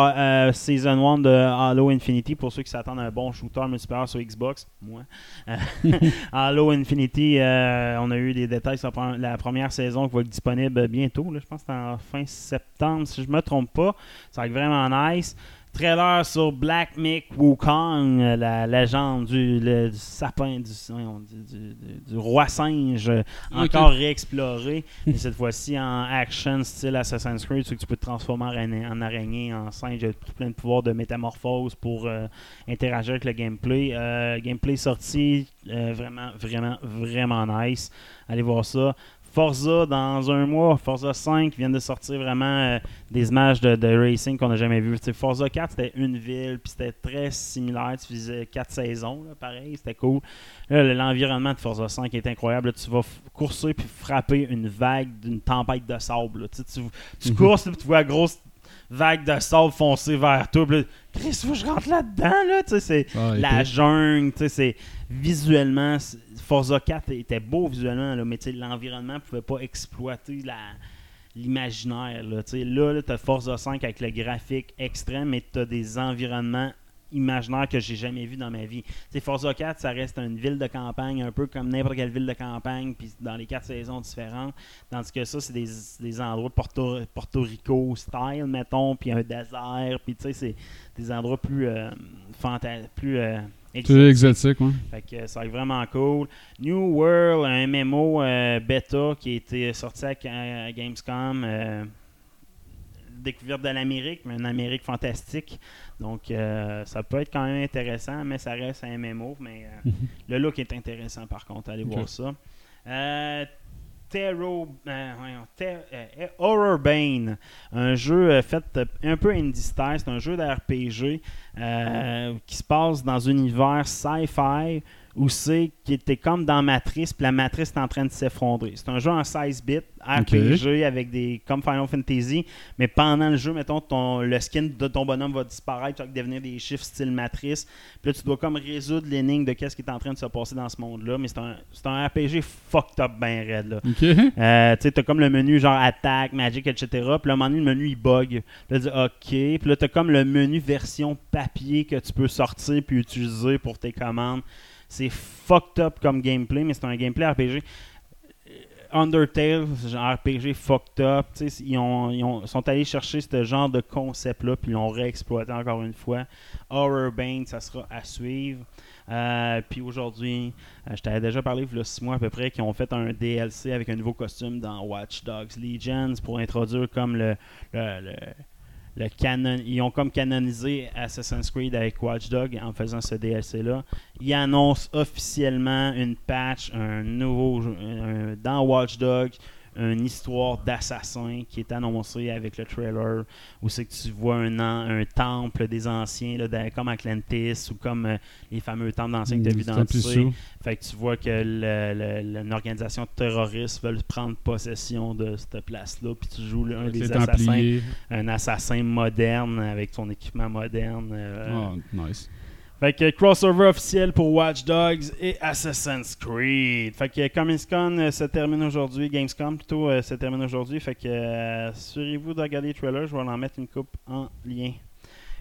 Season 1 de Halo Infinity pour ceux qui s'attendent à un bon shooter multiplayer sur Xbox. Moi. Halo Infinity, on a eu des détails sur la pre- la première saison qui va être disponible bientôt. là. je pense que c'est en fin septembre, si je me trompe pas. Ça va être vraiment nice. Trailer sur Black Mick Wukong, la légende du, le- du sapin, du, roi singe, encore réexploré. mais cette fois-ci en action style Assassin's Creed, que tu peux te transformer en, araignée- en araignée, en singe, a plein de pouvoirs de métamorphose pour euh, interagir avec le gameplay. Euh, gameplay sorti, euh, vraiment, vraiment, vraiment nice. Allez voir ça. Forza dans un mois, Forza 5 vient de sortir vraiment euh, des images de, de racing qu'on n'a jamais vu. Forza 4 c'était une ville, puis c'était très similaire. Tu faisais quatre saisons, là, pareil, c'était cool. L'environnement de Forza 5 est incroyable. Là, tu vas courser puis frapper une vague d'une tempête de sable. là. Tu, tu, tu courses puis tu vois la grosse vague de sable foncer vers toi. Puis là, Chris, faut que je rentre là-dedans. Là, tu sais, c'est Ah, la jungle, tu sais, c'est visuellement, Forza 4 était beau visuellement, là, mais tu sais, l'environnement pouvait pas exploiter la l'imaginaire. Là, Tu sais, là, là tu as Forza 5 avec le graphique extrême, mais tu as des environnements imaginaires que j'ai jamais vus dans ma vie. Sais, Forza 4, ça reste une ville de campagne, un peu comme n'importe quelle ville de campagne, puis dans les quatre saisons différentes. Tandis que ça, c'est des, des endroits Porto, Porto Rico style, mettons, puis un désert, puis tu sais, c'est des endroits plus euh, fanta- plus euh, C'est exotique, ouais. fait que euh, ça va être vraiment cool. New World, un MMO euh, bêta qui a été sorti à, à Gamescom. Découverte de l'Amérique, mais une Amérique fantastique. Donc, euh, ça peut être quand même intéressant, mais ça reste un MMO. Mais euh, le look est intéressant, par contre. Allez voir ça. Euh, euh, Horror Bane, un jeu fait un peu indie style, c'est un jeu d'RPG qui se passe dans un univers sci-fi où c'est qui était comme dans Matrice, puis la Matrice est en train de s'effondrer. C'est un jeu en 16 bits, RPG avec des comme Final Fantasy, mais pendant le jeu, mettons ton le skin de ton bonhomme va disparaître, tu vas devenir des chiffres style Matrice. Puis là tu dois comme résoudre l'énigme de qu'est-ce qui est en train de se passer dans ce monde-là, mais c'est un un RPG fucked up ben raide là. Ok. Euh, tu sais, t'as comme le menu genre attaque, magic, etc. Puis là, à un moment donné, le menu il bug. Puis là, tu dis OK. Puis là, t'as comme le menu version papier que tu peux sortir puis utiliser pour tes commandes. C'est fucked up comme gameplay, mais c'est un gameplay RPG. Undertale, c'est genre RPG fucked up. Ils, ont, ils ont- sont allés chercher ce genre de concept-là, puis ils l'ont réexploité encore une fois. Horror Bane, ça sera à suivre. Euh, puis aujourd'hui, euh, je t'avais déjà parlé il y a six mois à peu près qu'ils ont fait un DLC avec un nouveau costume dans Watch Dogs Legions pour introduire comme le, le- Ils ont comme canonisé Assassin's Creed avec Watch Dogs en faisant ce DLC là. Ils annoncent officiellement une patch, un nouveau dans Watch Dogs une histoire d'assassin qui est annoncée avec le trailer où c'est que tu vois un, an- un temple des anciens là, dans- comme Atlantis ou comme euh, les fameux temples d'anciens que tu as dans le. Fait que tu vois que le- le- une organisation terroriste veut prendre possession de cette place-là, puis tu joues là, un des assassins, un assassin moderne avec son équipement moderne. euh, Oh, nice. Fait que crossover officiel pour Watch Dogs et Assassin's Creed. Fait que Comic Con euh, se termine aujourd'hui, Gamescom plutôt euh, se termine aujourd'hui. Fait que euh, assurez-vous de regarder les trailers, je vais en mettre une coupe en lien.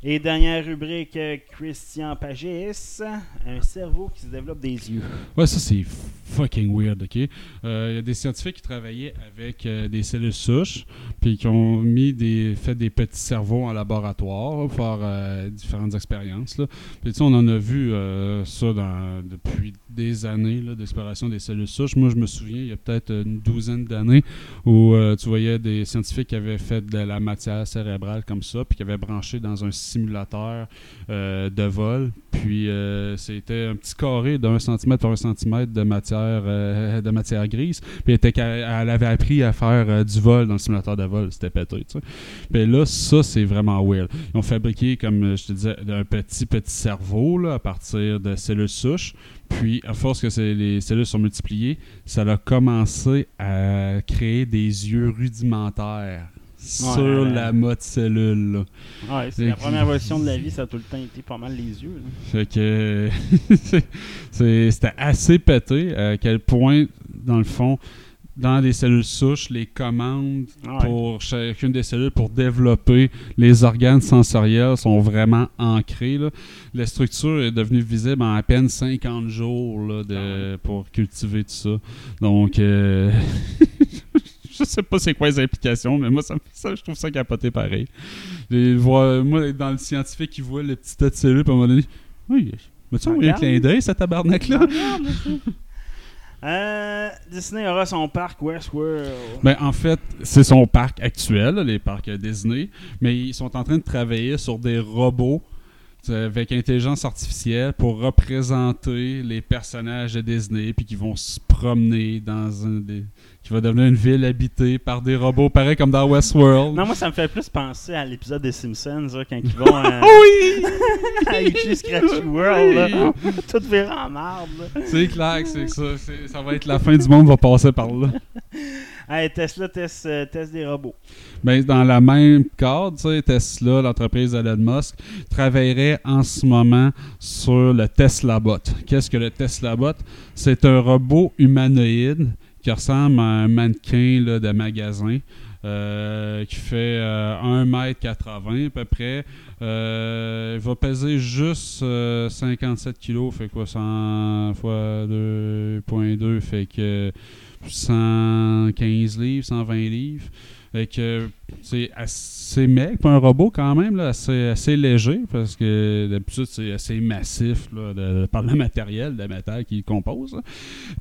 Et dernière rubrique, euh, Christian Pagis, un cerveau qui se développe des yeux. Ouais, ça c'est fucking weird, ok? Euh, Il y a des scientifiques qui travaillaient avec euh, des cellules souches, puis qui ont mis des, fait des petits cerveaux en laboratoire pour faire différentes expériences. Puis tu sais, on en a vu ça depuis des années d'exploration des cellules souches. Moi, je me souviens, il y a peut-être une douzaine d'années où tu voyais des scientifiques qui avaient fait de la matière cérébrale comme ça, puis qui avaient branché dans un simulateur euh, de vol. Puis euh, c'était un petit carré d'un centimètre par un centimètre de matière, euh, de matière grise. Puis elle, était elle avait appris à faire du vol dans le simulateur de vol. C'était pété, tu sais. Puis là, ça, c'est vraiment weird. Ils ont fabriqué, comme je te disais, un petit, petit cerveau là, à partir de cellules souches. Puis, à force que les cellules sont multipliées, ça a commencé à créer des yeux rudimentaires sur Ouais. la mode cellule. là. Ouais, c'est la première version de la vie, ça a tout le temps été pas mal les yeux. là. Fait que c'était assez pété à quel point, dans le fond, dans les cellules souches, les commandes Ouais. pour chacune des cellules pour développer les organes sensoriels sont vraiment ancrés. là. La structure est devenue visible en à peine 50 jours là, de, pour cultiver tout ça. Donc, euh, je sais pas c'est quoi les implications, mais moi, ça, je trouve ça capoté pareil. Et voir- moi, dans le scientifique qui voit le petit tas de cellules, puis à un moment donné, oui, mais tu envoyé un clin d'œil, ce tabarnak-là? Euh, Disney aura son parc Westworld. Ben, en fait, c'est son parc actuel, les parcs Disney, mais ils sont en train de travailler sur des robots avec intelligence artificielle pour représenter les personnages de Disney, puis qui vont se promener dans un des... qui va devenir une ville habitée par des robots, pareil comme dans Westworld. Non, moi, ça me fait plus penser à l'épisode des Simpsons, là, quand ils vont euh, oui! à Itchy Scratchy World. Tout viré en marde. là. C'est clair que c'est ça. Ça va être la fin du monde, va passer par là. Hey, Tesla teste, euh, teste des robots. Ben, dans la même cadre, Tesla, l'entreprise d'Elon Musk, travaillerait en ce moment sur le Tesla Bot. Qu'est-ce que le Tesla Bot? C'est un robot humanoïde qui ressemble à un mannequin de magasin. euh, qui fait euh, 1m80 à peu près. Euh, il va peser juste euh, 57 kg, fait quoi 100 fois 2.2, fait que 115 livres, 120 livres. Fait que c'est assez maigre pour un robot quand même, là, assez, assez léger, parce que d'habitude c'est assez massif là, de, de- par le matériel, de métal qu'il compose. là.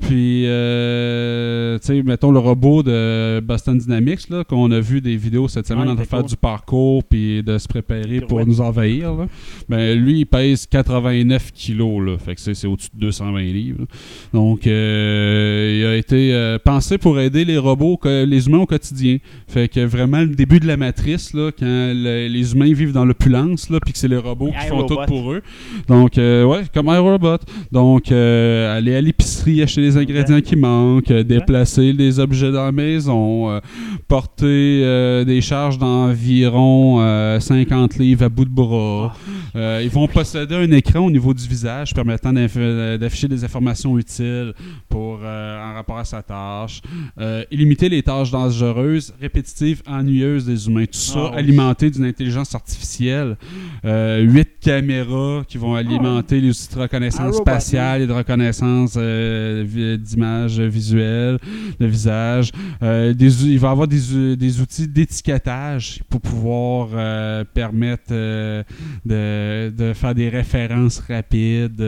Puis, euh, tu sais, mettons le robot de Boston Dynamics, là, qu'on a vu des vidéos cette semaine Ouais, en train de faire du parcours puis de se préparer pour nous envahir. là. Ben, lui, il pèse 89 kilos, là, fait que c'est c'est au-dessus de 220 livres. là. Donc, euh, il a été euh, pensé pour aider les robots, les humains au quotidien. Fait que vraiment, le début de la matrice, là, quand le- les humains vivent dans l'opulence, là, puis que c'est les robots qui font tout pour eux. Donc, euh, ouais, comme iRobot. Donc, euh, aller à l'épicerie, acheter les ingrédients qui manquent, euh, déplacer des objets dans la maison, euh, porter des charges d'environ euh, 50 livres à bout de bras. Euh, ils vont posséder un écran au niveau du visage permettant d'afficher des informations utiles pour, en rapport à sa tâche. Euh, et limiter les tâches dangereuses, répétitives, ennuyeuses merveilleuse des humains. Tout ça Ah oui. alimenté d'une intelligence artificielle. Euh, huit caméras qui vont alimenter les outils de reconnaissance spatiale et de reconnaissance euh, d'images visuelles, de visage. Euh, des, il va y avoir des, des outils d'étiquetage pour pouvoir euh, permettre de, de faire des références rapides.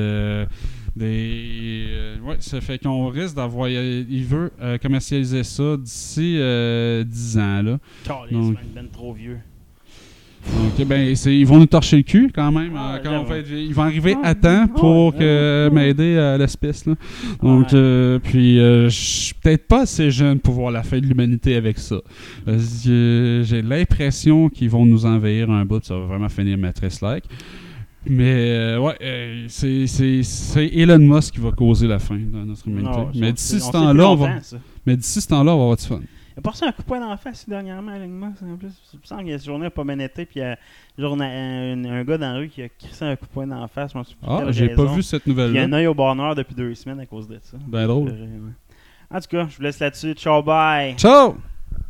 Euh, des, euh, ouais, ça fait qu'on risque d'avoir. Il veut euh, commercialiser ça d'ici euh, 10 ans. Là. Donc- ben trop vieux. Donc, ben, c'est- ils vont nous torcher le cul quand même. Ah, euh, quand on ils vont arriver Ah, à temps pour que m'aider à l'espèce. là. Donc, euh, puis, euh, je suis peut-être pas assez jeune pour voir la fin de l'humanité avec ça. Euh, j'ai- J'ai l'impression qu'ils vont nous envahir un bout, ça va vraiment finir Matrix-like. Mais euh, ouais, euh, c'est- c'est c'est Elon Musk qui va causer la fin de notre humanité. Non, mais d'ici ce temps-là, on va. ça. Mais d'ici ce temps-là, on va avoir du fun. Il a passé un coup de poing dans la face dernièrement, Elon Musk. En plus, il me semble qu'il y a cette journée n'a pas bien été, puis il y a un, un gars dans la rue qui a crissé un coup de poing dans la face. Plus Ah, j'ai pas vu cette Puis Il y a un nouvelle-là. œil au bonheur depuis deux semaines à cause de ça. Ben drôle. En tout cas, je vous laisse là-dessus. Ciao, bye! Ciao!